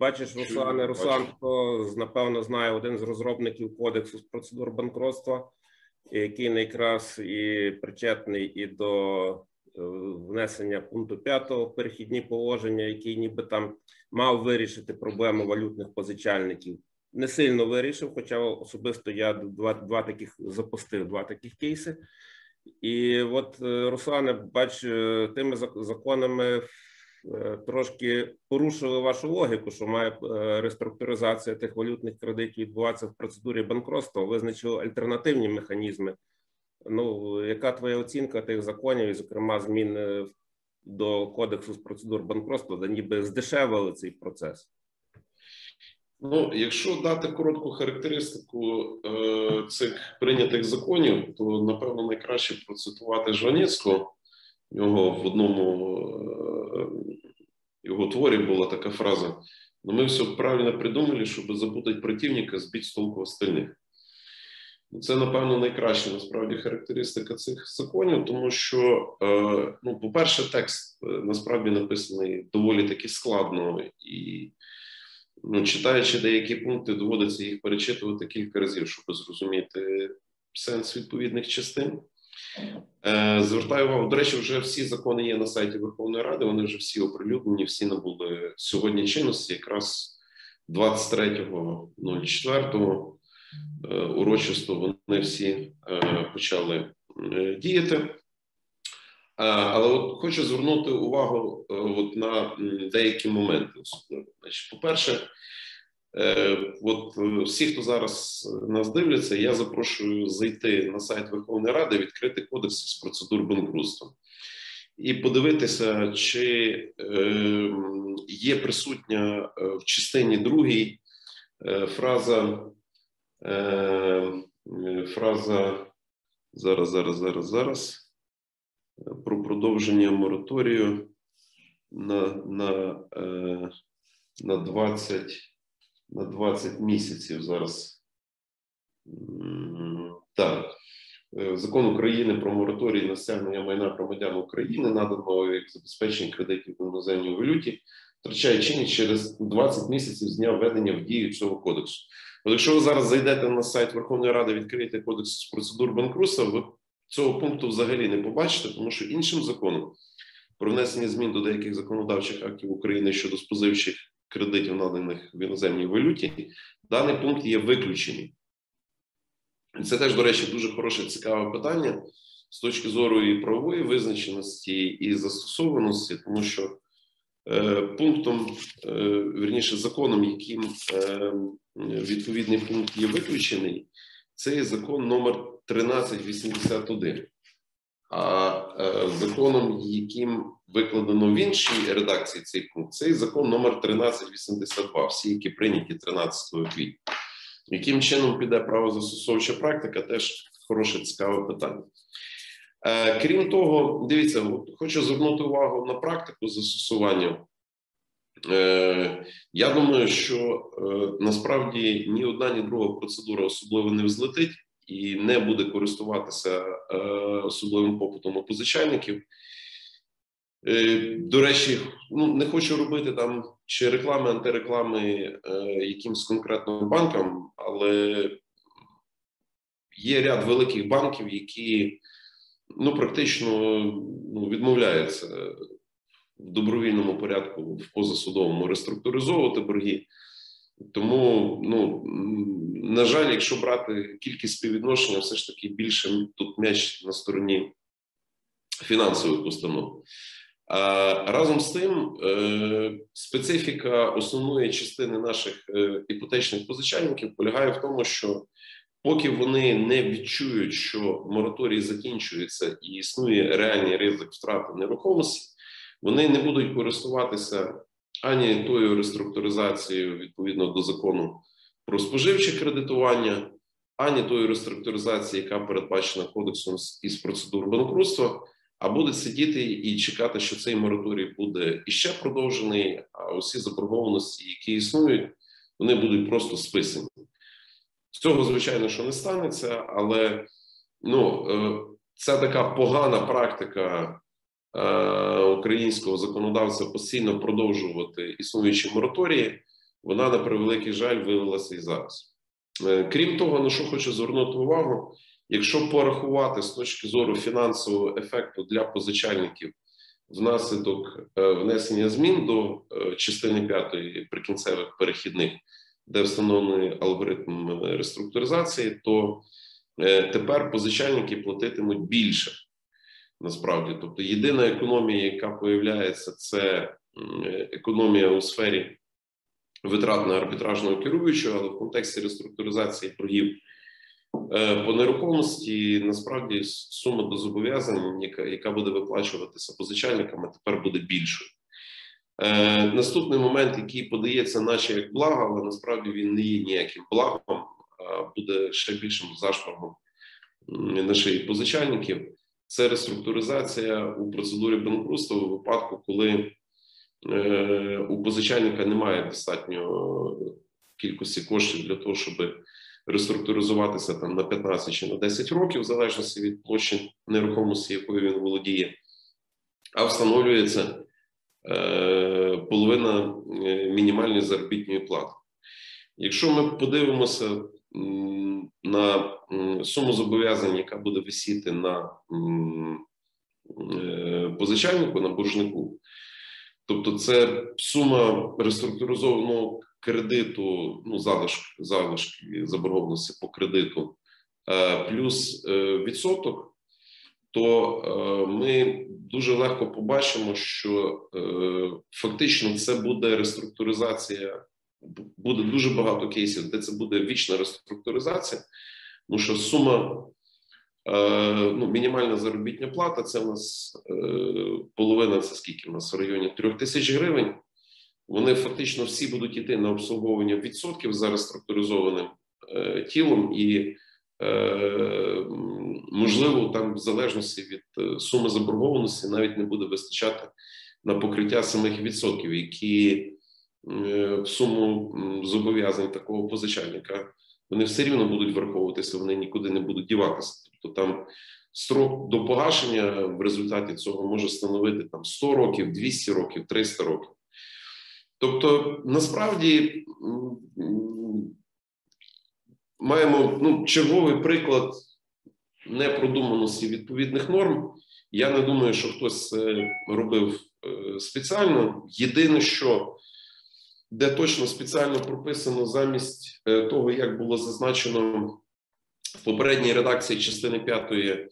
бачиш, Чую, Руслане, Руслан, бачу. хто напевно знає один з розробників кодексу з процедур банкротства, який якраз і причетний і до е, внесення пункту 5 в перехідні положення, який ніби там мав вирішити проблему валютних позичальників. Не сильно вирішив, хоча особисто я два, два таких запустив, два таких кейси. І от, е, Руслане, бач, е, тими зак- законами е, трошки порушили вашу логіку, що має реструктуризація тих валютних кредитів відбуватися в процедурі банкротства, визначили альтернативні механізми. Ну, яка твоя оцінка тих законів, і, зокрема, змін до кодексу з процедур банкротства, де ніби здешевили цей процес? Ну, якщо дати коротку характеристику е, цих прийнятих законів, то напевно найкраще процитувати Жваніцького. У нього в одному е, його творі була така фраза: Ну, ми все правильно придумали, щоб запутати противника, збити з толку остальних. Ну, Це, напевно, найкраща насправді характеристика цих законів, тому що, е, ну, по-перше, текст е, насправді написаний доволі таки складно і ну, читаючи деякі пункти, доводиться їх перечитувати кілька разів, щоб зрозуміти сенс відповідних частин. Е, Звертаю увагу, до речі, вже всі закони є на сайті Верховної Ради, вони вже всі оприлюднені, всі набули сьогодні чинності, якраз 23.04 е, урочисто вони всі е, почали діяти. Е, Але от хочу звернути увагу е, от на деякі моменти. Значить, по-перше, е, от всі, хто зараз нас дивляться, я запрошую зайти на сайт Верховної Ради, відкрити кодекс з процедур банкрутства і подивитися, чи е, є присутня в частині другій фраза. Фраза зараз, зараз, зараз, зараз про продовження мораторію на, на, е, на 20 на 20 місяців зараз. Так. Е, Закон України про мораторій на стягнення майна громадян України, наданого як забезпечення кредитів в іноземній валюті, втрачає чинність через 20 місяців з дня введення в дію цього кодексу. От якщо ви зараз зайдете на сайт Верховної Ради, відкриєте кодекс з процедур банкрутства, ви цього пункту взагалі не побачите, тому що іншим законом про внесення змін до деяких законодавчих актів України щодо спозивчих кредитів, наданих в іноземній валюті, даний пункт є виключений. Це теж, до речі, дуже хороше цікаве питання з точки зору і правової визначеності, і застосованості, тому що е, пунктом, е, вірніше, законом, яким е, відповідний пункт є виключений, це є закон номер 1381. А е, законом, яким викладено в іншій редакції цей пункт, це закон номер 1382, всі, які прийняті 13 квітня. Яким чином піде правозастосовча практика, теж хороше цікаве питання. Е, крім того, дивіться, хочу звернути увагу на практику застосування. Е, я думаю, що насправді ні одна, ні друга процедура особливо не взлетить і не буде користуватися е, особливим попитом у позичальників. Е, До речі, ну не хочу робити там чи реклами, антиреклами е, якимсь конкретним банкам, але є ряд великих банків, які ну практично ну, відмовляються в добровільному порядку в позасудовому реструктуризовувати борги. Тому, ну на жаль, якщо брати кількість співвідношення, все ж таки більше тут м'яч на стороні фінансових установ. А разом з тим, е, специфіка основної частини наших е, іпотечних позичальників полягає в тому, що поки вони не відчують, що мораторій закінчується і існує реальний ризик втрати нерухомості, вони не будуть користуватися ані тою реструктуризацією відповідно до закону про споживче кредитування, ані тою реструктуризацією, яка передбачена кодексом із процедур банкрутства, а будуть сидіти і чекати, що цей мораторій буде іще продовжений. А усі заборгованості, які існують, вони будуть просто списані. Цього звичайно, що не станеться, але ну е, це така погана практика українського законодавця постійно продовжувати існуючі мораторії. Вона на превеликий жаль виявилася і зараз. Е, крім того, на що хочу звернути увагу, якщо порахувати з точки зору фінансового ефекту для позичальників внаслідок внесення змін до частини п'ятої прикінцевих перехідних де встановлений алгоритм реструктуризації, то е, тепер позичальники платитимуть більше. Насправді, тобто єдина економія, яка появляється, це економія у сфері витрат арбітражного керуючого, але в контексті реструктуризації боргів е, по нерухомості насправді сума до зобов'язань, яка яка буде виплачуватися позичальниками, тепер буде більшою. Е, Наступний момент, який подається, наче як благо, але насправді він не є ніяким благом, а буде ще більшим зашморгом на шиї позичальників. Це реструктуризація у процедурі банкрутства у випадку, коли е, у позичальника немає достатньо кількості коштів для того, щоб реструктуризуватися там на 15 чи на 10 років, в залежності від площі нерухомості, якою він володіє, а встановлюється. Е, половина е, мінімальної заробітної плати. Якщо ми подивимося на суму зобов'язань, яка буде висіти на е, позичальнику, на боржнику, тобто це сума реструктуризованого кредиту, ну залишки, залишки заборгованості по кредиту, плюс відсоток то е, ми дуже легко побачимо, що е, фактично це буде реструктуризація. Буде дуже багато кейсів, де це буде вічна реструктуризація, тому що сума е, ну, мінімальна заробітня плата це у нас половина, це скільки у нас в районі трьох тисяч гривень. Вони фактично всі будуть йти на обслуговування відсотків за реструктуризованим тілом і Е, можливо, там в залежності від е, суми заборгованості навіть не буде вистачати на покриття самих відсотків, які е, в суму зобов'язань такого позичальника вони все рівно будуть враховуватися, вони нікуди не будуть діватися. Тобто там строк до погашення в результаті цього може становити там 100 років, 200 років, 300 років. Тобто, насправді маємо ну, черговий приклад непродуманості відповідних норм. Я не думаю, що хтось це робив е, спеціально. Єдине, що де точно спеціально прописано замість е, того, як було зазначено в попередній редакції частини п'ятої,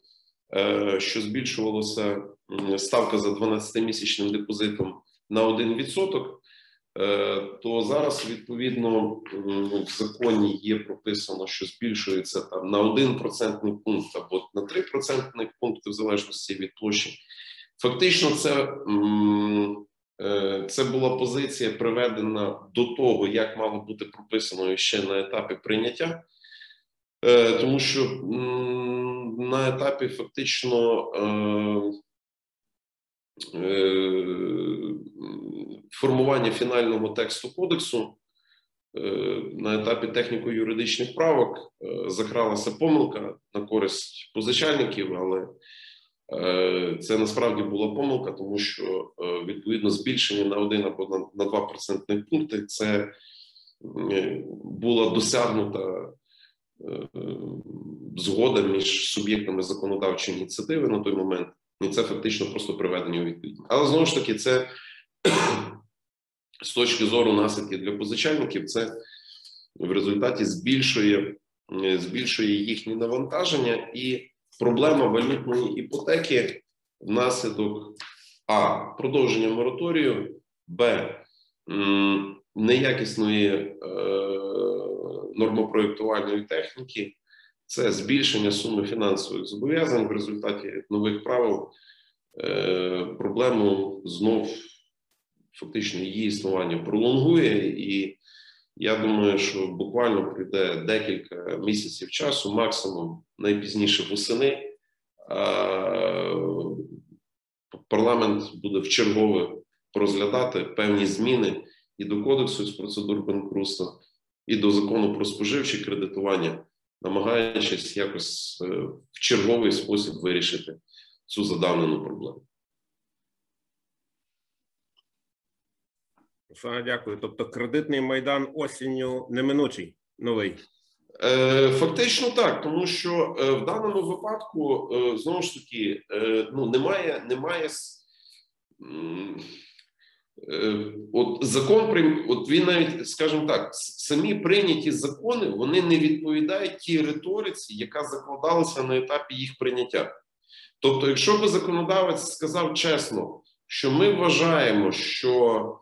е, що збільшувалася ставка за 12-місячним депозитом на 1%, Е, то зараз відповідно в законі є прописано, що збільшується там на 1 процентний пункт або на 3 процентних пункти в залежності від площі. Фактично, це це була позиція приведена до того, як мало бути прописано ще на етапі прийняття, е, тому що на етапі фактично Е, формування фінального тексту кодексу е, на етапі техніко-юридичних правок е, закралася помилка на користь позичальників, але це насправді була помилка, тому що відповідно збільшення на один або на 2 процентних пункти це була досягнута згода між суб'єктами законодавчої ініціативи на той момент. І це фактично просто приведення у відповідь. Але знову ж таки, це <clears throat> з точки зору наслідків для позичальників, це в результаті збільшує, е, збільшує їхні навантаження і проблема валютної іпотеки внаслідок а. Продовження мораторію, б. Неякісної е, нормопроєктувальної техніки, це збільшення суми фінансових зобов'язань в результаті нових правил. Е, проблему знов фактично її існування пролонгує, і я думаю, що буквально прийде декілька місяців часу, максимум найпізніше восени. Парламент буде вчергове розглядати певні зміни і до кодексу з процедур банкрутства, і до закону про споживче кредитування, намагаючись якось е, в черговий спосіб вирішити цю задавнену проблему. Дякую. Тобто кредитний майдан осінню неминучий новий. Е, Фактично так, тому що е, в даному випадку е, знову ж таки ну немає, немає от закон от він навіть, скажімо так, самі прийняті закони вони не відповідають тій риториці, яка закладалася на етапі їх прийняття. Тобто, якщо би законодавець сказав чесно, що ми вважаємо, що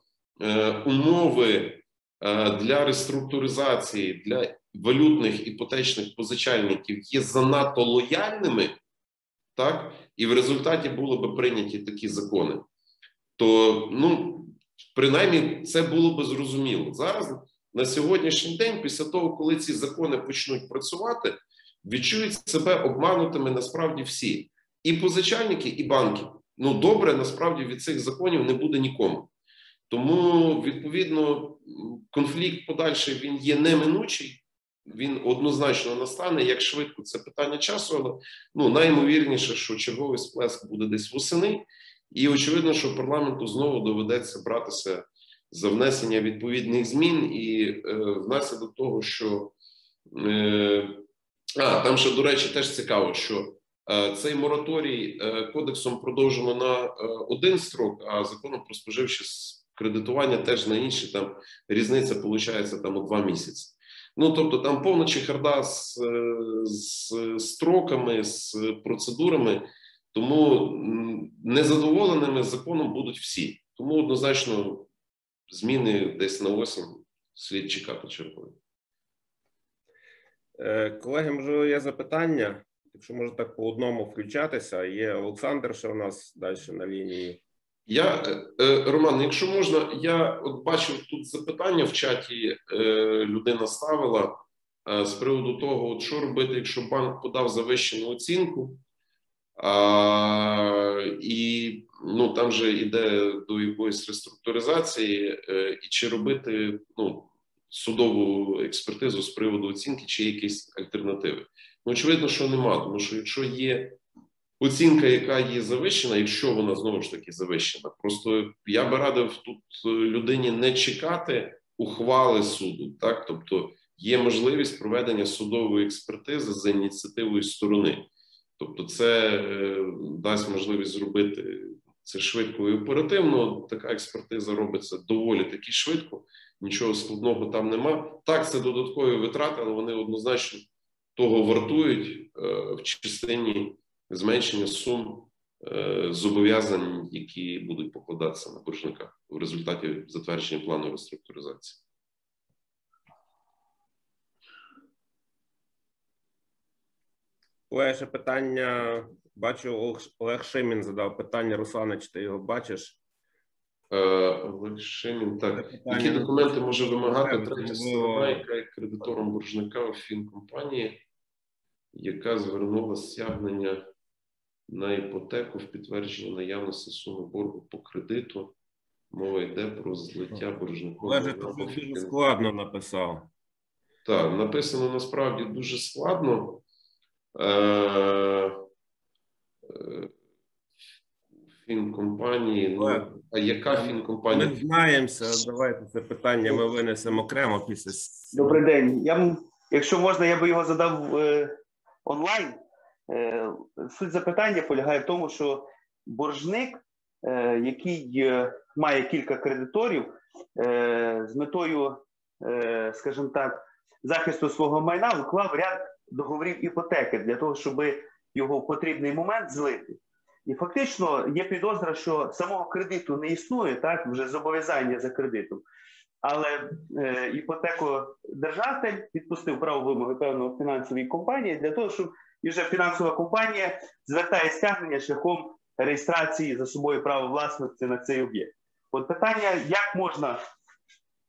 умови е, для реструктуризації для валютних іпотечних позичальників є занадто лояльними, так, і в результаті були би прийняті такі закони, то ну, принаймні це було би зрозуміло. Зараз на сьогоднішній день, після того, коли ці закони почнуть працювати, відчують себе обманутими насправді всі: і позичальники, і банки. Ну, добре, насправді від цих законів не буде нікому. Тому, відповідно, конфлікт подальший він є неминучий, він однозначно настане. Як швидко це питання часу, але ну найімовірніше, що черговий сплеск буде десь восени, і очевидно, що парламенту знову доведеться братися за внесення відповідних змін, і е, внаслідок того, що е, а там ще до речі, теж цікаво, що е, цей мораторій е, кодексом продовжено на е, один строк, а законом про споживче с- кредитування теж на інший. Там різниця виходить там у два місяці. Ну тобто там повна чехарда з, е, з строками, з процедурами, тому незадоволеними законом будуть всі. Тому однозначно зміни десь на осінь слід чекати чергові. Е, Колеги, може, є запитання? Якщо може так по одному включатися, є Олександр, що у нас далі на лінії. Я е, Роман, якщо можна, я от бачив тут запитання в чаті. е, Людина ставила е, з приводу того, от що робити, якщо банк подав завищену оцінку, а, і ну там же йде до якоїсь реструктуризації, і чи робити ну судову експертизу з приводу оцінки, чи якісь альтернативи. Ну, очевидно, що нема, тому що якщо є оцінка, яка є завищена, якщо вона знову ж таки завищена, просто я би радив тут е, людині не чекати ухвали суду, так тобто є можливість проведення судової експертизи за ініціативою сторони. Тобто, це е, дасть можливість зробити це швидко і оперативно. Така експертиза робиться доволі таки швидко, нічого складного там нема. Так, це додаткові витрати, але вони однозначно того вартують е, в частині зменшення сум е, зобов'язань, які будуть покладатися на боржника в результаті затвердження плану реструктуризації. Ще питання. Бачу, Олег- Шимін задав питання. Руслане, чи ти його бачиш? Е, Олег Шимін, так. Питання Які документи може вимагати третя сторона, яка є кредитором боржника у фінкомпанії, яка звернула стягнення на іпотеку в підтвердження наявності суми боргу по кредиту? Мова йде про злиття боржником. Олеже, ти дуже фін- складно написав. Так, написано насправді дуже складно. Е, е, Фінкомпанії. Ну, а яка фінкомпанія? Ми знаємося. Давайте це питання ми винесемо окремо після. Добрий день. Я якщо можна, я би його задав е, онлайн. Е, суть запитання полягає в тому, що боржник, е, який е, має кілька кредиторів, з метою, скажімо так, захисту свого майна уклав ряд договорів іпотеки для того, щоб його в потрібний момент злити. І фактично є підозра, що самого кредиту не існує, так вже зобов'язання за кредитом. Але е, іпотекодержатель підпустив право вимоги певної фінансової компанії для того, щоб і вже фінансова компанія звертає стягнення шляхом реєстрації за собою права власності на цей об'єкт. От питання, як можна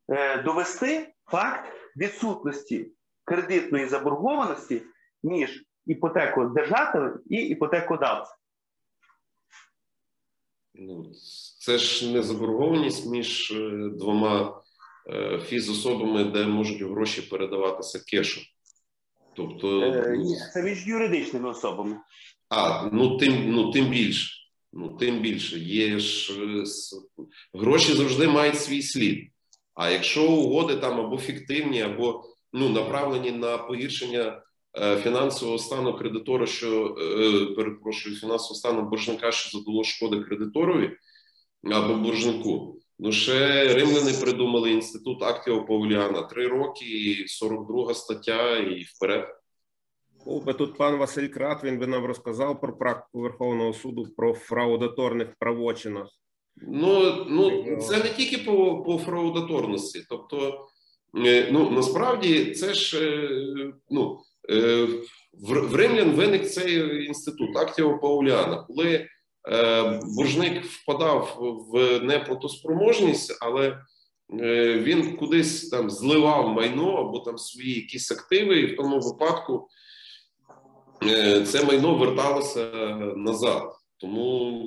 е, довести факт відсутності кредитної заборгованості між іпотекодержателем і іпотекодавцем. Ну, це ж не заборгованість між е, двома е, фізособами, де можуть гроші передаватися кешем. Тобто, Е, ну, ні, це між юридичними особами. а, ну тим, ну тим більше. Ну, тим більше. Є ж е, гроші завжди мають свій слід. А якщо угоди там або фіктивні, або ну, направлені на погіршення е, фінансового стану кредитора, що перепрошую, фінансового стану боржника, що задало шкоди кредиторові або боржнику. Ще римляни придумали інститут актіо Пауліана. Три роки, і 42 стаття, і вперед. Був тут пан Василь Крат, він би нам розказав про практику Верховного суду про фраудаторних правочинах. Ну, ну це не тільки по, по фраудаторності. Тобто, е, ну насправді це ж е, ну, е, в, в римлян виник цей інститут актіо Пауліана, коли боржник впадав в неплатоспроможність, але е, він кудись там зливав майно або там свої якісь активи, і в тому випадку е, це майно верталося назад. Тому,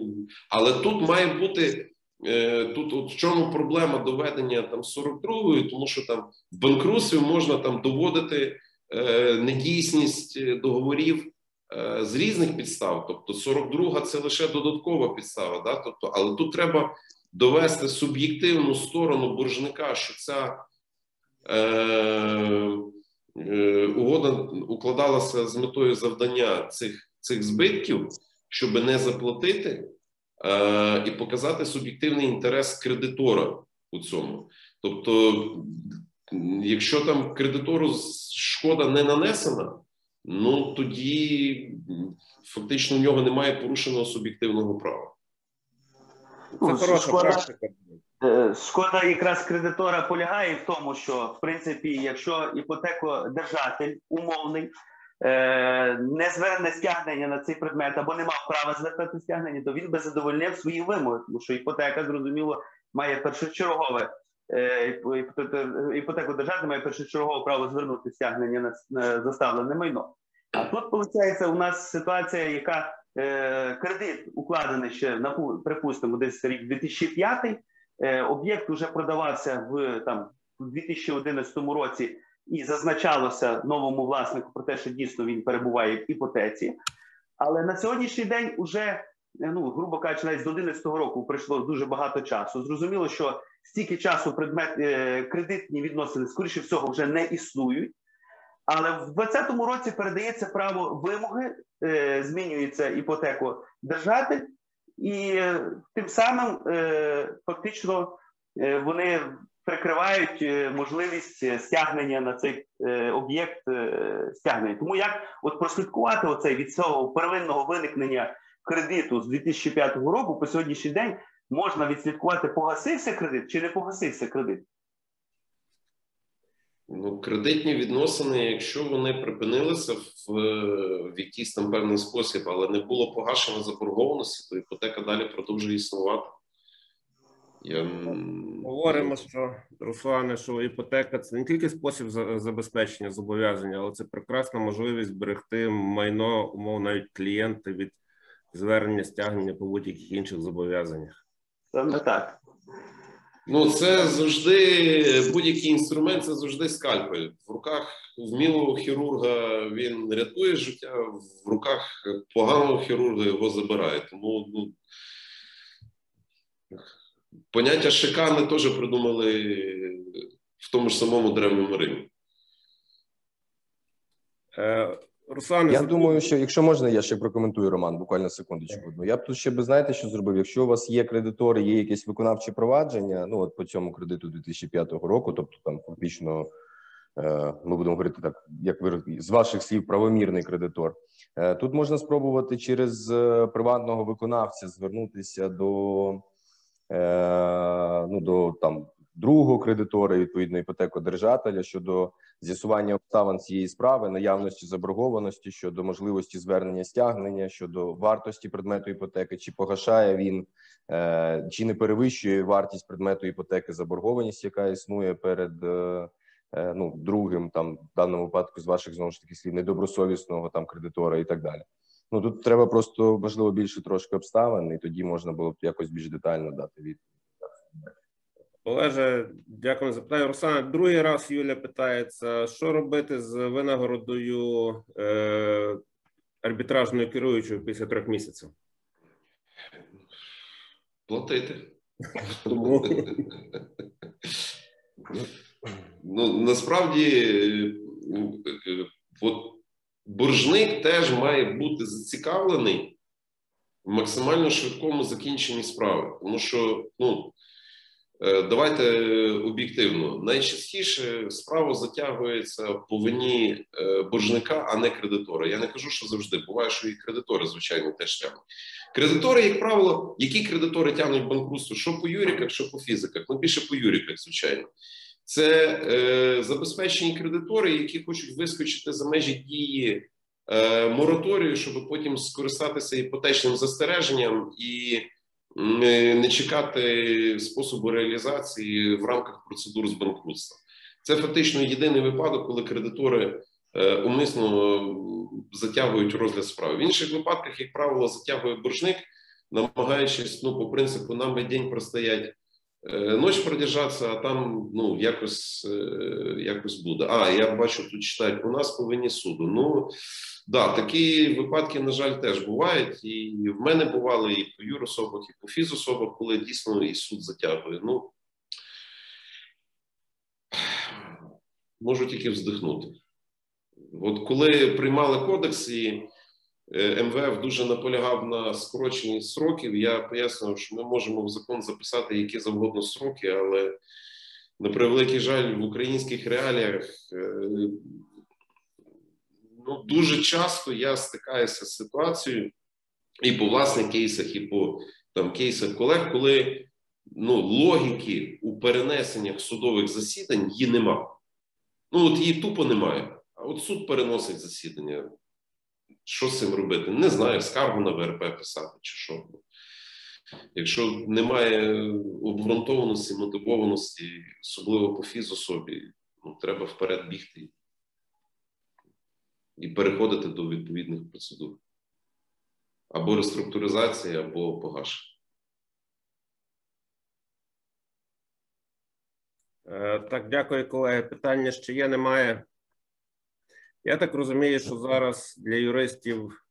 але тут має бути е, тут, от в чому проблема доведення там 42-ї, тому що там в банкрутстві можна там доводити е, недійсність е, договорів е, з різних підстав. Тобто 42 це лише додаткова підстава. Да? Тобто, але тут треба довести суб'єктивну сторону боржника, що ця е, е, угода укладалася з метою завдання цих, цих збитків щоб не заплатити е, і показати суб'єктивний інтерес кредитора у цьому. Тобто, якщо там кредитору шкода не нанесена, ну тоді фактично в нього немає порушеного суб'єктивного права. Це Ну, хороша шкода- практика. Е, Шкода якраз кредитора полягає в тому, що в принципі, якщо іпотекодержатель умовний е, не зверне стягнення на цей предмет або не мав права звертати стягнення, то він би задовольнив свої вимоги, тому що іпотека, зрозуміло, має першочергове е, іпотека- іпотекодержатель має першочергове право звернути стягнення на, заставлене майно. А тут виходить, у нас ситуація, яка е, кредит укладений ще на припустимо, десь рік 2005, е, об'єкт вже продавався в там у 2011 році і зазначалося новому власнику про те, що дійсно він перебуває в іпотеці. Але на сьогоднішній день уже, ну грубо кажучи, навіть з 2011 року пройшло дуже багато часу. Зрозуміло, що стільки часу предмет е, кредитні відносини, скоріше всього, вже не існують. Але в 2020 році передається право вимоги, е, змінюється іпотекодержатель, і е, тим самим фактично вони прикривають можливість стягнення на цей об'єкт стягнення. Тому як от прослідкувати оцей від цього первинного виникнення кредиту з 2005 року по сьогоднішній день можна відслідкувати, погасився кредит чи не погасився кредит. Ну, кредитні відносини, якщо вони припинилися в, в якийсь там певний спосіб, але не було погашено заборгованості, то іпотека далі продовжує існувати. Я, Говоримо, що Руслане, що іпотека це не тільки спосіб забезпечення зобов'язання, але це прекрасна можливість берегти майно, умов навіть клієнти від звернення стягнення по будь-яких інших зобов'язаннях. Саме так. Ну, це завжди будь-який інструмент, це завжди скальпель. В руках вмілого хірурга він рятує життя, в руках поганого хірурга його забирає. Тому ну, поняття шикани теж придумали в тому ж самому древньому Римі. Е, Руслане, Я думаю, що якщо можна, я ще прокоментую Роман, буквально секундочку. одну. Я б тут ще би знаєте, що зробив. Якщо у вас є кредитори, є якесь виконавче провадження, ну от по цьому кредиту 2005 року, тобто там фактично е, ми будемо говорити так, як ви з ваших слів, правомірний кредитор. Е, Тут можна спробувати через е, приватного виконавця звернутися до, ну, до там другого кредитора, відповідно іпотекодержателя щодо з'ясування обставин цієї справи, наявності заборгованості щодо можливості звернення стягнення, щодо вартості предмету іпотеки, чи погашає він, е, чи не перевищує вартість предмету іпотеки заборгованість, яка існує перед е, е, ну другим, там в даному випадку з ваших знову ж таки слів недобросовісного там кредитора і так далі. Ну тут треба просто можливо більше трошки обставин, і тоді можна було б якось більш детально дати відповідь. Олеже, дякую за питання. Руслан, другий раз Юля питається, що робити з винагородою е, арбітражною керуючою після трьох місяців? Платити. Тому Ну, насправді, от боржник теж має бути зацікавлений в максимально швидкому закінченні справи. Тому що, ну, давайте об'єктивно, найчастіше справа затягується по вині е, боржника, а не кредитора. Я не кажу, що завжди буває, що і кредитори, звичайно, теж тягнуть. Кредитори, як правило, які кредитори тягнуть банкрутство, що по юриках, що по фізиках, ну більше по юриках, звичайно. Це е, забезпечені кредитори, які хочуть вискочити за межі дії е, мораторію, щоб потім скористатися іпотечним застереженням і е, не чекати способу реалізації в рамках процедур з банкрутства. Це фактично єдиний випадок, коли кредитори е, умисно затягують розгляд справи. В інших випадках, як правило, затягує боржник, намагаючись ну по принципу нам би день простоять. Е, Ночь продержаться, а там ну якось е, якось буде. А я бачу, тут читають у нас по вині суду. Ну да, такі випадки, на жаль, теж бувають. І в мене бували і по юрособах, і по фізособах, коли дійсно і суд затягує. Ну можу тільки вздихнути. От коли приймали кодекс і е, МВФ дуже наполягав на скороченні сроків, я пояснював, що ми можемо в закон записати які завгодно сроки, але на превеликий жаль, в українських реаліях е, ну, дуже часто я стикаюся з ситуацією і по власних кейсах, і по там кейсах колег, коли ну, логіки у перенесеннях судових засідань її нема. Ну от її тупо немає. А от суд переносить засідання. Що з цим робити? Не знаю, скаргу на ВРП писати чи що. Якщо немає обґрунтованості, мотивованості, особливо по фізособі, ну, треба вперед бігти і переходити до відповідних процедур. Або реструктуризація, або погашення. Е, Так, дякую, колеги. Питання ще є, немає. Я так розумію, що зараз для юристів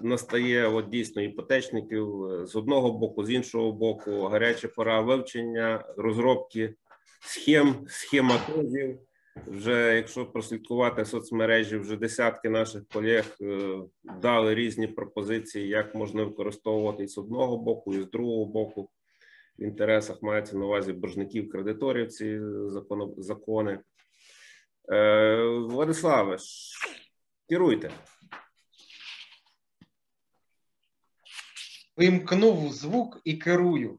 настає от дійсно іпотечників е, з одного боку, з іншого боку, гаряча пора вивчення, розробки схем, схематозів. Вже якщо прослідкувати соцмережі, вже десятки наших колег е, дали різні пропозиції, як можна використовувати і з одного боку, і з другого боку. В інтересах мається на увазі боржників, кредиторів ці закони. Е, Владиславе, керуйте. Вимкнув звук і керую.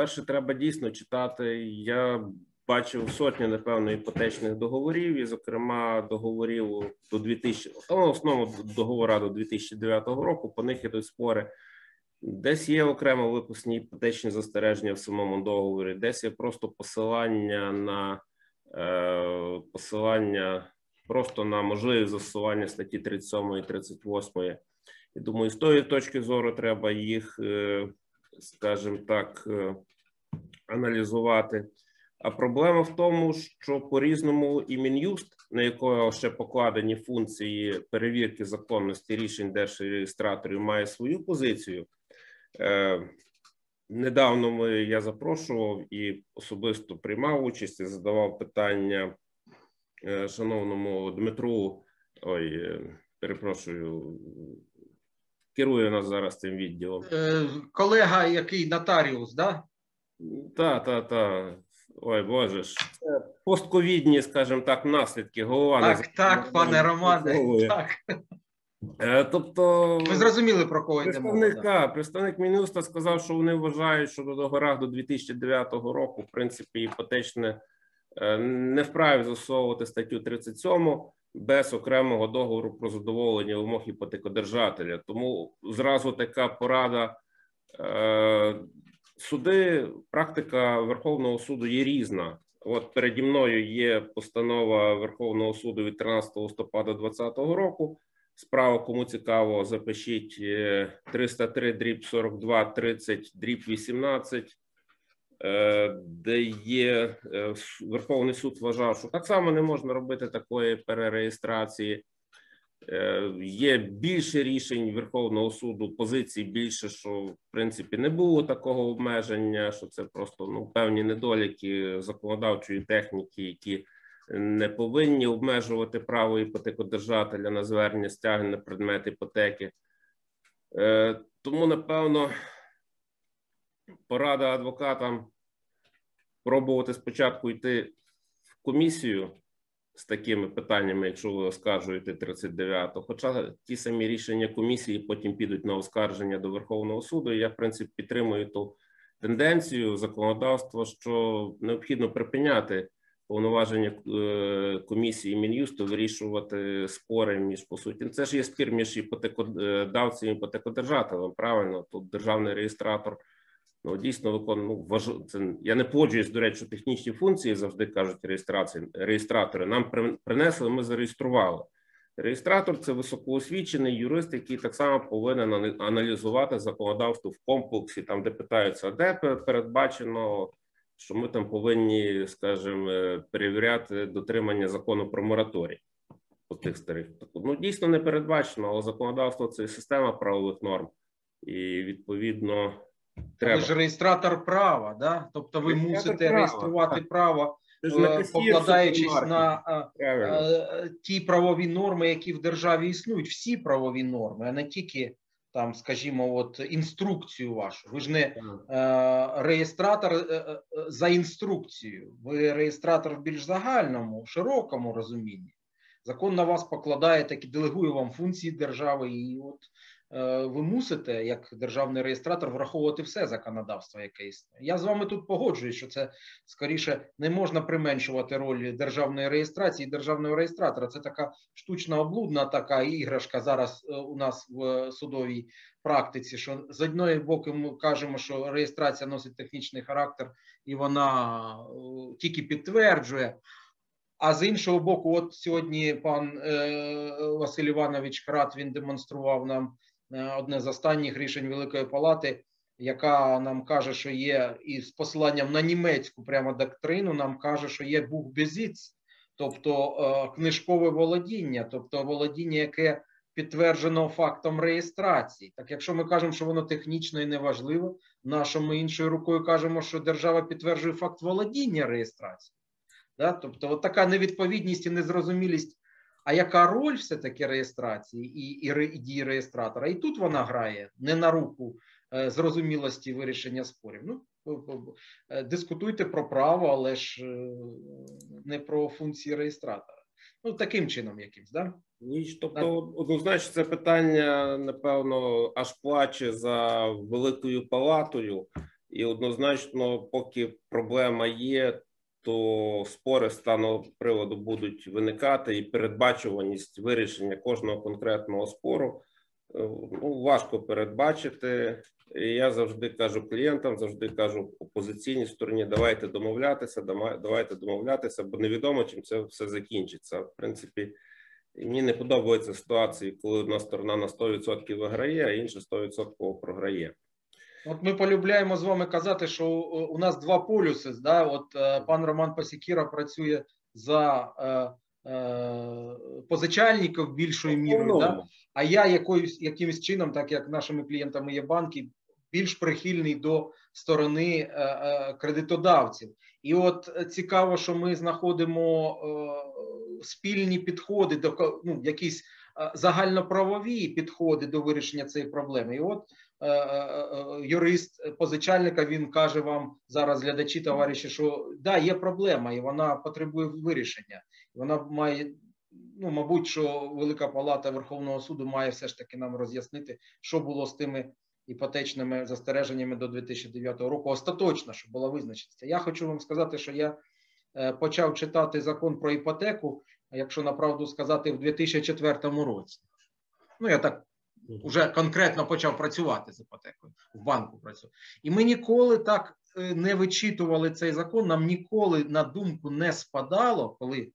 По-перше, треба дійсно читати. Я бачив сотні, напевно, іпотечних договорів, і, зокрема, договорів до 2000, ну, в основному договора до 2009 року. По них ідуть спори. Десь є окремо випускні іпотечні застереження в самому договорі, десь є просто посилання на е, посилання просто на можливість застосування статті 37 і 38. І думаю, з тої точки зору треба їх, е, скажімо так, е, аналізувати. А проблема в тому, що по різному і Мін'юст, на якого ще покладені функції перевірки законності рішень держреєстраторів, має свою позицію. Е, Недавно ми, я запрошував і особисто приймав участь і задавав питання е, шановному Дмитру. Ой, перепрошую, керує нас зараз цим відділом. Е, Колега, який нотаріус, да? Та, та, та. Ой, Боже ж. Це постковідні, скажімо так, наслідки. Голова не Так, так, пане Романе. Так. Е, Тобто, Ви зрозуміли, про кого йде мова. да. представник Мінюста сказав, що вони вважають, що до договорах до 2009 року, в принципі, іпотечне е, не вправі засовувати статтю 37 без окремого договору про задоволення вимог іпотекодержателя. Тому зразу така порада. Е, Суди, практика Верховного суду є різна. От переді мною є постанова Верховного суду від 13 листопада 2020 року. Справа, кому цікаво, запишіть е, 303 дріб 42 30 дріб 18, е, де є е, Верховний суд вважав, що так само не можна робити такої перереєстрації. Е, Є більше рішень Верховного суду, позицій більше, що в принципі не було такого обмеження, що це просто ну певні недоліки законодавчої техніки, які не повинні обмежувати право іпотекодержателя на звернення стягнення предмет іпотеки. Е, Тому, напевно, порада адвокатам пробувати спочатку йти в комісію з такими питаннями, якщо ви оскаржуєте 39-го. Хоча ті самі рішення комісії потім підуть на оскарження до Верховного суду. Я, в принципі, підтримую ту тенденцію законодавства, що необхідно припиняти повноваження е, комісії Мін'юсту вирішувати спори між по суті. Це ж є спір між іпотекодавцем і іпотекодержателем. Правильно, тут державний реєстратор ну дійсно виконує. Ну, важ... це я не погоджуюсь, до речі, технічні функції завжди кажуть реєстрації реєстратори. Нам при- принесли, ми зареєстрували. Реєстратор це високоосвічений юрист, який так само повинен аналізувати законодавство в комплексі, там де питаються, де передбачено, що ми там повинні, скажімо, е, перевіряти дотримання закону про мораторій по тих старих. Ну дійсно не передбачено, але законодавство це система правових норм, і відповідно Ви ж реєстратор права, да? тобто ви Реєстратор мусите права, реєструвати право, е, покладаючись на е, Правильно. е, ті правові норми, які в державі існують, всі правові норми, а не тільки там, скажімо, от інструкцію вашу. Ви ж не е, реєстратор е, за інструкцією, ви реєстратор в більш загальному, широкому розумінні. Закон на вас покладає такі, делегує вам функції держави, і от ви мусите, як державний реєстратор, враховувати все законодавство, яке існує. Я з вами тут погоджуюсь, що це скоріше не можна применшувати роль державної реєстрації і державного реєстратора. Це така штучна облудна така іграшка зараз е, у нас в е, судовій практиці. Що з одної боку ми кажемо, що реєстрація носить технічний характер, і вона е, тільки підтверджує. А з іншого боку, от сьогодні пан е, Василь Іванович Крат він демонстрував нам е, одне з останніх рішень Великої Палати, яка нам каже, що є і з посиланням на німецьку прямо доктрину, нам каже, що є бухбезіц, тобто е, книжкове володіння, тобто володіння, яке підтверджено фактом реєстрації. Так, якщо ми кажемо, що воно технічно і неважливо, нащо ми іншою рукою кажемо, що держава підтверджує факт володіння реєстрації. Да? Тобто, от така невідповідність і незрозумілість. А яка роль все-таки реєстрації і, і, і дії реєстратора? І тут вона грає не на руку е, зрозумілості вирішення спорів. Ну, е, дискутуйте про право, але ж е, не про функції реєстратора. Ну, таким чином якимсь, да? Ніч, тобто, однозначно, це питання, напевно, аж плаче за великою палатою, і однозначно, поки проблема є, то спори стану приводу будуть виникати, і передбачуваність вирішення кожного конкретного спору е, ну, важко передбачити. І я завжди кажу клієнтам, завжди кажу опозиційній стороні: давайте домовлятися, давайте домовлятися, бо невідомо, чим це все закінчиться. В принципі, мені не подобаються ситуації, коли одна сторона на 100% виграє, а інша 100% програє. От ми полюбляємо з вами казати, що у нас два полюси. Да? От е, пан Роман Посікіра працює за е, е, позичальників більшою мірою, да? а я якоюсь якимось чином, так як нашими клієнтами є банки, більш прихильний до сторони е, е, кредитодавців. І от е, цікаво, що ми знаходимо е, спільні підходи до ну, якісь загальноправові підходи до вирішення цієї проблеми. І от е, е, е, юрист позичальника він каже вам зараз, глядачі, товариші, що да, є проблема, і вона потребує вирішення. Вона має, ну мабуть, що Велика Палата Верховного суду має все ж таки нам роз'яснити, що було з тими іпотечними застереженнями до 2009 року. Остаточно, щоб була визначеність. Я хочу вам сказати, що я е, почав читати закон про іпотеку, якщо на правду сказати, в 2004 році. Ну, я так вже конкретно почав працювати з іпотекою, в банку працював. І ми ніколи так е, не вичитували цей закон, нам ніколи на думку не спадало, коли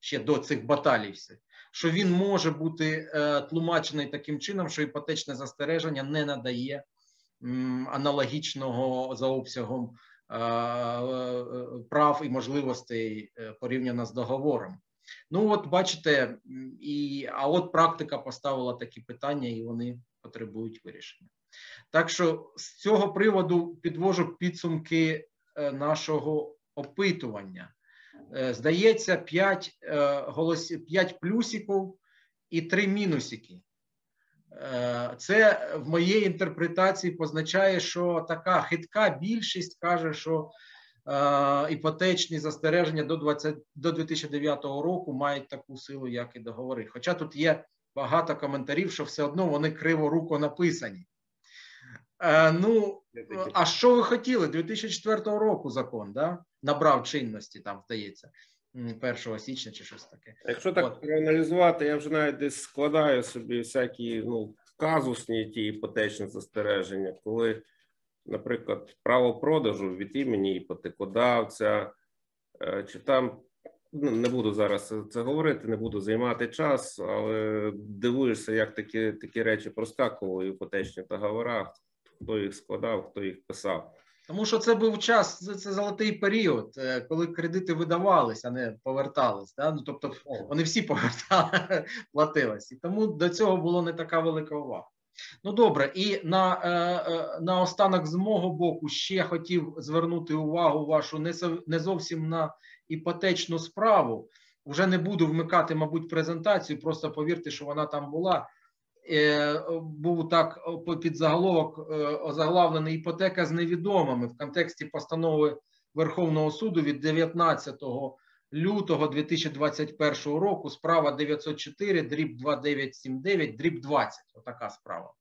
ще до цих баталій все, що він може бути е, тлумачений таким чином, що іпотечне застереження не надає м, аналогічного за обсягом е, е, прав і можливостей е, порівняно з договором. Ну, от бачите, і, а от практика поставила такі питання, і вони потребують вирішення. Так що з цього приводу підвожу підсумки е, нашого опитування. Е, Здається, 5, голосів, 5 плюсиків і 3 мінусики. Е, Це в моїй інтерпретації позначає, що така хитка більшість каже, що іпотечні застереження до 20, до 2009 року мають таку силу, як і договори. Хоча тут є багато коментарів, що все одно вони криворуко написані. Е, ну, а що ви хотіли? 2004 року закон да? набрав чинності, там здається, 1 січня чи щось таке. Якщо так От. проаналізувати, я вже навіть десь складаю собі всякі ну, казусні ті іпотечні застереження, коли, наприклад, право продажу від імені іпотекодавця, е, чи там ну, не буду зараз це- говорити, не буду займати час, але дивуєшся, як такі, такі речі проскакували в іпотечних договорах, хто їх складав, хто їх писав. Тому що це був час, це, це золотий період, е, коли кредити видавались, а не повертались. Да? Ну, тобто вони всі повертали, <laughs> платились. І тому до цього було не така велика увага. Ну добре, і на, е, е, на останок з мого боку ще хотів звернути увагу вашу не, зовсім на іпотечну справу. Вже не буду вмикати, мабуть, презентацію, просто повірте, що вона там була. Е, був так під заголовок озаглавлений іпотека з невідомими в контексті постанови Верховного суду від 19 лютого 2021 року. Справа 904, дріб 2979, дріб 20. Отака справа.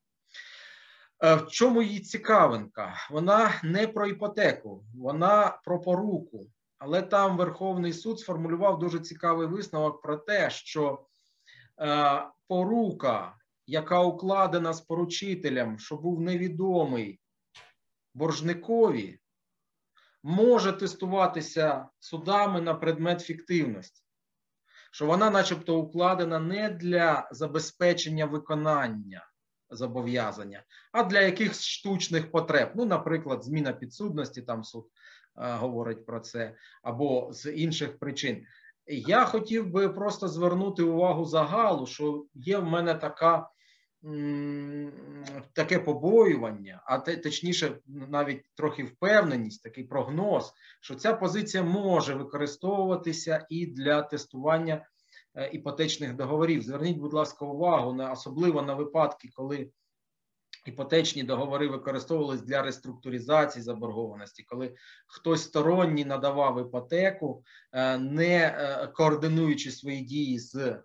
Е, В чому її цікавинка? Вона не про іпотеку, вона про поруку. Але там Верховний суд сформулював дуже цікавий висновок про те, що е, порука, яка укладена з поручителем, що був невідомий боржникові, може тестуватися судами на предмет фіктивності, що вона, начебто, укладена не для забезпечення виконання зобов'язання, а для якихось штучних потреб. Ну, наприклад, зміна підсудності, там суд е, говорить про це, або з інших причин. Я хотів би просто звернути увагу загалу, що є в мене така таке побоювання, а точніше, навіть трохи впевненість, такий прогноз, що ця позиція може використовуватися і для тестування е, іпотечних договорів. Зверніть, будь ласка, увагу на особливо на випадки, коли іпотечні договори використовувались для реструктуризації заборгованості, коли хтось сторонній надавав іпотеку, е, не е, координуючи свої дії з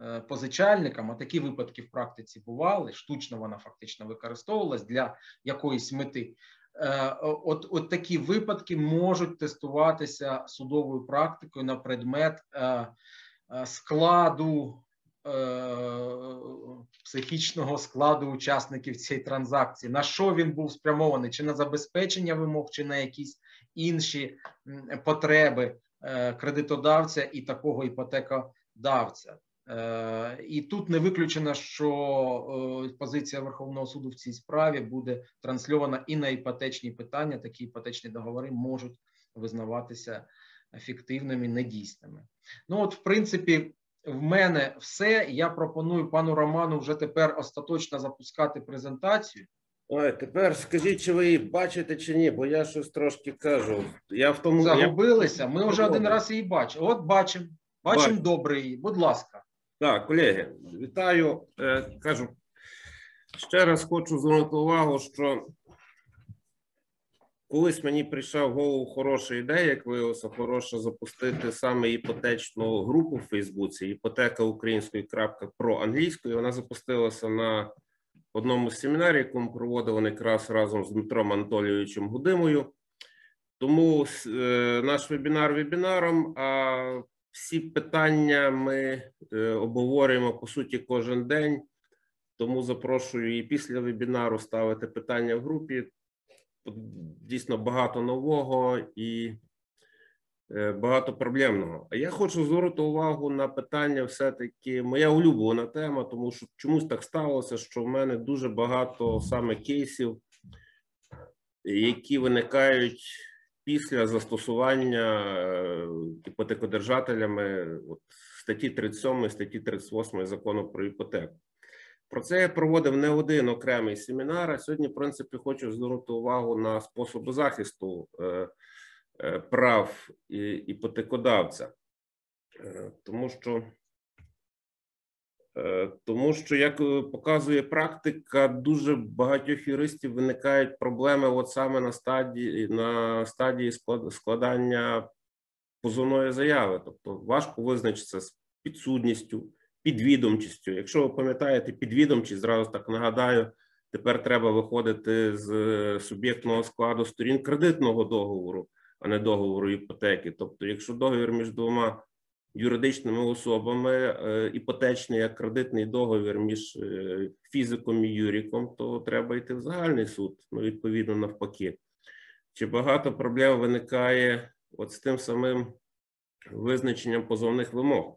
е, позичальником, а такі випадки в практиці бували. Штучно вона фактично використовувалась для якоїсь мети. Е, От, от такі випадки можуть тестуватися судовою практикою на предмет е, складу психічного складу учасників цієї транзакції, на що він був спрямований, чи на забезпечення вимог, чи на якісь інші потреби кредитодавця і такого іпотекодавця. Е, І тут не виключено, що е, позиція Верховного суду в цій справі буде трансльована і на іпотечні питання. Такі іпотечні договори можуть визнаватися фіктивними, недійсними. Ну, от, в принципі, в мене все. Я пропоную пану Роману вже тепер остаточно запускати презентацію. Ой, тепер скажіть, чи ви її бачите чи ні, бо я щось трошки кажу. Я в тому Загубилися. Ми вже один раз її бачили. От бачимо. Бачимо добре її. Будь ласка. Так, колеги, вітаю. Е, Кажу, ще раз хочу звернути увагу, що колись мені прийшла в голову хороша ідея, як виявилося, хороша запустити саме іпотечну групу в Фейсбуці, іпотека української крапка про англійською. Вона запустилася на одному з семінарів, яку ми проводили якраз разом з Дмитром Анатолійовичем Гудимою. Тому е, наш вебінар вебінаром, а всі питання ми е, обговорюємо по суті кожен день. Тому запрошую і після вебінару ставити питання в групі. Дійсно багато нового і е, багато проблемного. А я хочу звернути увагу на питання, все-таки моя улюблена тема, тому що чомусь так сталося, що в мене дуже багато саме кейсів, які виникають після застосування е, іпотекодержателями от, статті 37, статті 38 закону про іпотеку. Про це я проводив не один окремий семінар. А сьогодні, в принципі, хочу звернути увагу на способи захисту е, е, прав іпотекодавця, тому що. Е, Тому що, як е, показує практика, дуже багатьох юристів виникають проблеми от саме на стадії на стадії склад- складання позовної заяви. Тобто важко визначитися з підсудністю, підвідомчістю. Якщо ви пам'ятаєте підвідомчість, зразу так нагадаю, тепер треба виходити з е, суб'єктного складу сторін кредитного договору, а не договору іпотеки. Тобто, якщо договір між двома юридичними особами, е, іпотечний як кредитний договір між е, фізиком і юриком, то треба йти в загальний суд, ну відповідно навпаки. Чи багато проблем виникає от з тим самим визначенням позовних вимог?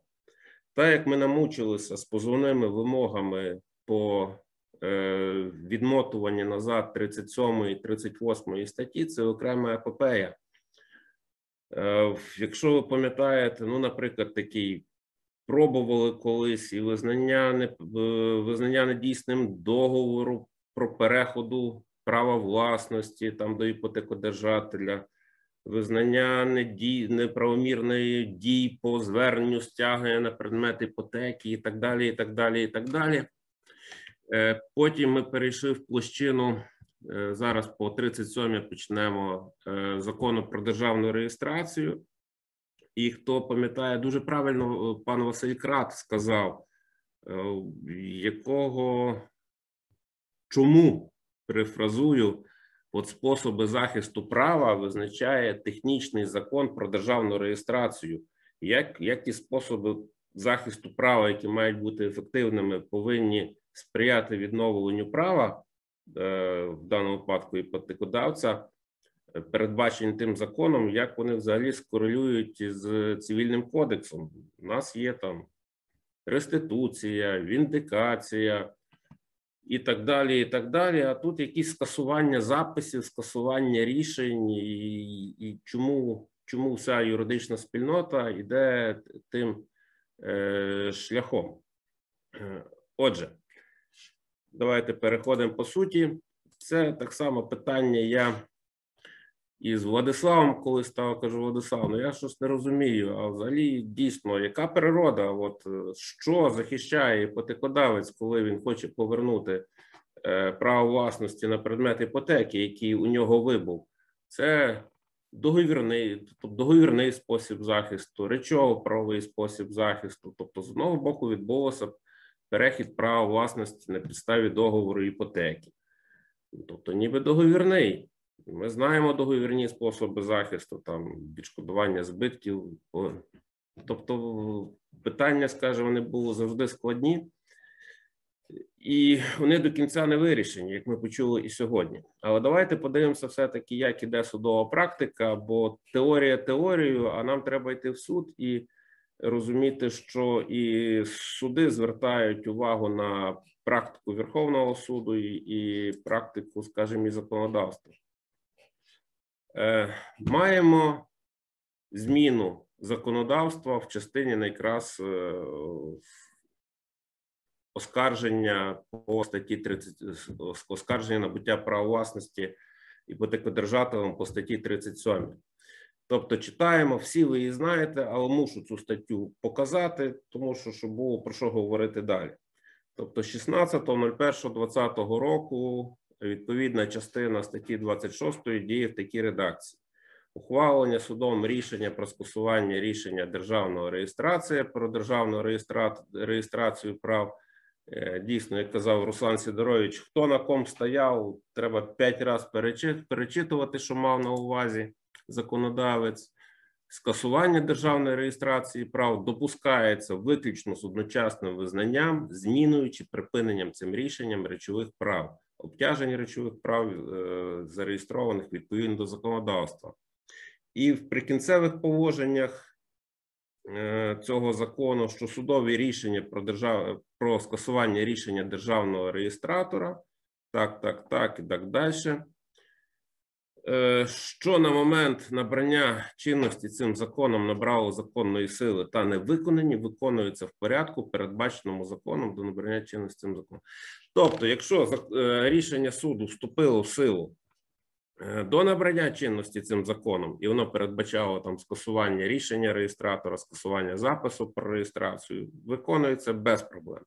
Так як ми намучилися з позовними вимогами по е, відмотуванні назад 37 і 38 статті, це окрема епопея. Е, Якщо ви пам'ятаєте, ну, наприклад, такий пробували колись і визнання не визнання недійсним договору про переходу права власності там до іпотекодержателя, визнання недій, неправомірної дій по зверненню стягнення на предмет іпотеки і так далі, і так далі, і так далі. Е, Потім ми перейшли в площину Е, Зараз по 37 почнемо е, закону про державну реєстрацію. І хто пам'ятає, дуже правильно е, пан Василь Крат сказав, е, якого чому перефразую, от способи захисту права визначає технічний закон про державну реєстрацію. Як, як ті способи захисту права, які мають бути ефективними, повинні сприяти відновленню права е, в даному випадку іпотекодавця, е, передбачені тим законом, як вони взагалі скорелюють з цивільним кодексом. У нас є там реституція, віндикація і так далі. І так далі. А тут якісь скасування записів, скасування рішень, і, і чому, чому вся юридична спільнота йде тим е, шляхом. Е, Отже, давайте переходимо по суті. Це так само питання. Я із Владиславом, коли став, кажу, Владислав, ну я щось не розумію. А взагалі дійсно, яка природа? От е, що захищає іпотекодавець, коли він хоче повернути е, право власності на предмет іпотеки, який у нього вибув? Це договірний, тобто договірний спосіб захисту, речово-правовий спосіб захисту. Тобто, з одного боку, відбулося перехід права власності на підставі договору іпотеки. Тобто, ніби договірний. Ми знаємо договірні способи захисту, там відшкодування збитків. Тобто, питання, скажімо, вони були завжди складні, і вони до кінця не вирішені, як ми почули і сьогодні. Але давайте подивимося, все-таки, як іде судова практика, бо теорія теорією, а нам треба йти в суд і розуміти, що і суди звертають увагу на практику Верховного суду і, і практику, скажімо, і законодавства. Е, маємо зміну законодавства в частині якраз е, оскарження по статті 30, оскарження набуття права власності іпотекодержателем по статті 37. Тобто читаємо, всі ви її знаєте, але мушу цю статтю показати, тому що щоб було про що говорити далі. Тобто 16.01.2020 року відповідна частина статті 26 діє в такій редакції. Ухвалення судом рішення про скасування рішення державного реєстрації про державну реєстра... реєстрацію прав. Е, Дійсно, як казав Руслан Сидорович, хто на ком стояв, треба п'ять разів перечитувати, що мав на увазі законодавець. Скасування державної реєстрації прав допускається виключно з одночасним визнанням, зміною чи припиненням цим рішенням речових прав, обтяжень речових прав, е, зареєстрованих відповідно до законодавства. І в прикінцевих положеннях е, цього закону, що судові рішення про держав... про скасування рішення державного реєстратора, так, так, так і так далі. Е, Що на момент набрання чинності цим законом набрало законної сили та не виконані, виконуються в порядку, передбаченому законом до набрання чинності цим законом. Тобто, якщо е, рішення суду вступило в силу е, до набрання чинності цим законом, і воно передбачало там скасування рішення реєстратора, скасування запису про реєстрацію, виконується без проблем.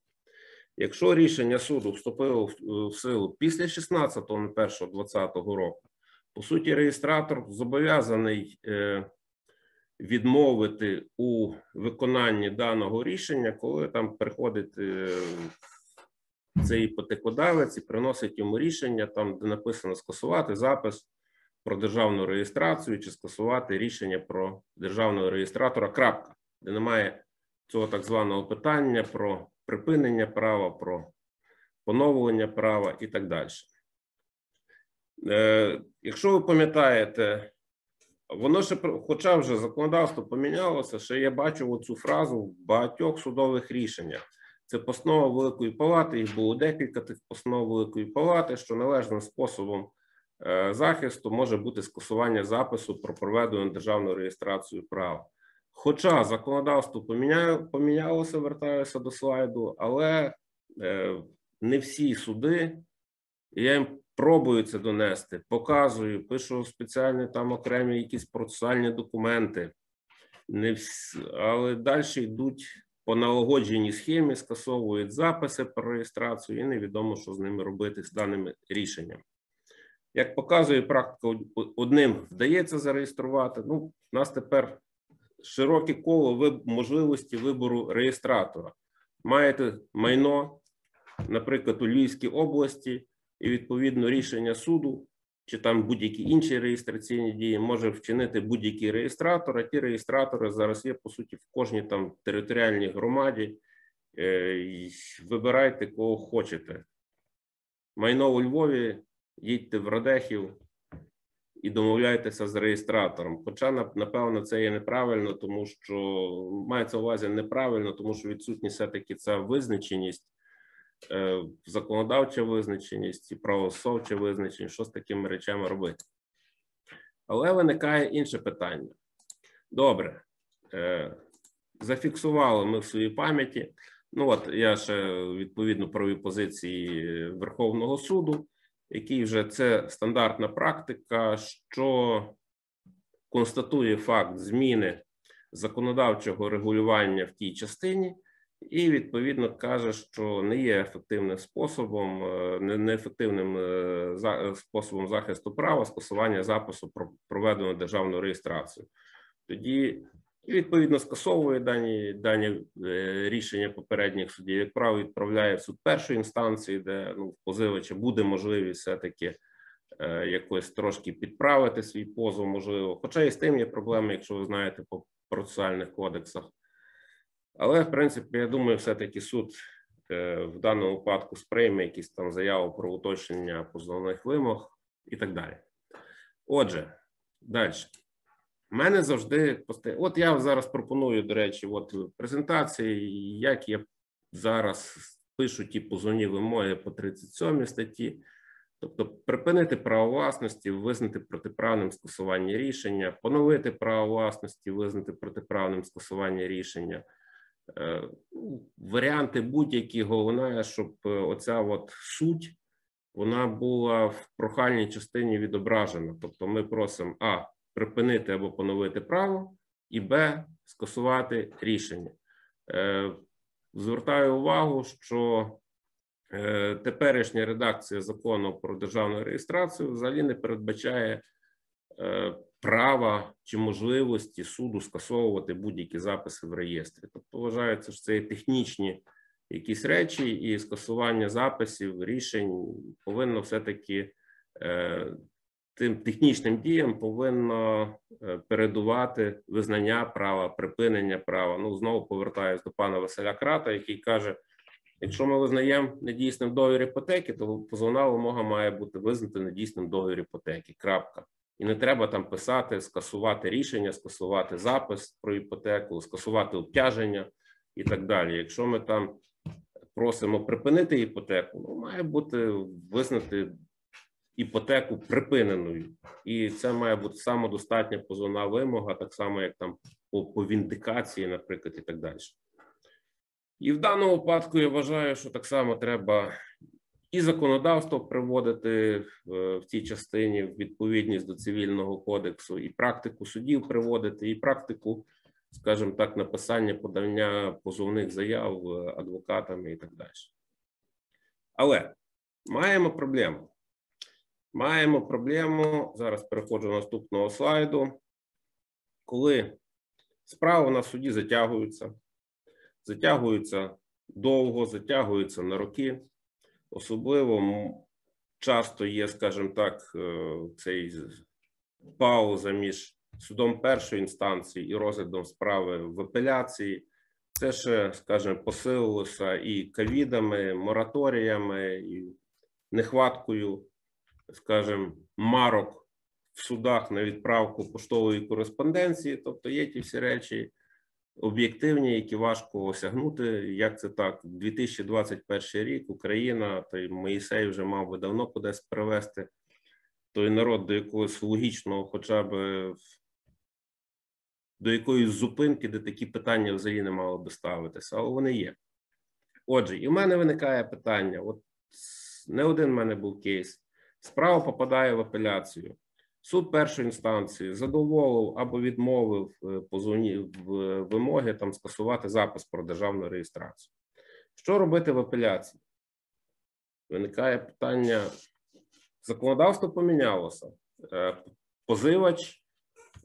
Якщо рішення суду вступило в- силу після 16.01.2020 року, по суті, реєстратор зобов'язаний е, відмовити у виконанні даного рішення, коли там приходить е, цей іпотекодавець і приносить йому рішення, там де написано скасувати запис про державну реєстрацію чи скасувати рішення про державного реєстратора. Крапка, де немає цього так званого питання про припинення права, про поновлення права і так далі. Е, Якщо ви пам'ятаєте, воно ще хоча вже законодавство помінялося, ще я бачив оцю фразу в багатьох судових рішеннях. Це постанова Великої Палати, їх було декілька тих постанов Великої Палати, що належним способом е, захисту може бути скасування запису про проведення державної реєстрацію прав. Хоча законодавство помінялося, вертаюся до слайду, але е, не всі суди, я їм пробую це донести, показую, пишу спеціальні там окремі якісь процесуальні документи, не всі, але далі йдуть по налагодженій схемі, скасовують записи про реєстрацію, і невідомо, що з ними робити з даними рішеннями. Як показує практика, одним вдається зареєструвати. Ну, у нас тепер широке коло можливості вибору реєстратора. Маєте майно, наприклад, у Львівській області, і відповідно рішення суду чи там будь-які інші реєстраційні дії може вчинити будь-який реєстратор. А ті реєстратори зараз є по суті в кожній там територіальній громаді. Е, Вибирайте кого хочете. Майно у Львові, їдьте в Радехів і домовляйтеся з реєстратором. Хоча напевно це є неправильно, тому що мається увазі неправильно, тому що відсутність все таки ця визначеність законодавча визначеність і правосовча визначеність, що з такими речами робити. Але виникає інше питання. Добре, е, зафіксували ми в своїй пам'яті. Ну от я ще відповідно провів позиції Верховного суду, який вже це стандартна практика, що констатує факт зміни законодавчого регулювання в тій частині, і відповідно каже, що не є ефективним способом, е, неефективним е, способом захисту права скасування запису про проведену державну реєстрацію. Тоді і відповідно скасовує дані дані е, рішення попередніх судів. Як правило, відправляє в суд першої інстанції, де ну позивача буде можливість все таки якось трошки підправити свій позов, можливо. Хоча і з тим є проблеми, якщо ви знаєте по процесуальних кодексах. Але в принципі, я думаю, все-таки суд е, в даному випадку сприйме якісь там заяву про уточнення позовних вимог і так далі. Отже, далі. У мене завжди постає. От я зараз пропоную, до речі, от презентації, як я зараз пишу ті позовні вимоги по 37 статті. Тобто припинити право власності, визнати протиправним скасування рішення, поновити право власності, визнати протиправним скасування рішення. Е, ну, Варіанти будь-які, головне, щоб е, оця от суть вона була в прохальній частині відображена. Тобто, ми просимо а припинити або поновити право, і Б. Скасувати рішення. Е, Звертаю увагу, що теперішня редакція закону про державну реєстрацію взагалі не передбачає права чи можливості суду скасовувати будь-які записи в реєстрі. Тобто вважається, що це є технічні якісь речі, і скасування записів, рішень повинно все-таки е, тим технічним діям повинно е, передувати визнання права, припинення права. Ну знову повертаюся до пана Василя Крата, який каже: якщо ми визнаємо недійсним договір іпотеки, то позовна вимога має бути визнати недійсним договір іпотеки. Крапка. І не треба там писати, скасувати рішення, скасувати запис про іпотеку, скасувати обтяження і так далі. Якщо ми там просимо припинити іпотеку, ну має бути визнати іпотеку припиненою, і це має бути самодостатня позовна вимога, так само як там по, по віндикації, наприклад, і так далі. І в даному випадку я вважаю, що так само треба і законодавство приводити в, цій частині в відповідність до цивільного кодексу, і практику судів приводити, і практику, скажімо так, написання подання позовних заяв е, адвокатами і так далі. Але маємо проблему. Маємо проблему. Зараз переходжу до наступного слайду. Коли справи на суді затягуються, затягуються довго, затягуються на роки. Особливо часто є, скажімо так, е, цей пауза між судом першої інстанції і розглядом справи в апеляції. Це ще, скажімо, посилилося і ковідами, мораторіями, і нехваткою, скажімо, марок в судах на відправку поштової кореспонденції. Тобто є ті всі речі об'єктивні, які важко осягнути. Як це так? 2021 рік Україна, той Моїсей вже мав би давно кудись привести той народ до якогось логічного, хоча б до якоїсь зупинки, де такі питання взагалі не мало би ставитися, але вони є. Отже, і в мене виникає питання: от не один в мене був кейс. Справа попадає в апеляцію. Суд першої інстанції задоволив або відмовив е, позовні в вимоги там скасувати запис про державну реєстрацію. Що робити в апеляції? Виникає питання: законодавство помінялося. Е, Позивач е,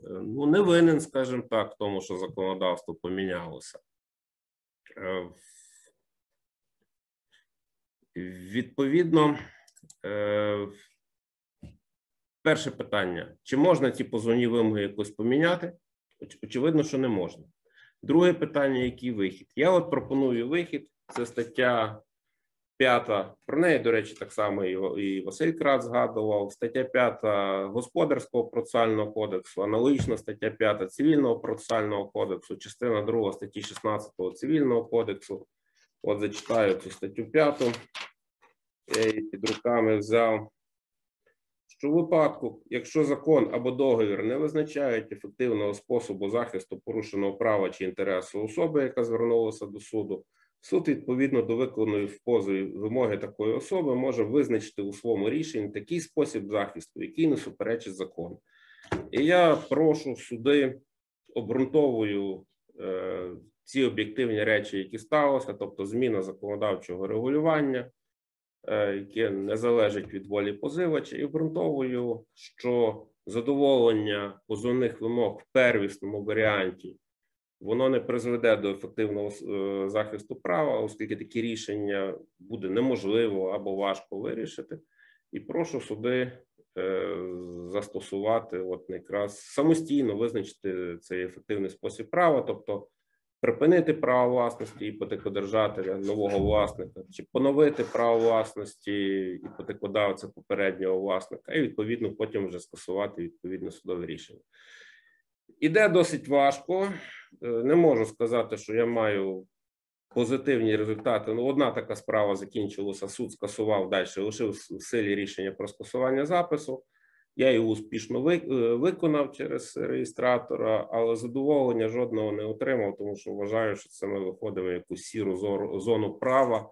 ну, не винен, скажімо так, в тому, що законодавство помінялося. Е, Відповідно, е, перше питання: чи можна ці позовні вимоги якось поміняти? Очевидно, що не можна. Друге питання: який вихід? Я от пропоную вихід. Це стаття 5. Про неї, до речі, так само і Василь Крат згадував. Стаття 5 Господарського процесуального кодексу, аналогічна стаття 5 Цивільного процесуального кодексу, частина 2 статті 16 Цивільного кодексу. От зачитаю цю статтю 5. Я її під руками взяв. Що в випадку, якщо закон або договір не визначають ефективного способу захисту порушеного права чи інтересу особи, яка звернулася до суду, суд відповідно до виконаної в позові вимоги такої особи може визначити у своєму рішенні такий спосіб захисту, який не суперечить закону. І я прошу суди обґрунтовую е, ці об'єктивні речі, які сталося, тобто зміна законодавчого регулювання, яке не залежить від волі позивача, і обґрунтовую, що задоволення позовних вимог в первісному варіанті воно не призведе до ефективного е, захисту права, оскільки такі рішення буде неможливо або важко вирішити. І прошу суди е, застосувати от якраз самостійно визначити цей ефективний спосіб права, тобто припинити право власності іпотекодержателя, нового власника, чи поновити право власності іпотекодавця попереднього власника, і відповідно потім вже скасувати відповідне судове рішення. Іде досить важко. Е, Не можу сказати, що я маю позитивні результати. Ну, одна така справа закінчилася. Суд скасував далі, лишив в силі рішення про скасування запису. Я його успішно е, виконав через реєстратора, але задоволення жодного не отримав, тому що вважаю, що це ми виходимо в якусь сіру зону права,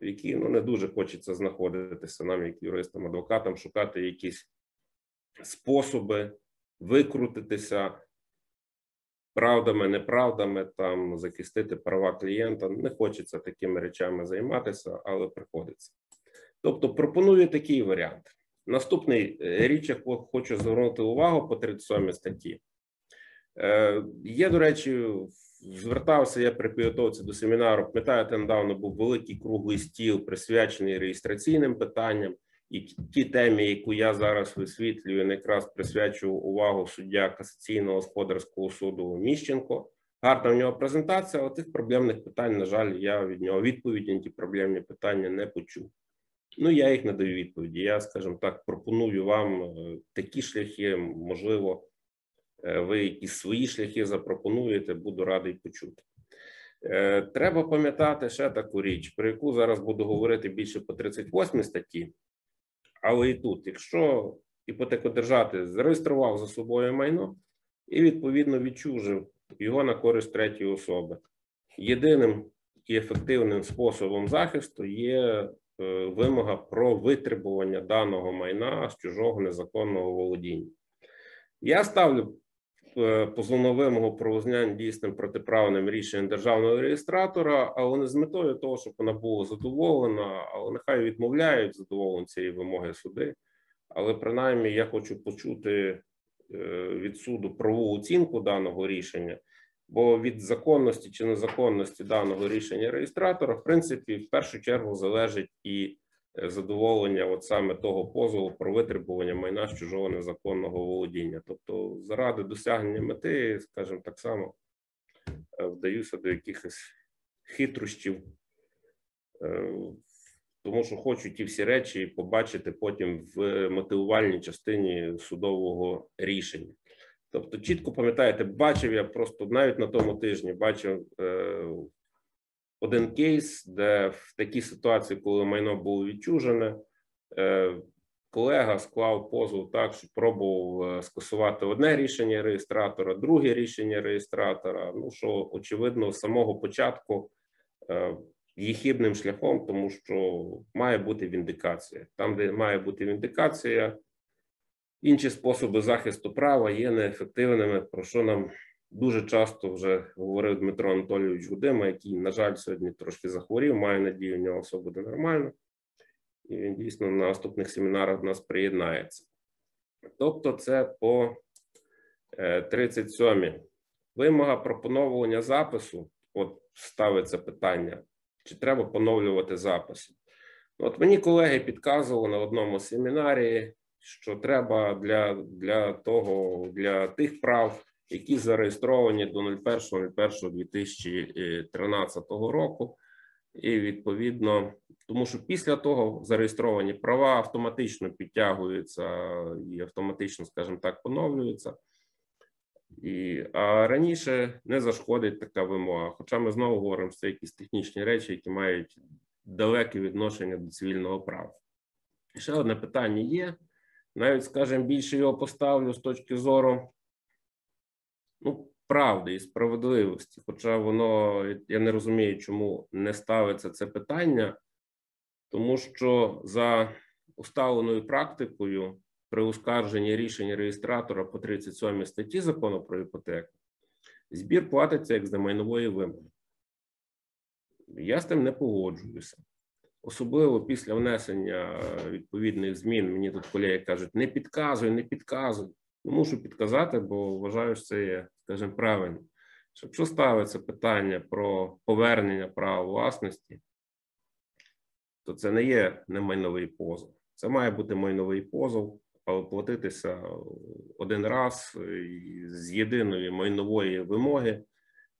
в якій ну не дуже хочеться знаходитися нам, як юристам, адвокатам, шукати якісь способи викрутитися правдами, неправдами, там захистити права клієнта. Не хочеться такими речами займатися, але приходиться. Тобто пропоную такий варіант. Наступний е, річ, я хочу звернути увагу по 37 статті. Е, Є, до речі, звертався я при підготовці до семінару. Пам'ятаєте, недавно був великий круглий стіл, присвячений реєстраційним питанням, і ті темі, яку я зараз висвітлюю, якраз присвячую увагу суддя касаційного господарського суду Міщенко. Гарна в нього презентація, але тих проблемних питань, на жаль, я від нього відповіді на ті проблемні питання не почув. Ну, я їх не даю відповіді. Я, скажімо так, пропоную вам е, такі шляхи, можливо, е, ви якісь свої шляхи запропонуєте, буду радий почути. Е, Треба пам'ятати ще таку річ, про яку зараз буду говорити більше по 38 статті. Але і тут, якщо іпотекодержатель зареєстрував за собою майно і відповідно відчужив його на користь третьої особи, єдиним і ефективним способом захисту є вимога про витребування даного майна з чужого незаконного володіння. Я ставлю е, позовну вимогу про визнання дійсним протиправним рішенням державного реєстратора, але не з метою того, щоб вона була задоволена, але нехай відмовляють задоволення цієї вимоги суди. Але принаймні я хочу почути е, від суду правову оцінку даного рішення, бо від законності чи незаконності даного рішення реєстратора, в принципі, в першу чергу залежить і е, задоволення от саме того позову про витребування майна з чужого незаконного володіння. Тобто, заради досягнення мети, скажімо так само, е, вдаюся до якихось хитрощів, е, тому що хочу ті всі речі побачити потім в мотивувальній частині судового рішення. Тобто, чітко пам'ятаєте, бачив я просто навіть на тому тижні бачив е, один кейс, де в такій ситуації, коли майно було відчужене, е, колега склав позов так, що пробував е, скасувати одне рішення реєстратора, друге рішення реєстратора. Ну що очевидно, з самого початку е, є хибним шляхом, тому що має бути віндикація. Там, де має бути віндикація, інші способи захисту права є неефективними, про що нам дуже часто вже говорив Дмитро Анатолійович Гудима, який, на жаль, сьогодні трошки захворів. Маю надію, у нього все буде нормально. І він дійсно на наступних семінарах до нас приєднається. Тобто, це по 37 вимога про поновлення запису. От ставиться питання, чи треба поновлювати записи. От мені колеги підказували на одному семінарі, що треба для, для того, для тих прав, які зареєстровані до 01.01.2013 року, і відповідно, тому що після того зареєстровані права автоматично підтягуються і автоматично, скажімо так, поновлюються. І, а раніше не зашкодить така вимога. Хоча ми знову говоримо, це якісь технічні речі, які мають далеке відношення до цивільного права. Ще одне питання є. Навіть, скажімо, більше його поставлю з точки зору ну, правди і справедливості. Хоча воно я не розумію, чому не ставиться це питання, тому що за усталеною практикою при оскарженні рішення реєстратора по 37 статті закону про іпотеку збір платиться як за майнової вимоги. Я з тим не погоджуюся. Особливо після внесення відповідних змін, мені тут колеги кажуть, не підказуй, не підказуй. Не мушу підказати, бо вважаю, що це є, скажімо, правильно. Якщо ставиться питання про повернення права власності, то це не є не майновий позов. Це має бути майновий позов, але платитися один раз з єдиної майнової вимоги,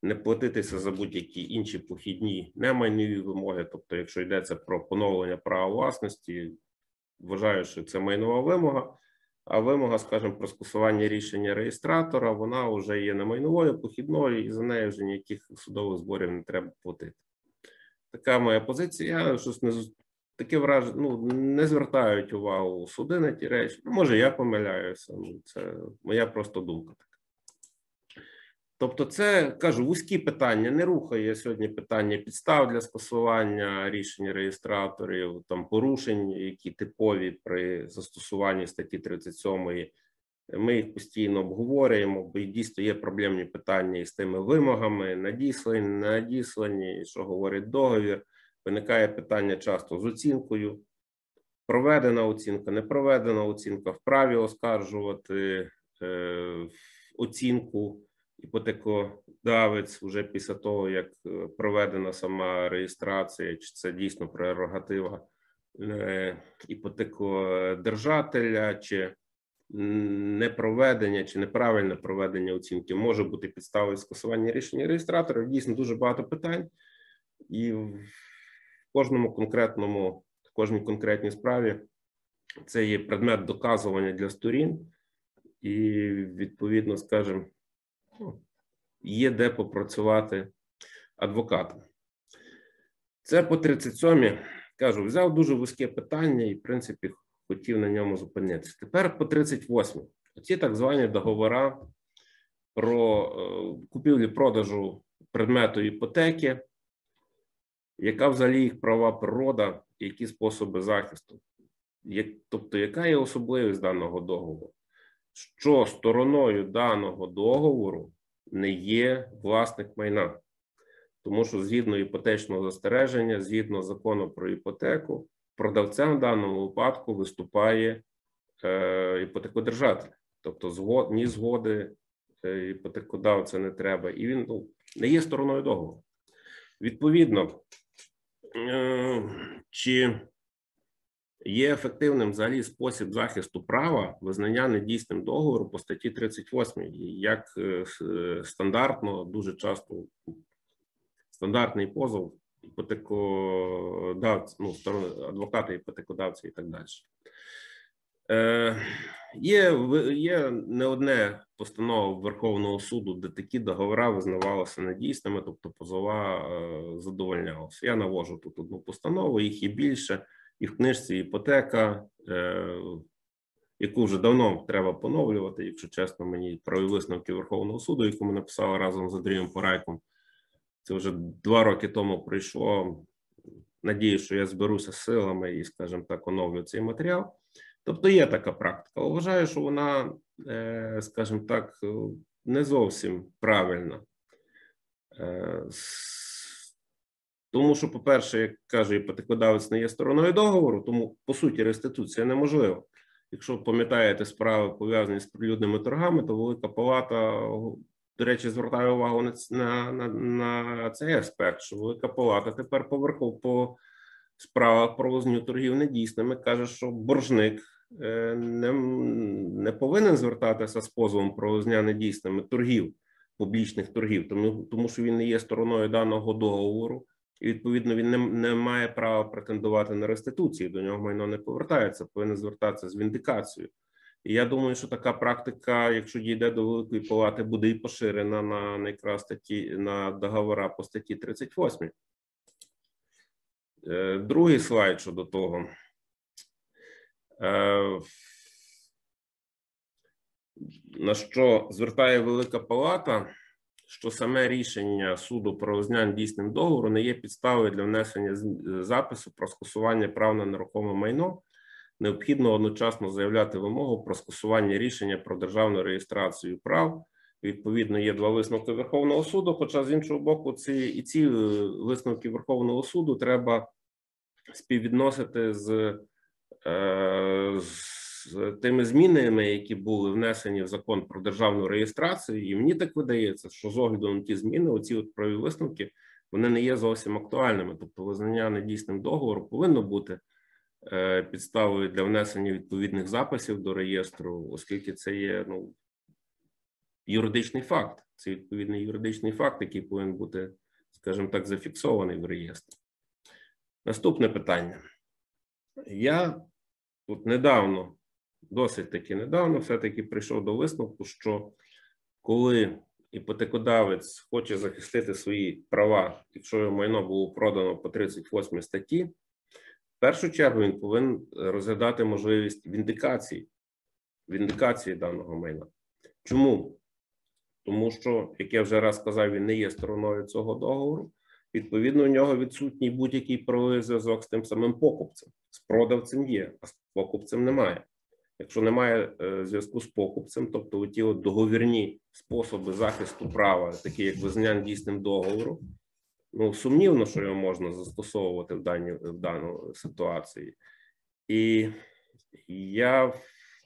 не платитися за будь-які інші похідні немайнові вимоги. Тобто, якщо йдеться про поновлення права власності, вважаю, що це майнова вимога. А вимога, скажімо, про скасування рішення реєстратора, вона вже є не майновою, похідною, і за нею вже ніяких судових зборів не треба платити. Така моя позиція. Я щось не таке враження, ну не звертають увагу суди на ті речі. Ну, може, я помиляюся. Ну, це моя просто думка. Тобто, це кажу, вузькі питання не рухає сьогодні питання підстав для скасування рішення реєстраторів, там порушень, які типові при застосуванні статті 37 Ми їх постійно обговорюємо, бо дійсно є проблемні питання із тими вимогами, надіслані, надіслані, що говорить договір. Виникає питання часто з оцінкою. Проведена оцінка, не проведена оцінка, вправі оскаржувати е, оцінку іпотекодавець вже після того, як е, проведена сама реєстрація, чи це дійсно прерогатива е, іпотекодержателя, чи непроведення чи неправильне проведення оцінки. Може бути підставою скасування рішення реєстратора. Дійсно дуже багато питань, і в кожному конкретному, в кожній конкретній справі це є предмет доказування для сторін, і відповідно, скажімо, є де попрацювати адвокатам. Це по 37 кажу, взяв дуже вузьке питання і, в принципі, хотів на ньому зупинитися. Тепер по 38. Оці так звані договори про е, купівлі-продажу предмету іпотеки, яка взагалі їх права природа, які способи захисту. Тобто, яка є особливість даного договору? Що стороною даного договору не є власник майна, тому що згідно іпотечного застереження, згідно закону про іпотеку, продавцем в даному випадку виступає е, іпотекодержатель, тобто згод, ні згоди е, іпотекодавця не треба, і він ну, не є стороною договору. Відповідно, е, чи є ефективним взагалі спосіб захисту права визнання недійсним договору по статті 38, як е, стандартно, дуже часто стандартний позов іпотекодавці, ну, сторони адвокати, іпотекодавці і так далі. Е, Є є не одне постанова Верховного суду, де такі договори визнавалися недійсними, тобто позова е, задовольнялася. Я навожу тут одну постанову, їх є більше, і в книжці іпотека, е, яку вже давно треба поновлювати, якщо чесно, мені про висновки Верховного суду, яку ми написали разом з Андрієм Порайком. Це вже два роки тому прийшло. Надію, що я зберуся силами і, скажімо так, оновлю цей матеріал. Тобто є така практика. Вважаю, що вона, е, скажімо так, не зовсім правильна. Тому що, по-перше, як каже, іпотекодавець не є стороною договору, тому по суті реституція неможлива. Якщо пам'ятаєте справи пов'язані з прилюдними торгами, то Велика Палата до речі, звертаю увагу на на, на, на цей аспект, що Велика Палата тепер поверху по справах про визнання торгів недійсними каже, що боржник е, не не повинен звертатися з позовом про визнання недійсними торгів, публічних торгів, тому, тому що він не є стороною даного договору, і відповідно він не, не має права претендувати на реституцію. До нього майно не повертається, повинен звертатися з віндикацією. І я думаю, що така практика, якщо дійде до великої палати, буде і поширена на на якраз статті на договора по статті 38. Е, другий слайд щодо того. Е, на що звертає Велика Палата, що саме рішення суду про визнання дійсним договору не є підставою для внесення запису про скасування прав на нерухоме майно необхідно одночасно заявляти вимогу про скасування рішення про державну реєстрацію прав. Відповідно, є два висновки Верховного суду. Хоча з іншого боку, ці і ці е, висновки Верховного суду треба співвідносити з, е, з тими змінами, які були внесені в закон про державну реєстрацію. І мені так видається, що з огляду на ті зміни, оці от праві висновки, вони не є зовсім актуальними. Тобто, визнання недійсним договору повинно бути. Е, підставою для внесення відповідних записів до реєстру, оскільки це є ну, юридичний факт. Це відповідний юридичний факт, який повинен бути, скажімо так, зафіксований в реєстрі. Наступне питання. Я тут недавно, досить таки недавно, все-таки прийшов до висновку, що коли іпотекодавець хоче захистити свої права, якщо його майно було продано по 38 статті, в першу чергу він повинен розглядати можливість віндикації, віндикації даного майна. Чому? Тому що, як я вже раз сказав, він не є стороною цього договору. Відповідно, у нього відсутній будь-який правовий зв'язок з тим самим покупцем. З продавцем є, а з покупцем немає. Якщо немає е, зв'язку з покупцем, тобто ті от договірні способи захисту права, такі як визнання дійсним договору, ну сумнівно, що його можна застосовувати в даній в даній ситуації. І я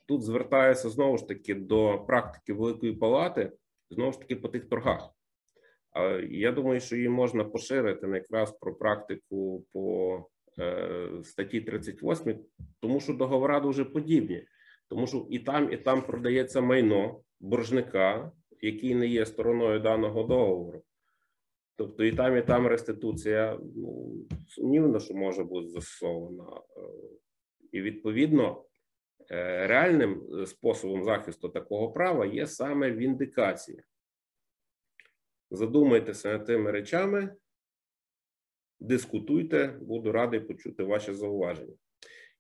тут звертаюся знову ж таки до практики Великої Палати, знову ж таки по тих торгах. Я думаю, що її можна поширити якраз про практику по е, статті 38, тому що договори дуже подібні, тому що і там, і там продається майно боржника, який не є стороною даного договору. Тобто і там, і там реституція ну, сумнівно, що може бути застосована. Е, І відповідно е, реальним е, способом захисту такого права є саме віндикація. Задумайтеся над тими речами, дискутуйте, буду радий почути ваші зауваження.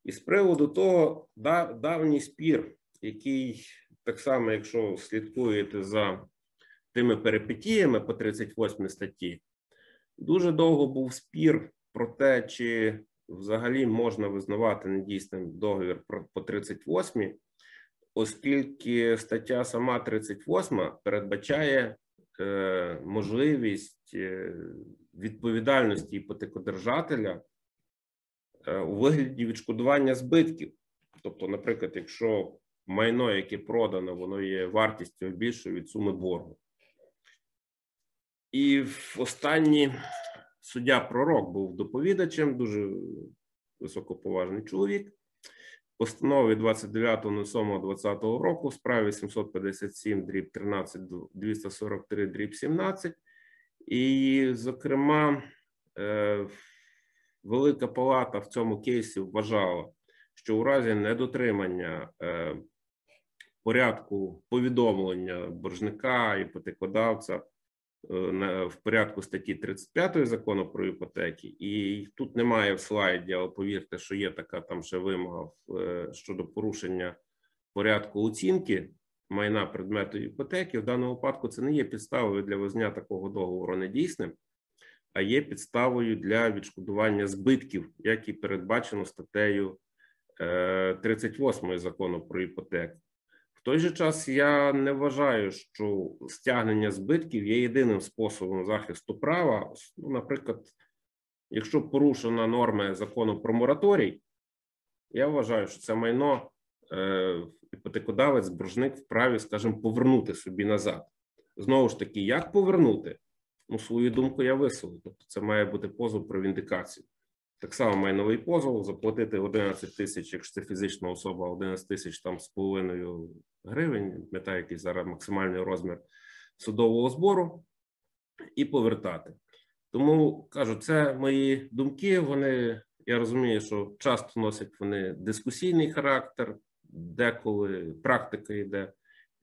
І з приводу того, да- давній спір, який так само, якщо слідкуєте за тими перипетіями по 38 статті, дуже довго був спір про те, чи взагалі можна визнавати недійсним договір по 38, оскільки стаття сама 38 передбачає е, можливість е, відповідальності іпотекодержателя у вигляді відшкодування збитків. Тобто, наприклад, якщо майно, яке продано, воно є вартістю більшою від суми боргу. І в останній суддя пророк був доповідачем, дуже високоповажний чоловік. Постанові 29.07.2020 року в справі 757 дріб 13 243 дріб 17. І, зокрема, е, Велика Палата в цьому кейсі вважала, що у разі недотримання е, порядку повідомлення боржника, іпотекодавця е, в порядку статті 35 закону про іпотеки, і тут немає в слайді, але повірте, що є така там ще вимога е, щодо порушення порядку оцінки майна предмету іпотеки. В даному випадку це не є підставою для визнання такого договору недійсним, а є підставою для відшкодування збитків, як і передбачено статтею е, 38 закону про іпотеку. В той же час я не вважаю, що стягнення збитків є єдиним способом захисту права. Ну, наприклад, якщо порушена норми закону про мораторій, я вважаю, що це майно е, іпотекодавець, боржник вправі, скажімо, повернути собі назад. Знову ж таки, як повернути? Ну, свою думку я висловив. Тобто, це має бути позов про віндикацію. Так само майновий позов, заплатити 11 тисяч, якщо це фізична особа, 11 тисяч там з половиною гривень, пам'ятаю, який зараз максимальний розмір судового збору, і повертати. Тому кажу, це мої думки. Вони я розумію, що часто носять вони дискусійний характер, деколи практика йде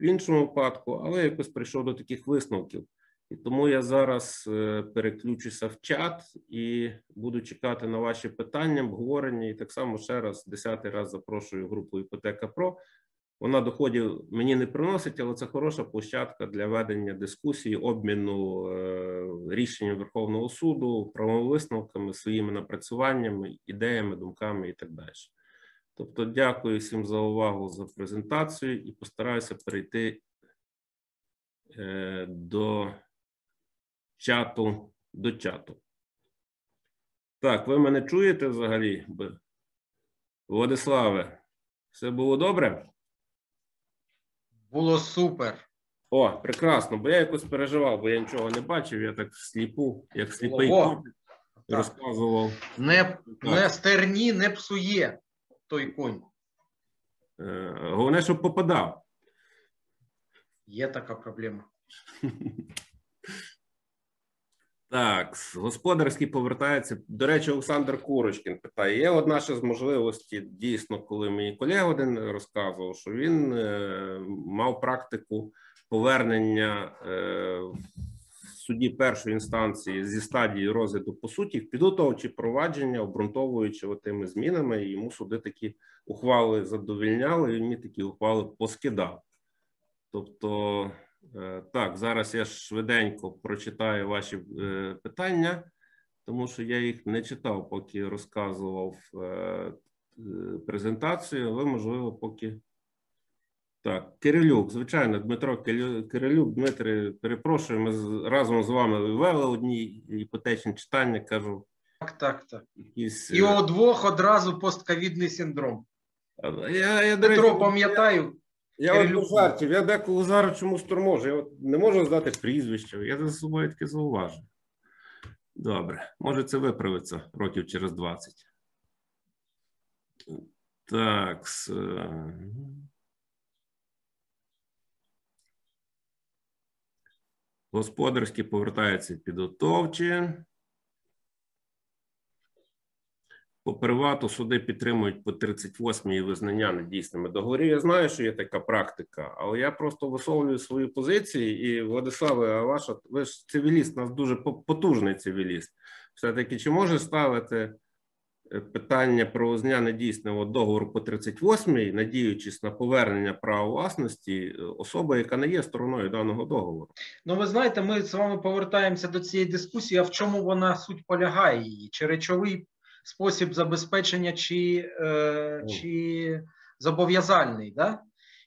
в іншому випадку, але якось прийшов до таких висновків. І тому я зараз е, переключуся в чат і буду чекати на ваші питання, обговорення. І так само ще раз, десятий раз запрошую групу Іпотека Про. Вона доходів мені не приносить, але це хороша площадка для ведення дискусії, обміну е, рішенням Верховного суду, правовими висновками, своїми напрацюваннями, ідеями, думками і так далі. Тобто, дякую всім за увагу за презентацію і постараюся перейти е, до чату до чату. Так, ви мене чуєте взагалі? Владиславе, все було добре? Було супер. О, прекрасно, бо я якось переживав, бо я нічого не бачив, я так сліпу, як сліпий кот розказував. Не, не стерні, не псує той конь. Е, Головне, щоб попадав. Є така проблема. <laughs> Так, господарський повертається. До речі, Олександр Курочкін питає: є одна ще з можливості, дійсно, коли мені колега один розказував, що він е, мав практику повернення е, в суді першої інстанції зі стадії розгляду по суті, підготовчі провадження, обґрунтовуючи тими змінами, йому суди такі ухвали задовільняли, і він такі ухвали поскидав. Тобто, так, зараз я швиденько прочитаю ваші е, питання, тому що я їх не читав, поки розказував е, е, презентацію. Ви, можливо, поки Так, Кирилюк, звичайно, Дмитро Кирилюк, Дмитре, перепрошую, ми разом з вами вели одні іпотечні читання, кажу, Так, так, так. якісь. І е, у двох одразу постковідний синдром. Я, я, речі, пам'ятаю, Я от Кирилюк. жартів, я деколи зараз чомусь торможу. Я от не можу здати прізвище. Я за собою таке зауважу. Добре, може це виправиться років через 20. Так. е, Господарські повертаються підготовчі. По привату суди підтримують по 38-й визнання недійсними договорів. Я знаю, що є така практика, але я просто висловлюю свої позиції. І Владиславе, а ваша ви ж цивіліст, нас дуже потужний цивіліст. Все-таки чи може ставити е, питання про визнання недійсного договору по 38-й, надіючись на повернення права власності е, особи, яка не є стороною даного договору? Ну, ви знаєте, ми з вами повертаємося до цієї дискусії. А в чому вона суть полягає її? Чи речовий спосіб забезпечення, чи, е, чи зобов'язальний? Да?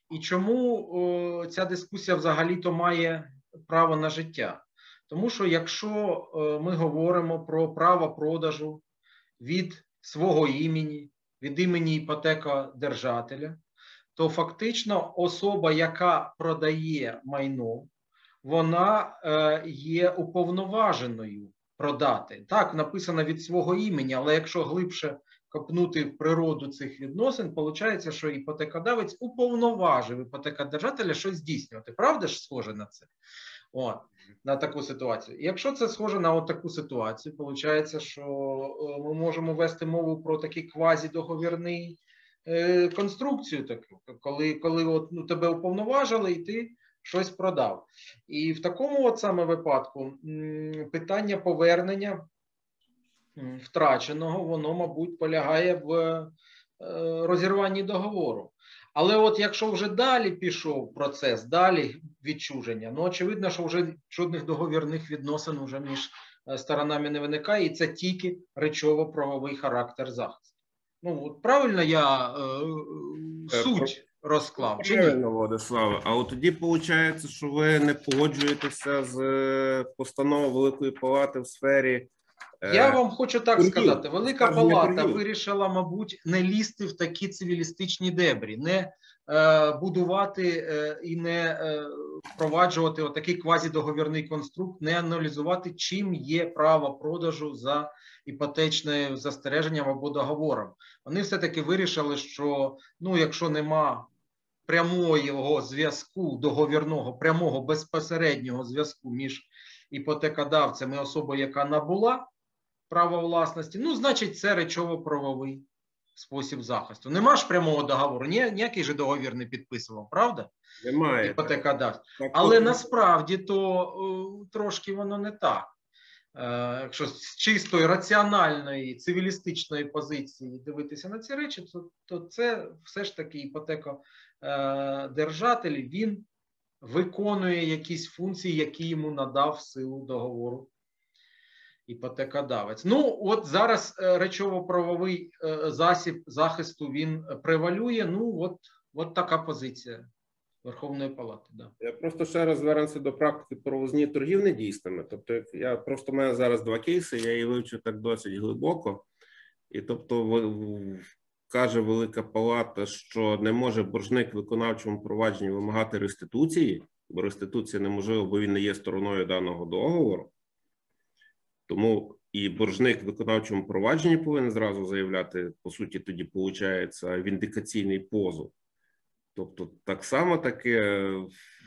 І чому о, ця дискусія взагалі-то має право на життя? Тому що якщо е, ми говоримо про право продажу від свого імені, від імені іпотекодержателя, то фактично особа, яка продає майно, вона е, є уповноваженою продати. Так, написано від свого імені, але якщо глибше копнути в природу цих відносин, виходить, що іпотекодавець уповноважив іпотекодержателя щось здійснювати. Правда ж схоже на це? От, на таку ситуацію. І якщо це схоже на от таку ситуацію, виходить, що е, ми можемо вести мову про такий квазідоговірний е, конструкцію, таку, коли, коли от, ну, тебе уповноважили, і ти щось продав. І в такому от саме випадку питання повернення втраченого, воно, мабуть, полягає в е, розірванні договору. Але от якщо вже далі пішов процес, далі відчуження, ну очевидно, що вже жодних договірних відносин вже між е, сторонами не виникає, і це тільки речово-правовий характер захисту. Ну от правильно я е, е, суть розклав чи? Правильно, Владиславе. А от тоді виходить, що ви не погоджуєтеся з е, постановою Великої Палати в сфері. Е, Я вам хочу так торгів, сказати: Велика Палата вирішила, мабуть, не лізти в такі цивілістичні дебрі, не е, будувати е, і не е, впроваджувати отакий квазідоговірний конструкт, не аналізувати, чим є право продажу за іпотечним застереженням або договором. Вони все-таки вирішили, що ну, якщо нема прямого зв'язку договірного, прямого безпосереднього зв'язку між іпотекодавцем і особою, яка набула право власності, ну, значить, це речово-правовий спосіб захисту. Нема ж прямого договору, ні, ніякий же договір не підписував, правда? Немає. Іпотекодавець. Так, Але насправді то е, трошки воно не так. Е, Якщо з чистої раціональної цивілістичної позиції дивитися на ці речі, то, то це все ж таки іпотекодержатель, він виконує якісь функції, які йому надав силу договору іпотекодавець. Ну, от зараз е, речово-правовий е, засіб захисту він превалює. Ну, от, от така позиція Верховної Палати. Да. Я просто ще раз звернуся до практики про визнання торгів. Тобто, я просто мене зараз два кейси, я її вивчу так досить глибоко. І тобто, каже Велика Палата, що не може боржник в виконавчому провадженні вимагати реституції, бо реституція неможлива, бо він не є стороною даного договору. Тому і боржник в виконавчому провадженні повинен зразу заявляти, по суті, тоді виходить віндикаційний позов. Тобто, так само таке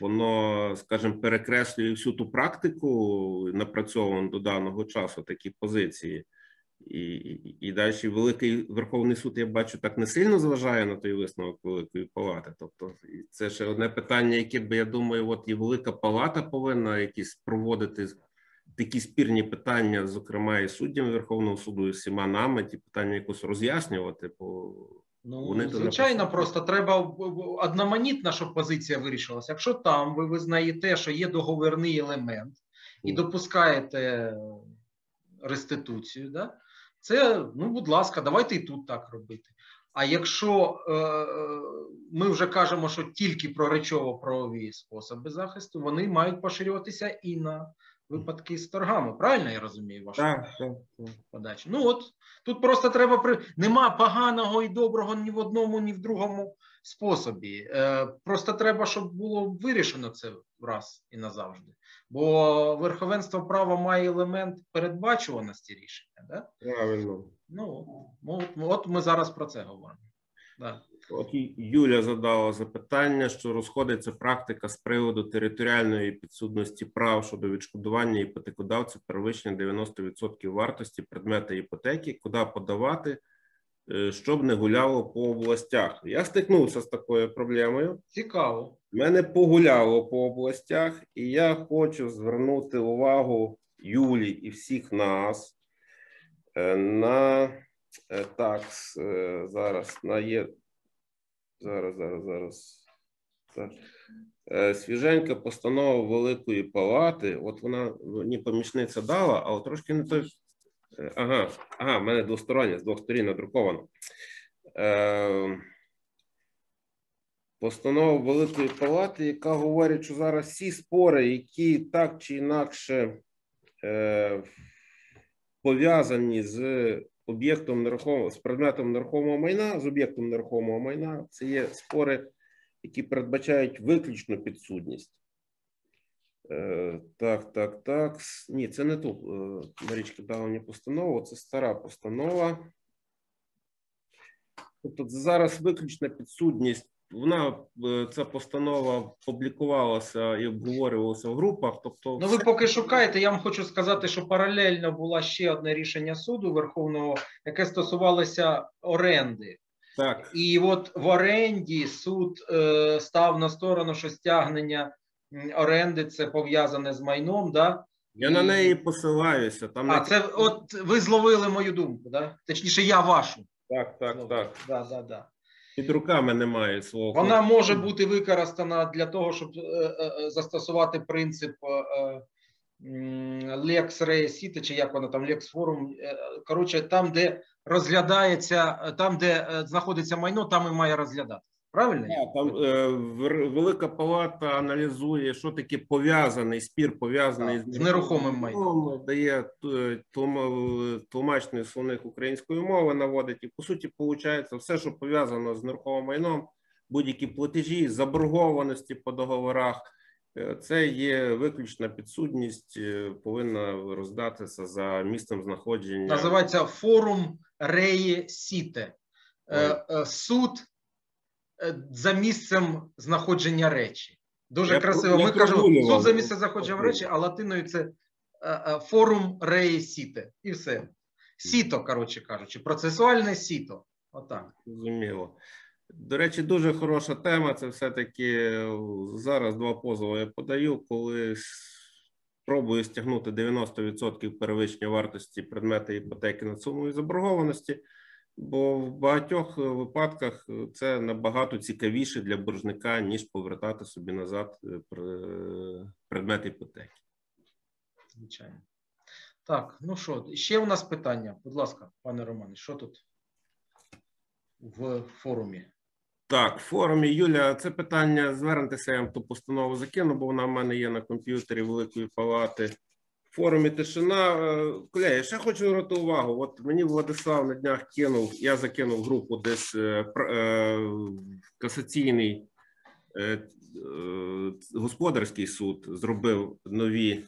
воно, скажімо, перекреслює всю ту практику, напрацьовану до даного часу, такі позиції. І, і, і далі Великий Верховний суд, я бачу, так не сильно зважає на той висновок Великої Палати. Тобто, це ще одне питання, яке би я думаю, от і Велика Палата повинна якісь проводити такі спірні питання, зокрема, і суддями Верховного суду, і всіма нами, ті питання якось роз'яснювати. Бо Ну, Вони звичайно, написали. просто треба одноманітна, щоб позиція вирішилася. Якщо там ви визнаєте, що є договірний елемент і допускаєте реституцію, да? це, ну, будь ласка, давайте і тут так робити. А якщо е, ми вже кажемо, що тільки про речово-правові способи захисту, вони мають поширюватися і на випадки з торгами. Правильно я розумію вашу Так, так, так. подачу? Ну от тут просто треба при нема поганого і доброго ні в одному, ні в другому способі. Е, просто треба, щоб було вирішено це раз і назавжди. Бо верховенство права має елемент передбачуваності рішення. Да? Правильно. Ну, от, от ми зараз про це говоримо. Да. От Юля задала запитання, що розходиться практика з приводу територіальної підсудності прав щодо відшкодування іпотекодавців перевищення 90% вартості предмета іпотеки, куди подавати, е, щоб не гуляло по областях. Я стикнувся з такою проблемою. Цікаво. Мене погуляло по областях, і я хочу звернути увагу Юлі і всіх нас е, на е, так, е, зараз на є. Зараз, зараз, зараз. Так. Е, Свіженька постанова Великої Палати. От вона мені помічниця дала, а от трошки не той. Ага, ага, в мене двостороння, з двох сторін надруковано. Е, постанова Великої Палати, яка говорить, що зараз всі спори, які так чи інакше е, пов'язані з об'єктом нерухомого, з предметом нерухомого майна, з об'єктом нерухомого майна, це є спори, які передбачають виключну підсудність. Е, так, так, так. Ні, це не ту. е, Марічка дала мені постанову, це стара постанова. Тобто зараз виключна підсудність. Вона е, ця постанова публікувалася і обговорювалася в групах. Тобто, Ну, ви поки шукаєте, я вам хочу сказати, що паралельно було ще одне рішення суду Верховного, яке стосувалося оренди. так, І от в оренді суд е, став на сторону, що стягнення оренди це пов'язане з майном. Да? я на неї посилаюся. Там А не- це от ви зловили мою думку, да? точніше, я вашу. так, так, так. Да, да, да. Під руками немає свого. Вона може бути використана для того, щоб е, е, е, застосувати принцип лекс Lex Reacite, чи як вона там Lex Forum. е, Коротше, там, де розглядається, там, де знаходиться майно, там і має розглядатися. Правильно? я? Там е, Велика Палата аналізує, що таке пов'язаний спір, пов'язаний Так, з нерухомим майном. дає е, тлумачний словник української мови, наводить, і по суті, виходить, все, що пов'язано з нерухомим майном, будь-які платежі, заборгованості по договорах. е, Це є виключна підсудність, е, повинна роздатися за місцем знаходження. Називається форум Реє Сіте. Е, е, Суд е, за місцем знаходження речі. Дуже Я красиво. Ми кажемо суд за місцем знаходження речі, а латиною це е, е, форум Реє Сіте. І все. Сіто, коротше кажучи, процесуальне сіто. Отак. Зрозуміло. До речі, дуже хороша тема. Це все-таки е, зараз два позови я подаю, коли спробую стягнути 90% перевищення вартості предмета іпотеки над сумою заборгованості, бо в багатьох е, випадках е, це набагато цікавіше для боржника, ніж повертати собі назад е, пр- предмет іпотеки. Звичайно. Так, ну що, ще у нас питання. Будь ласка, пане Романе, що тут в форумі? Так, в форумі Юля, це питання звернутися, я вам ту постанову закину, бо вона в мене є на комп'ютері Великої Палати. Форумі тишина. Е, Колеги, ще хочу звернути увагу. От мені Владислав на днях кинув, я закинув групу десь е, е, касаційний господарський суд зробив нові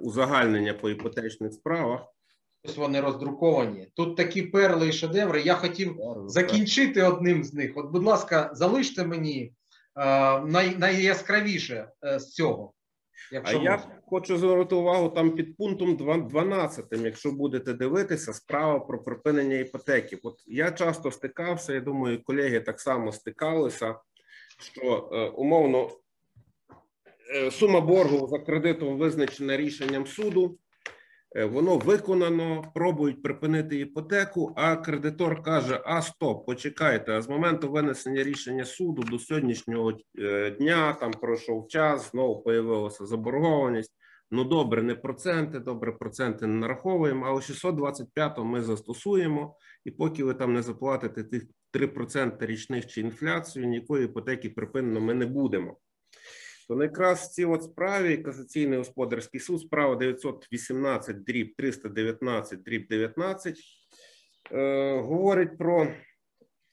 узагальнення по іпотечних справах. Ось вони роздруковані. Тут такі перли і шедеври. Я хотів закінчити одним з них. От, будь ласка, залиште мені най, найяскравіше з цього. А Якщо я можна. Хочу звернути увагу там під пунктом два- 12, якщо будете дивитися, справа про припинення іпотеки. От я часто стикався, я думаю, колеги так само стикалися, що е, умовно е, сума боргу за кредитом визначена рішенням суду. е, Воно виконано, пробують припинити іпотеку, а кредитор каже: А стоп, почекайте. А з моменту винесення рішення суду до сьогоднішнього е, дня там пройшов час, знову появилася заборгованість. Ну добре, не проценти, добре, проценти не нараховуємо, але 625 ми застосуємо і поки ви там не заплатите тих 3% річних чи інфляцію, ніякої іпотеки припинено ми не будемо. То якраз в цій от справі Касаційний господарський суд, справа 918 дріб 319 дріб 19, е, говорить про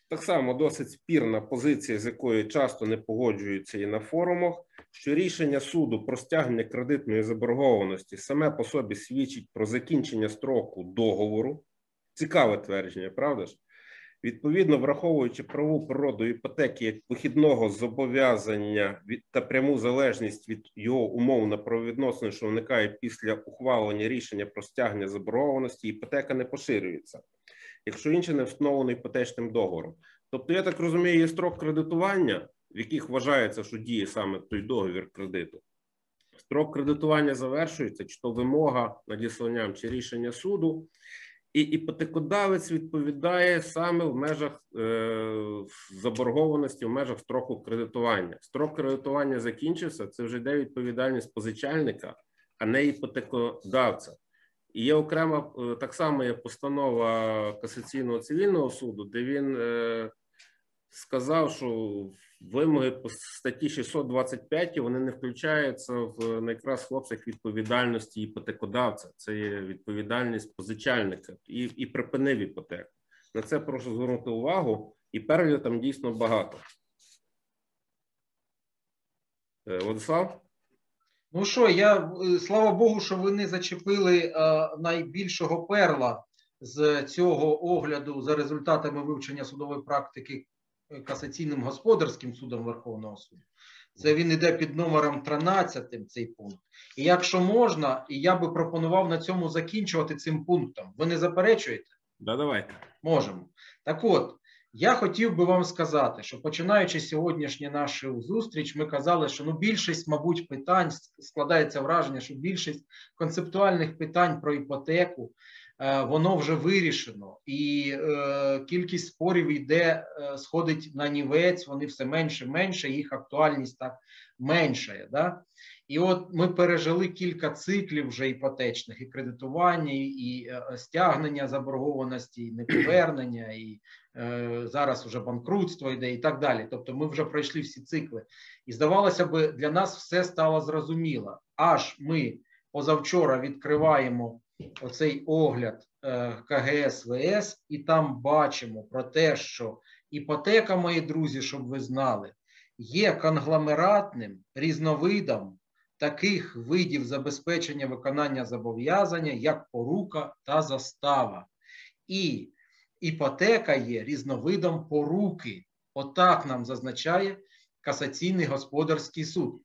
так само досить спірна позиція, з якою часто не погоджуються і на форумах, що рішення суду про стягнення кредитної заборгованості саме по собі свідчить про закінчення строку договору. Цікаве твердження, правда ж? Відповідно, враховуючи правову природу іпотеки як вихідного зобов'язання та пряму залежність від його умов на правовідносини, що виникають після ухвалення рішення про стягнення заборгованості, іпотека не поширюється, якщо інше не встановлено іпотечним договором. Тобто, я так розумію, є строк кредитування, в яких вважається, що діє саме той договір кредиту. Строк кредитування завершується, чи то вимога надісланням чи рішення суду, і іпотекодавець відповідає саме в межах е, заборгованості, в межах строку кредитування. Строк кредитування закінчився. Це вже йде відповідальність позичальника, а не іпотекодавця. І є окрема е, так само є постанова касаційного цивільного суду, де він е, сказав, що вимоги по статті 625 вони не включаються в на якраз в обсяг відповідальності іпотекодавця. Це є відповідальність позичальника і і припинив іпотеку. На це прошу звернути увагу, і перелю там дійсно багато. Е, Владислав? Ну що, я слава Богу, що ви не зачепили е, найбільшого перла з цього огляду за результатами вивчення судової практики касаційним господарським судом Верховного суду. Це він іде під номером 13, цей пункт. І якщо можна, і я би пропонував на цьому закінчувати цим пунктом. Ви не заперечуєте? Да, давайте. Можемо. Так от, я хотів би вам сказати, що починаючи сьогоднішню нашу зустріч, ми казали, що ну більшість, мабуть, питань складається враження, що більшість концептуальних питань про іпотеку воно вже вирішено, і е, кількість спорів йде, е, сходить на нівець, вони все менше, менше, їх актуальність так меншає. Да? І от ми пережили кілька циклів вже іпотечних, і кредитування, і стягнення заборгованості, і неповернення, і е, зараз вже банкрутство йде, і так далі. Тобто, ми вже пройшли всі цикли. І здавалося б, для нас все стало зрозуміло. Аж ми позавчора відкриваємо оцей огляд е, КГС ВС, і там бачимо про те, що іпотека, мої друзі, щоб ви знали, є конгломератним різновидом таких видів забезпечення виконання зобов'язання, як порука та застава. І іпотека є різновидом поруки. Отак нам зазначає касаційний господарський суд.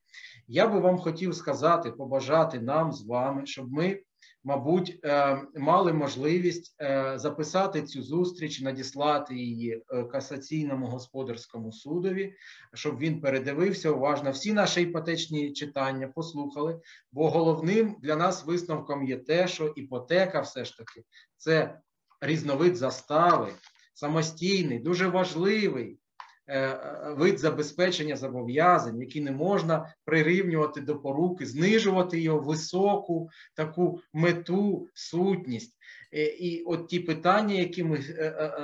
Я би вам хотів сказати, побажати нам з вами, щоб ми мабуть, е, мали можливість е, записати цю зустріч, надіслати її е, касаційному господарському судові, щоб він передивився уважно всі наші іпотечні читання, послухали. Бо головним для нас висновком є те, що іпотека, все ж таки, це різновид застави, самостійний, дуже важливий. Е, е, вид забезпечення зобов'язань, які не можна прирівнювати до поруки, знижувати його високу таку мету, сутність. Е, і от ті питання, які ми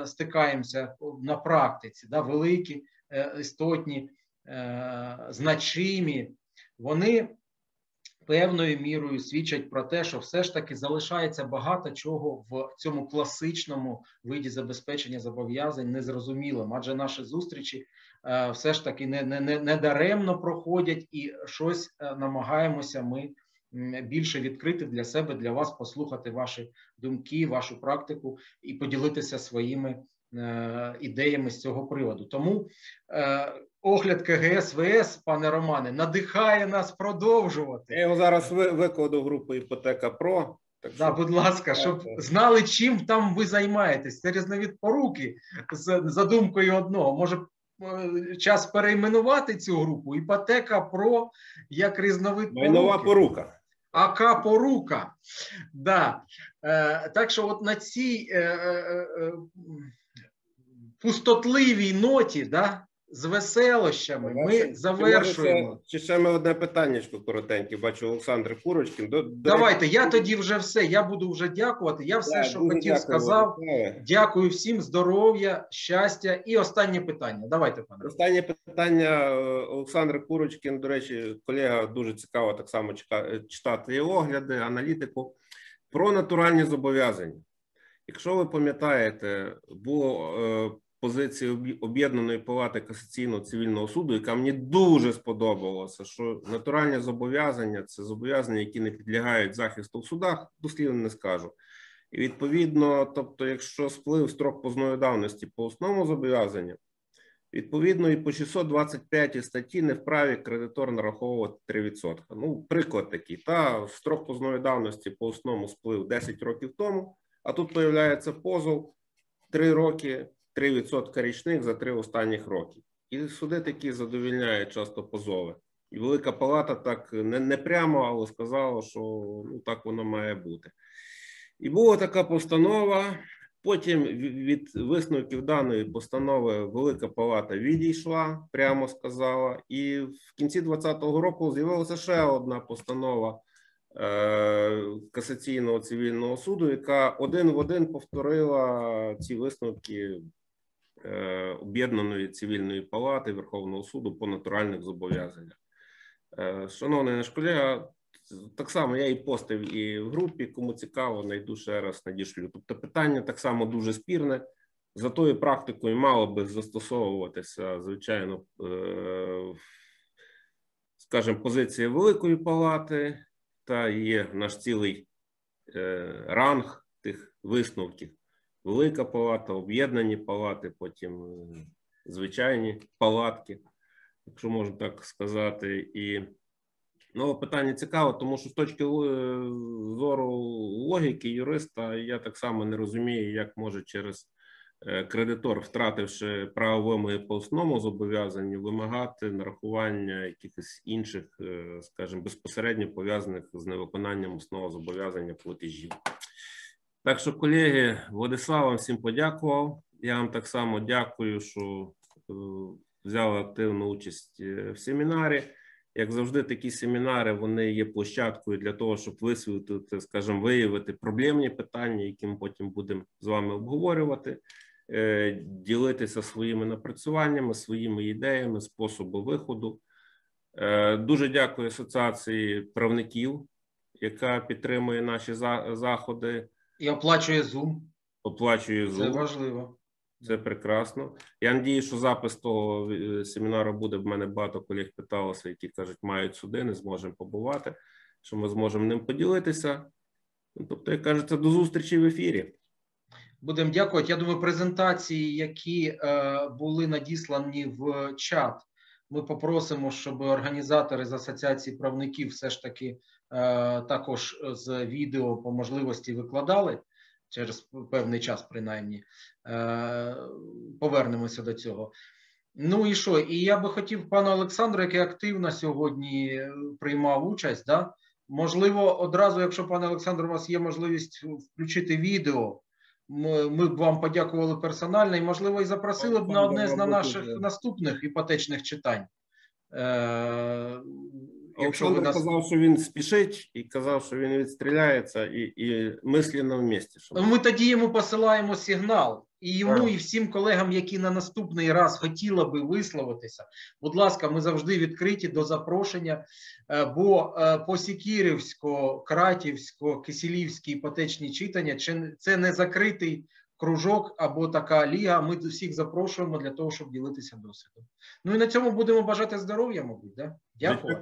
стикаємося на практиці, да, великі, істотні, значимі, вони певною мірою свідчать про те, що все ж таки залишається багато чого в цьому класичному виді забезпечення зобов'язань незрозумілим, адже наші зустрічі е, все ж таки не, не, не даремно проходять і щось е, намагаємося ми. Більше відкрити для себе, для вас, послухати ваші думки, вашу практику і поділитися своїми ідеями з цього приводу. Тому е, огляд КГС ВС, пане Романе, надихає нас продовжувати. Я його зараз викладу в групу іпотека Про. Так да, будь ласка, щоб знали, чим там ви займаєтесь. Це різновид поруки з задумкою одного. Може е, час перейменувати цю групу іпотека про як різновид поруки. Нова порука. АК порука. Да. Е, Так що, от на цій е, е, е, пустотливій ноті, да, з веселощами ми завершуємо. Чи ще ми одне питаннячко коротеньке? Бачу Олександр Курочкин. До, до Давайте, я тоді вже все. Я буду вже дякувати. Я все, що хотів, дякую, сказав. Дякую всім, здоров'я, щастя. І останнє питання. Давайте, пане. Останнє питання. е, Олександр Курочкин, до речі, колега дуже цікаво так само читати і огляди, аналітику про натуральні зобов'язання. Якщо ви пам'ятаєте, було позиція об'є- об'єднаної палати касаційного цивільного суду, яка мені дуже сподобалася, що натуральні зобов'язання це зобов'язання, які не підлягають захисту в судах, дослівно не скажу. І відповідно, тобто, якщо сплив строк позної давності по основному зобов'язанню, Відповідно, і по 625 статті не вправі кредитор нараховувати 3%. Ну, приклад такий. Та строк позної давності по основному сплив 10 років тому, а тут появляється позов 3 роки, 3% річних за 3 останніх роки. І суди такі задовільняють часто позови. І Велика Палата так не, не прямо, але сказала, що ну, так воно має бути. І була така постанова. Потім від висновків даної постанови Велика Палата відійшла, прямо сказала. І в кінці 2020 року з'явилася ще одна постанова е, касаційного цивільного суду, яка один в один повторила ці висновки об'єднаної цивільної палати Верховного суду по натуральних зобов'язаннях. Е, Шановний наш колега, так само я і постив і в групі, кому цікаво, найду ще раз надішлю. Тобто питання так само дуже спірне. За тою практикою мало би застосовуватися, звичайно, е, скажімо, позиція Великої Палати, та є наш цілий е, ранг тих висновків. Велика палата, об'єднані палати, потім е, звичайні палатки, якщо можна так сказати. І ну, питання цікаве, тому що з точки е, зору логіки юриста я так само не розумію, як може через е, кредитор, втративши право вимоги по основному зобов'язанню, вимагати нарахування якихось інших, скажімо, безпосередньо пов'язаних з невиконанням основного зобов'язання платежів. Так що, колеги, Владислав вам всім подякував. Я вам так само дякую, що е, взяли активну участь е, в семінарі. Як завжди, такі семінари вони є площадкою для того, щоб висвітлити, скажімо, виявити проблемні питання, які ми потім будемо з вами обговорювати, е, ділитися своїми напрацюваннями, своїми ідеями, способу виходу. Дуже дякую Асоціації правників, яка підтримує наші за- заходи, І оплачує Zoom. оплачує Це важливо. Це прекрасно. Я надію, що запис того е, семінару буде. В мене багато колег питалося, які кажуть, мають суди, не зможемо побувати, що ми зможемо ним поділитися. Ну, Тобто, як кажеться, до зустрічі в ефірі. Будемо дякувати. Я думаю, презентації, які е, були надіслані в чат, ми попросимо, щоб організатори з асоціації правників все ж таки е, також з відео по можливості викладали через певний час, принаймні. Е, повернемося до цього. Ну і що? І я би хотів пану Олександру, який активно сьогодні е, приймав участь, да? можливо, одразу, якщо пане Олександр, у вас є можливість включити відео. Ми, ми б вам подякували персонально і, можливо, і запросили б на одне з на наших наступних іпотечних читань. Е, якщо ви нас... казав, що він спішить, і казав, що він відстріляється, і, і мислі в місті. Щоб... Ми тоді йому посилаємо сигнал. І йому, і всім колегам, які на наступний раз хотіли би висловитися. Будь ласка, ми завжди відкриті до запрошення. Е, Бо е, по Сікірівсько, Кратівсько, Киселівські іпотечні читання чи- це не закритий кружок або така ліга. Ми всіх запрошуємо для того, щоб ділитися досвідом. Ну і на цьому будемо бажати здоров'я, мабуть. Да? Дякую.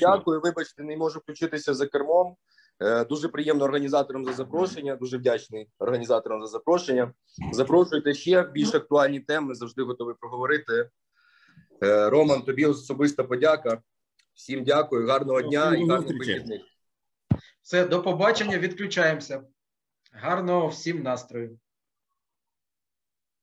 Дякую. Вибачте, не можу включитися за кермом. Е, Дуже приємно організаторам за запрошення. Дуже вдячний організаторам за запрошення. Запрошуйте ще більш актуальні теми. Завжди готові проговорити. Е, Роман, тобі особиста подяка. Всім дякую, гарного дня і гарних вихідних. Все, до побачення. Відключаємося. Гарного всім настрою.